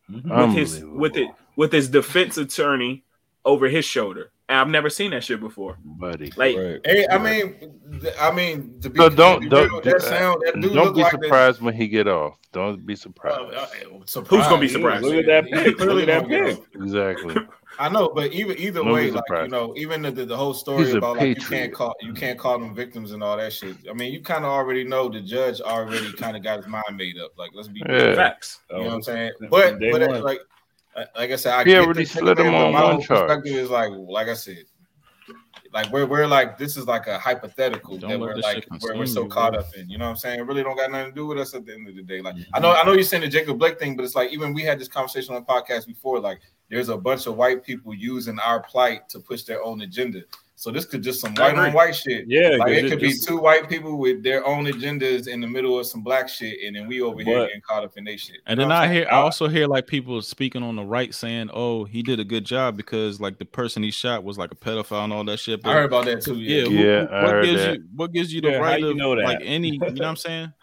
with his with it with his defense attorney over his shoulder. And I've never seen that shit before. buddy. Like Right. Hey, I mean, th- I mean, to be, No, don't be don't real, that sound that dude don't be like this- surprised when he get off. Don't be Uh, surprised. uh, Who's gonna be surprised? Look at that he pic. clearly Look at that gonna get pic. off. Exactly. I know, but even either No way, like you know, even the, the, the whole story He's about like you can't call you can't call them victims and all that shit. I mean, you kind of already know the judge already kind of got his mind made up. Like, let's be Yeah. Facts. You know what I'm saying? But but like uh, like I said, I He get already the slid him but on my one whole charge. perspective is like like I said, like we're we're like this is like a hypothetical Don't that we're like shit where we're so you, caught bro. up in. You know what I'm saying? It really don't got nothing to do with us at the end of the day. Like Mm-hmm. I know I know you're saying the Jacob Blake thing, but it's like even we had this conversation on the podcast before. Like there's a bunch of white people using our plight to push their own agenda. So this could just some white on white shit. Yeah, Like it just- could be just- two white people with their own agendas in the middle of some black shit, and then we over here But- getting caught up in their shit. And then I hear, I also hear like people speaking on the right saying, "Oh, he did a good job because like the person he shot was like a pedophile and all that shit." I heard about that too. yeah, Yeah, who- Yeah, who- I what heard gives that. you what gives you the Yeah, how right you know that? like any? You know what I'm saying?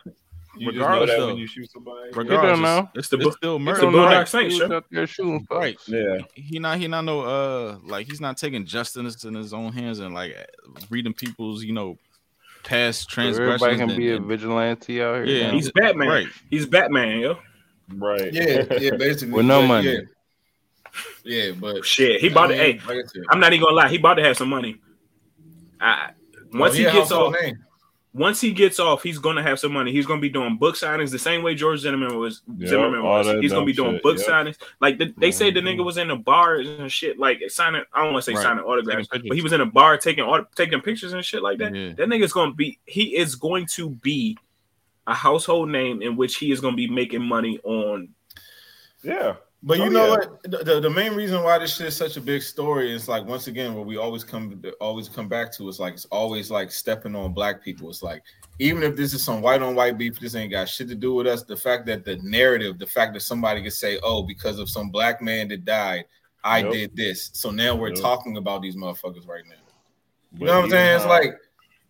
You just know Regardless, that though. when you shoot somebody. Regardless, know. It's the it's book. still It's the right? Boondock Saints, He yo. was out there shooting folks. Right. Yeah. He not he not no uh like he's not taking justice in his own hands and like reading people's you know past So transgressions. everybody can and- be a vigilante out here. Yeah, now. He's Batman. Right. He's Batman, yo. Right. yeah, yeah, basically With no but, money. Yeah, yeah but Shit, he about I to. mean, Hey, like I said, I'm not even gonna lie. He about to have some money. I, once oh, he yeah, gets off, name. Once he gets off, he's gonna have some money. He's gonna be doing book signings the same way George Zimmerman was. Yep, Zimmerman was. He's gonna be doing shit, book yep. signings. Like the, they say, the nigga was in the bars and shit, like signing. I don't want to say Right. signing autographs, but he was in a bar taking taking pictures and shit like that. Yeah. That nigga's gonna be. He is going to be a household name in which he is gonna be making money on. Yeah. But you Oh, know yeah. what? The, the, main reason why this shit is such a big story is like once again what we always come always come back to is like it's always like stepping on black people. It's like even if this is some white on white beef, this ain't got shit to do with us. The fact that the narrative, the fact that somebody could say, "Oh, because of some black man that died, I Yep. did this," so now we're Yep. talking about these motherfuckers right now. You But know what I'm saying? It's like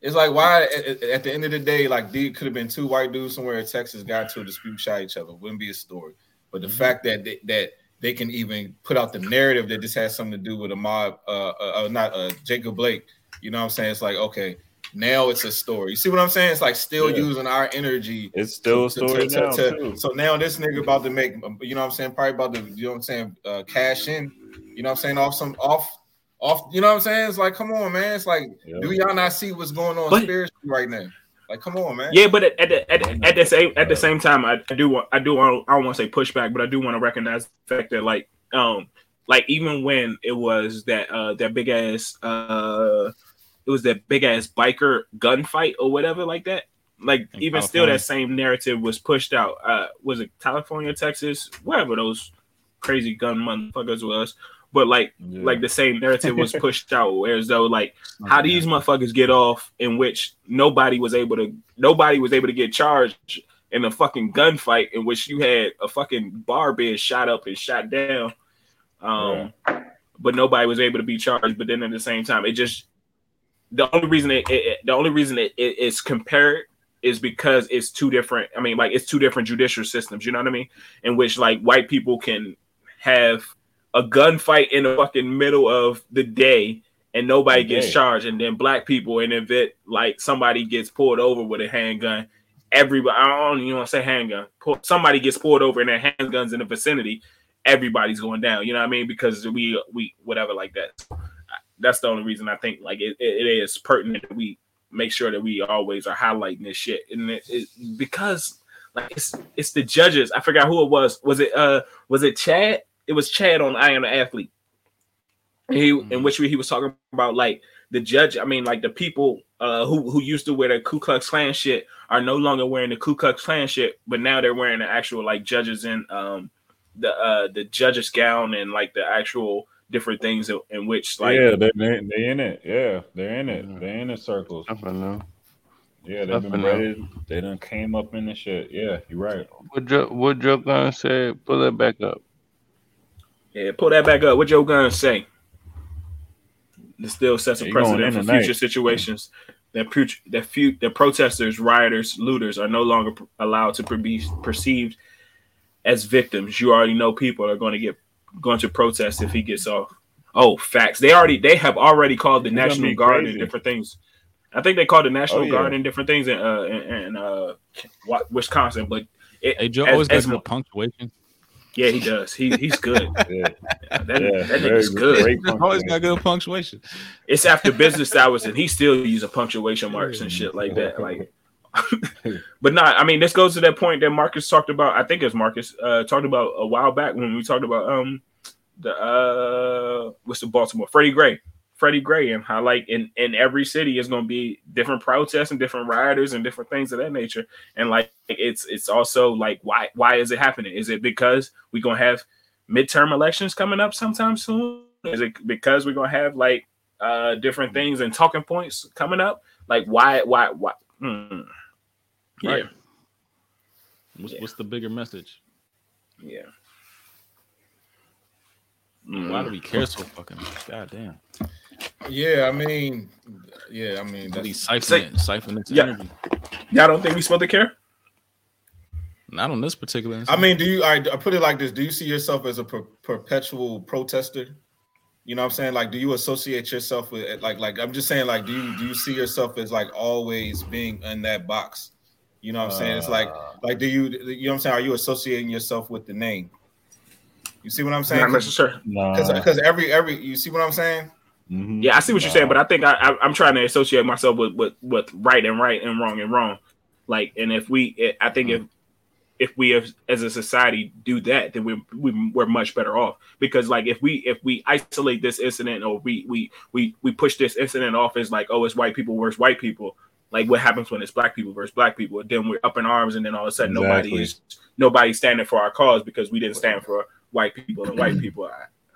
it's like why at, at- the end of the day, like could have been two white dudes somewhere in Texas got to a dispute, shot each other. Wouldn't be a story. But the fact that they, that they can even put out the narrative that this has something to do with a mob, uh, uh, uh not uh, Jacob Blake. You know what I'm saying? It's like okay, now it's a story. You see what I'm saying? It's like still Yeah. using our energy. It's still a to- to- story to- now to-. So now this nigga about to make, you know what I'm saying? Probably about to, you know what I'm saying? Uh, cash in. You know what I'm saying? Off some off. Off, you know what I'm saying? It's like, come on, man. It's like, Yeah. do y'all not see what's going on But- spiritually right now? Like, come on, man. Yeah, but at, at the at, the- at the same at the same time, I, I do want I do want I don't want to say pushback, but I do want to recognize the fact that like um like even when it was that uh that big ass uh it was that big ass biker gunfight or whatever like that. Like In even still, that same narrative was pushed out. Uh, was it California, Texas, wherever those crazy gun motherfuckers was? But like Yeah. like the same narrative was pushed out, whereas though like how these motherfuckers get off in which nobody was able to nobody was able to get charged in a fucking gunfight in which you had a fucking bar being shot up and shot down um but nobody was able to be charged. But then at the same time it just the only reason it, it it- the only reason it, it, it's compared is because it's two different i mean like it's two different judicial systems you know what i mean? In which like white people can have a gunfight in the fucking middle of the day and nobody gets charged and then black people and if it like somebody gets pulled over with a handgun. Everybody i don't even want to say handgun somebody gets pulled over and their handguns in the vicinity everybody's going down you know what i mean? Because we we whatever like that. That's the only reason i think like it, it it is pertinent that we make sure that we always are highlighting this shit. And it, it because like it's it's the judges i forgot who it was. Was it uh was it chad it was chad on i am an athlete he in which he was talking about like the judge i mean like the people uh who who used to wear the ku klux klan shit are no longer wearing the ku klux klan shit but now they're wearing the actual like judges in um the uh the judge's gown and like the actual different things in, in which like yeah, they they they in it. Yeah, they're in it. They're in the circles. I don't know. Yeah, they've been Definitely. They done came up in the shit. Yeah, you're right. What Joe, what Joe Guns said? Pull that back up. Yeah pull that back up what Joe gun say it still sets a Yeah, you going precedent for tonight. future situations that put that few that protesters rioters looters are no longer p- allowed to be perceived as victims you already know people are going to get going to protest if he gets off oh facts they already they have already called the It's national guard crazy. and different things i think they called the national Oh, yeah. guard and different things in uh in, in uh wisconsin but it, Hey Joe as- always got as good punctuation. Yeah, he does. He he's good. Yeah, That, yeah, that nigga's good. Always got good punctuation. It's after business hours, and he still uses punctuation marks and shit like that. Like, but not. I mean, this goes to that point that Marcus talked about. I think it's Marcus uh, talked about a while back when we talked about um the uh what's the Baltimore Freddie Gray, Freddie Gray, and how like in in every city is going to be different protests and different rioters and different things of that nature. And like it's it's also like why why is it happening? Is it because we're gonna have midterm elections coming up sometime soon? Is it because we're gonna have like uh different things and talking points coming up? Like why why why? Hmm. Yeah, Right. What's, Yeah. what's the bigger message? yeah. Why do we care so fucking much? God damn. Yeah, I mean, yeah, I mean, Really that's, siphon it, siphon its Yeah. energy. Y'all don't think we supposed to care? Not on this particular I mean, do you? I, I put it like this: Do you see yourself as a per, perpetual protester? You know what I'm saying? Like, do you associate yourself with like, like I'm just saying, like, do you do you see yourself as like always being in that box? You know what I'm saying? It's like, uh. like, do you, you know what I'm saying? Are you associating yourself with the name? You see what I'm saying? Not necessarily. Because Nah. because every every you see what I'm saying? Mhm. Yeah, I see what you're saying, but I think I, I'm trying to associate myself with with with right and right and wrong and wrong. Like, and if we, I think if if we as, as a society do that, then we're we, we're much better off. Because like if we if we isolate this incident or we we we we push this incident off as like oh it's white people versus white people. Like what happens when it's black people versus black people? Then we're up in arms, and then all of a sudden nobody is nobody's standing for our cause because we didn't stand for white people and white people.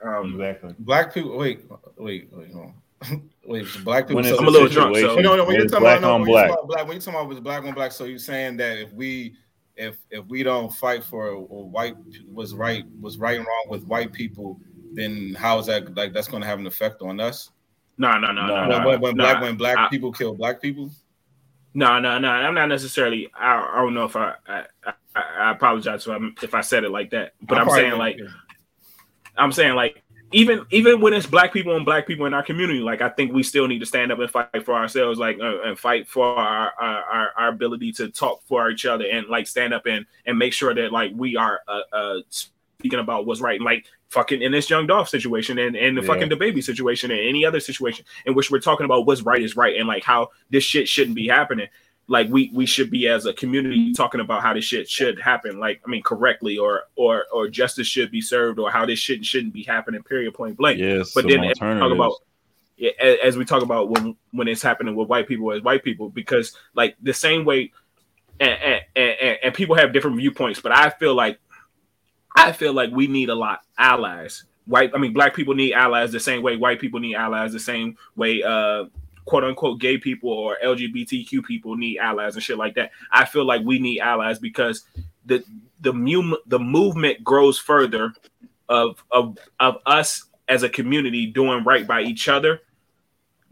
Um, Exactly. Black people. Wait, wait, wait, hold on. wait. so Black people. When so- I'm a little drunk, so- situation, No, no, when you're talking black about no, on when you're black. talking about black, when you're talking about black on black, so you're saying that if we, if if we don't fight for a, white was right was right and wrong with white people, then how is that like that's going to have an effect on us? no, no, no, no, Nah. no. when, when, when no. black when black I- people kill black people, No, no, no. I'm not necessarily. I, I don't know if I. I, I, I apologize if, I'm, if I said it like that, but I'm, saying gonna- like I'm saying like even even when it's black people and black people in our community, like I think we still need to stand up and fight for ourselves, like uh, and fight for our, our our ability to talk for each other and like stand up and and make sure that like we are uh, uh speaking about what's right, like fucking in this young Dolph situation and and the Yeah. fucking DaBaby situation and any other situation in which we're talking about what's right is right and like how this shit shouldn't be happening like we we should be as a community talking about how this shit should happen like i mean correctly or or or justice should be served or how this shit shouldn't be happening period point blank Yes, but then as we talk about alternatives. yeah, a- as we talk about when when it's happening with white people as white people because like the same way and and, and, and people have different viewpoints but i feel like i feel like we need a lot allies white i mean black people need allies the same way white people need allies the same way uh quote unquote gay people or lgbtq people need allies and shit like that i feel like we need allies because the the mu- the movement grows further of of of us as a community doing right by each other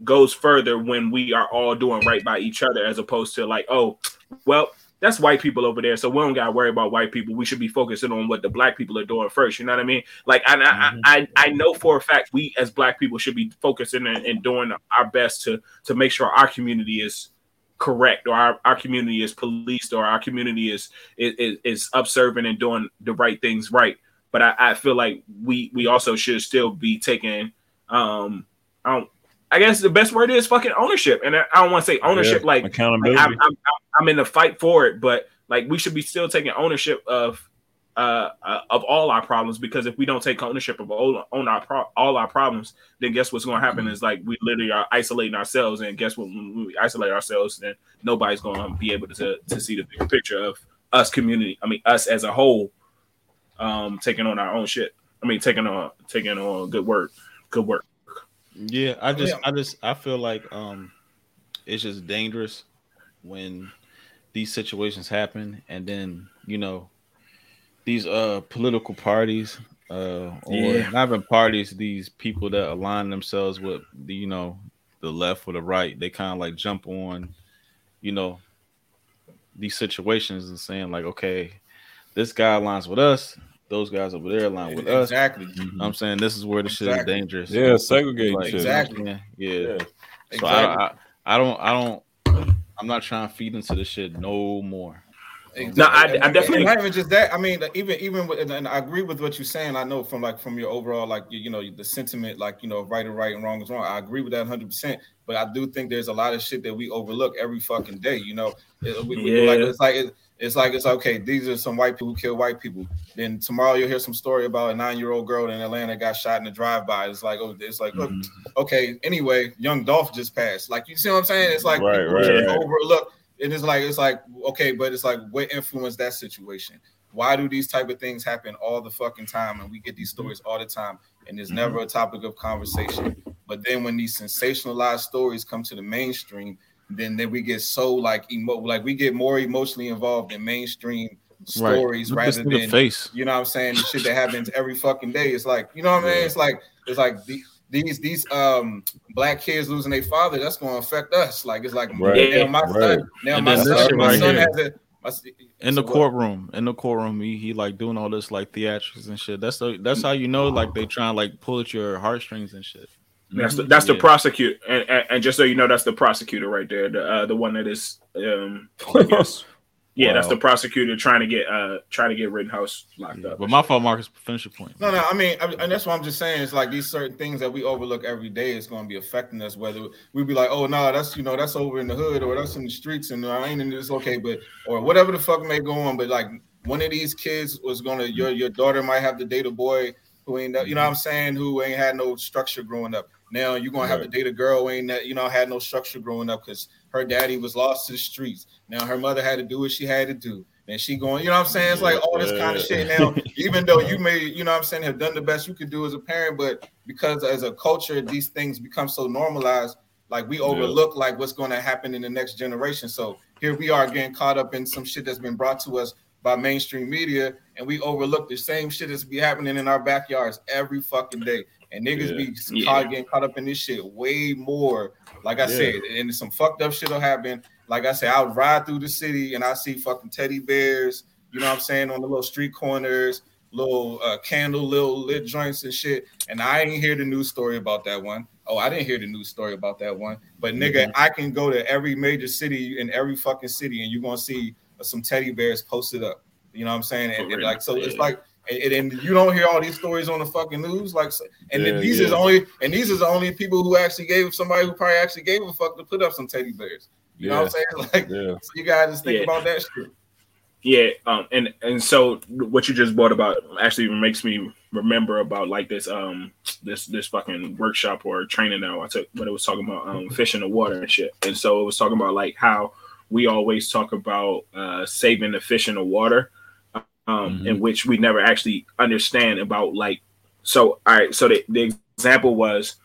goes further when we are all doing right by each other as opposed to like oh well that's white people over there so we don't gotta worry about white people. We should be focusing on what the black people are doing first you know what i mean? Like i i i, I know for a fact we as black people should be focusing and, and doing our best to to make sure our community is correct or our, our community is policed or our community is is is observant and doing the right things right. But I, I feel like we we also should still be taking um I don't I guess the best word is fucking ownership. And I, don't want to say ownership Yeah, like accountability. I'm, I'm, I'm, I'm in the fight for it but like we should be still taking ownership of uh, uh of all our problems because if we don't take ownership of all, on our pro- all our problems then guess what's going to happen is like we literally are isolating ourselves and guess what when we isolate ourselves then nobody's going to be able to to see the bigger picture of us community I mean us as a whole um taking on our own shit. I mean taking on taking on good work good work Yeah, I just. I just, I feel like um, it's just dangerous when these situations happen, and then you know, these uh political parties, uh, or Yeah. not even parties, these people that align themselves with the, you know, the left or the right, they kind of like jump on, you know, these situations and saying like, okay, this guy aligns with us, those guys over there align with us. exactly. You know what I'm saying this is where the shit is dangerous. Yeah, segregate Like, shit. Exactly. Yeah, yeah. Yeah. So I, I, I don't, I don't, I'm not trying to feed into this shit no more. No, I- I And definitely- not even just that. I mean, even even with, and- and I agree with what you're saying. I know from like from your overall like you, you know the sentiment like you know right is right and wrong is wrong. I agree with that 100. percent But I do think there's a lot of shit that we overlook every fucking day. You know, It- we- we- like Yeah. it's like it, it's like it's okay. These are some white people who kill white people. Then tomorrow you'll hear some story about a nine year old girl in Atlanta got shot in a drive by. It's like oh, it's like Mm-hmm. okay. Anyway, young Dolph just passed. Like you see what I'm saying? It's like Right, right, right. overlook. And it's like it's like okay, but it's like what influenced that situation? Why do these type of things happen all the fucking time? And we get these stories all the time, and it's never a topic of conversation. But then when these sensationalized stories come to the mainstream, then then we get so like emo like we get more emotionally involved in mainstream stories this rather than face. you know what I'm saying? The shit that happens every fucking day. It's like, you know what I mean? It's like, it's like the, these these um black kids losing their father. That's going to affect us. Like it's like Right, now my right. son, now And my son, my son here. has a. In the courtroom, in the courtroom, he, he like doing all this like theatrics and shit. That's the that's how you know like they trying to like pull at your heartstrings and shit. That's the, that's the prosecutor, and, and, and just so you know, that's the prosecutor right there, the uh, the one that is, um, I guess, yeah, that's the prosecutor trying to get uh trying to get Rittenhouse locked up. But my fault, Marcus. Finish your point. No, no. I mean, I, and that's what I'm just saying. It's like these certain things that we overlook every day is going to be affecting us. Whether we be like, oh no, that's you know that's over in the hood or that's in the streets and I ain't in this okay, but or whatever the fuck may go on. But like one of these kids was gonna your your daughter might have to date a boy who ain't you know what I'm saying who ain't had no structure growing up. Now you're gonna have to date a girl who ain't that you know had no structure growing up because her daddy was lost to the streets. Now her mother had to do what she had to do. And she going, you know what I'm saying? It's like all this kind of shit. Now, even though you may, you know what I'm saying, have done the best you could do as a parent, but because as a culture, these things become so normalized, like we overlook like what's going to happen in the next generation. So here we are getting caught up in some shit that's been brought to us by mainstream media, and we overlook the same shit that's be happening in our backyards every fucking day. And niggas be Yeah. getting caught up in this shit way more. Like I Yeah. said, and some fucked up shit will happen. Like I said, I would ride through the city and I see fucking teddy bears, you know what I'm saying, on the little street corners, little uh, candle, little lit joints and shit. And I ain't hear the news story about that one. Oh, I didn't hear the news story about that one. But nigga, I can go to every major city in every fucking city and you're gonna see some teddy bears posted up. You know what I'm saying? And, and like so it's like and, and you don't hear all these stories on the fucking news, like, and Yeah, these yeah. is only, and these is the only people who actually gave somebody who probably actually gave a fuck to put up some teddy bears. You know what I'm saying? Like, Yeah. so you guys just think Yeah. about that shit. Yeah, um, and and so what you just brought about actually makes me remember about like this um this this fucking workshop or training that I took when it was talking about um fish in the water and shit. And so it was talking about like how we always talk about uh saving the fish in the water, um, in which we never actually understand about like so all right, so the, the example was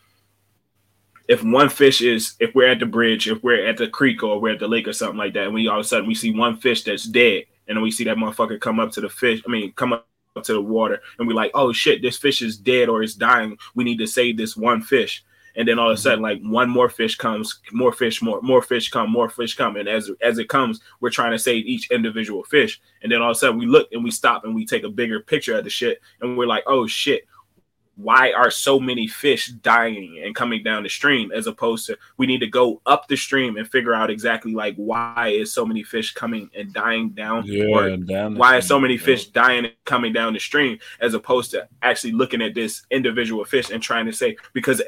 if one fish is if we're at the bridge, if we're at the creek or we're at the lake or something like that, and we all of a sudden we see one fish that's dead, and then we see that motherfucker come up to the fish, I mean come up to the water, and we're like, oh shit, this fish is dead or it's dying. We need to save this one fish. And then all of a sudden, like one more fish comes, more fish, more more fish come, more fish come, and as as it comes, we're trying to save each individual fish. And then all of a sudden, we look and we stop and we take a bigger picture of the shit, and we're like, oh shit, why are so many fish dying and coming down the stream? As opposed to we need to go up the stream and figure out exactly like why is so many fish coming and dying down? Yeah, or down why is so many fish dying and coming down the stream? As opposed to actually looking at this individual fish and trying to say because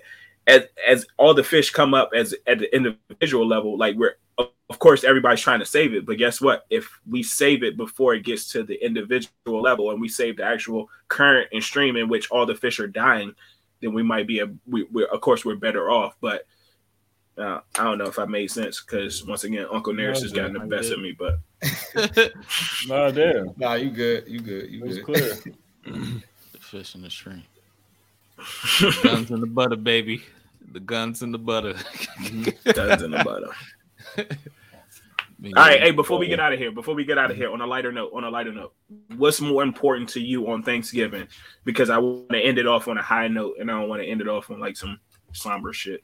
as as all the fish come up as at the individual level like we're of of course everybody's trying to save it but guess what if we save it before it gets to the individual level and we save the actual current and stream in which all the fish are dying then we might be a we, we're of course we're better off but uh, I don't know if I made sense because once again, Uncle Nearest has gotten the best of me. But No, damn. Nah, you good, you good, you It good. clear. The fish in the stream. Guns in the butter, baby. The guns in the butter. guns in the butter. All right, hey, before we get out of here, before we get out of here, on a lighter note, on a lighter note, what's more important to you on Thanksgiving? Because I want to end it off on a high note, and I don't want to end it off on like some somber shit,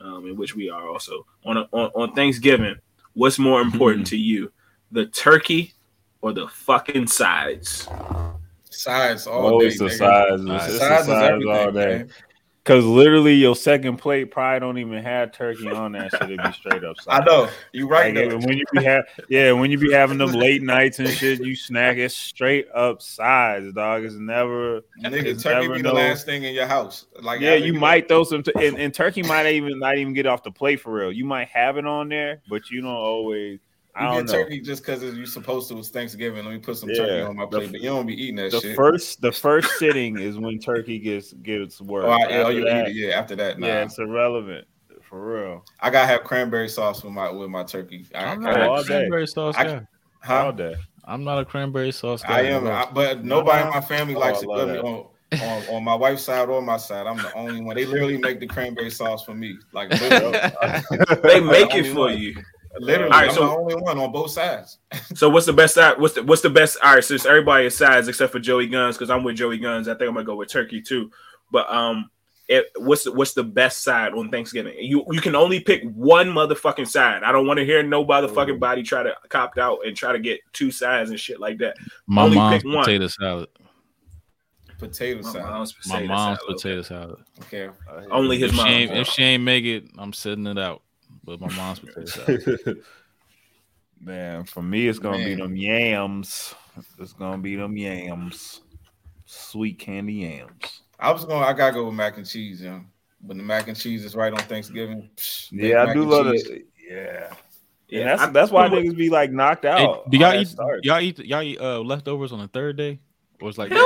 um, in which we are also on a, on, on Thanksgiving. What's more important to you, the turkey or the fucking sides? Sides all Oh, day. it's the nigga. size. It's, it's the size all day. man. Cause literally your second plate probably don't even have turkey on that shit. It'd be straight up. I know you right. Like, when you be have yeah, when you be having them late nights and shit, you snack it straight up sides, dog. It's never Nigga, it's turkey never be no- the last thing in your house. Like yeah, you might throw some, t- and, and turkey might even not even get off the plate for real. You might have it on there, but you don't always. I You don't get know. turkey just because you're supposed to. It's Thanksgiving. Let me put some Yeah. turkey on my The- plate, but you don't be eating that The shit. first, the first sitting is when turkey gets gets worse. oh, I, oh, After you that- eat it. Yeah, after that, nah. yeah, it's irrelevant for real. I gotta have cranberry sauce with my with my turkey. I, I'm I- not all a day. cranberry sauce I- guy. huh? All day. I'm not a cranberry sauce guy. I am, I, but nobody in my family Oh, likes it. love me on, on on my wife's side or my side. I'm the only one. They literally make the cranberry sauce for me. Like They make it for only you. Literally All right, I'm so- the only one on both sides. So what's the best side? What's the what's the best? All right, since everybody is sides except for Joey Guns, because I'm with Joey Guns. I think I'm gonna go with turkey too. But um, it, what's the, what's the best side on Thanksgiving? You you can only pick one motherfucking side. I don't want to hear no motherfucking body try to cop out and try to get two sides and shit like that. My Only mom's pick one. potato salad. Potato My salad. mom's My mom's salad. potato salad. Okay. Only his If she, mom. ain't, if she ain't make it, I'm sitting it out. But my mom's potato salad. Man, for me, it's gonna be them yams. It's gonna be them yams, sweet candy yams. I was going. I gotta go with mac and cheese, young. When the mac and cheese is right on Thanksgiving. psh, Yeah, I do love cheese. it. Yeah, Yeah, and that's I- that's why niggas be like knocked Hey, out. do y'all eat start. y'all eat y'all eat uh, leftovers on the third day? Or it's like Yeah,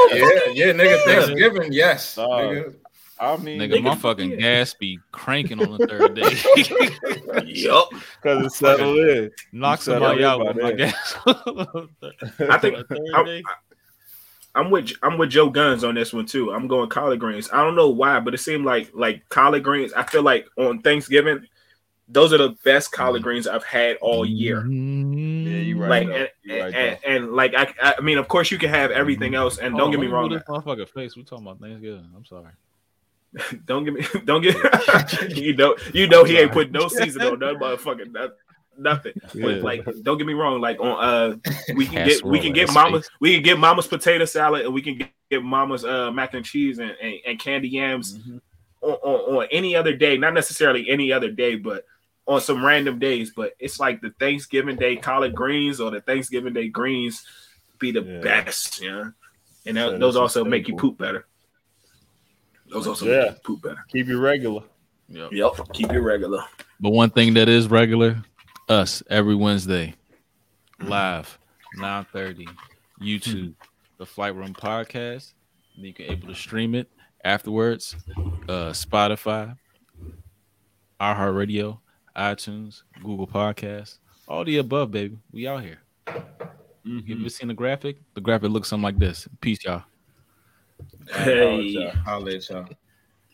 yeah, nigga. Thanksgiving, yes. Dog. nigga. I mean, nigga, my fucking gas be cranking on the third day. Yup. because it's settled in. Knock You settle somebody out by with my gas. I think On I'm. I'm with I'm with Joe Guns on this one too. I'm going collard greens. I don't know why, but it seemed like like collard greens. I feel like on Thanksgiving, those are the best collard mm-hmm. greens I've had all year. Mm-hmm. Yeah, you right. Like though. and, right, and, and like I, I mean, of course you can have everything else, and Hold don't on, get me wrong. move This motherfucker face. We talking about Thanksgiving. I'm sorry. Don't get me. Don't get. you know. You know he ain't put no season on that motherfucking that, nothing. Yeah. But like, don't get me wrong. Like on uh, we can get we can get ass mama's we can get mama's potato salad, and we can get, get mama's uh mac and cheese and, and, and candy yams Mm-hmm. on, on on any other day. Not necessarily any other day, but on some random days. But it's like the Thanksgiving Day collard greens or the Thanksgiving Day greens be the Yeah. best. Yeah, and that, So those that's a also make you poop better. Those also Yeah. make you poop better. keep it regular. Yep. Yep. Keep it regular. But one thing that is regular, us every Wednesday, live, 9:30, YouTube, the Flight Room Podcast. And you can able to stream it afterwards. Uh Spotify, iHeartRadio, iTunes, Google Podcasts, all the above, baby. We out here. You ever seen the graphic? The graphic looks something like this. Peace, y'all. Hey. I'll let y'all.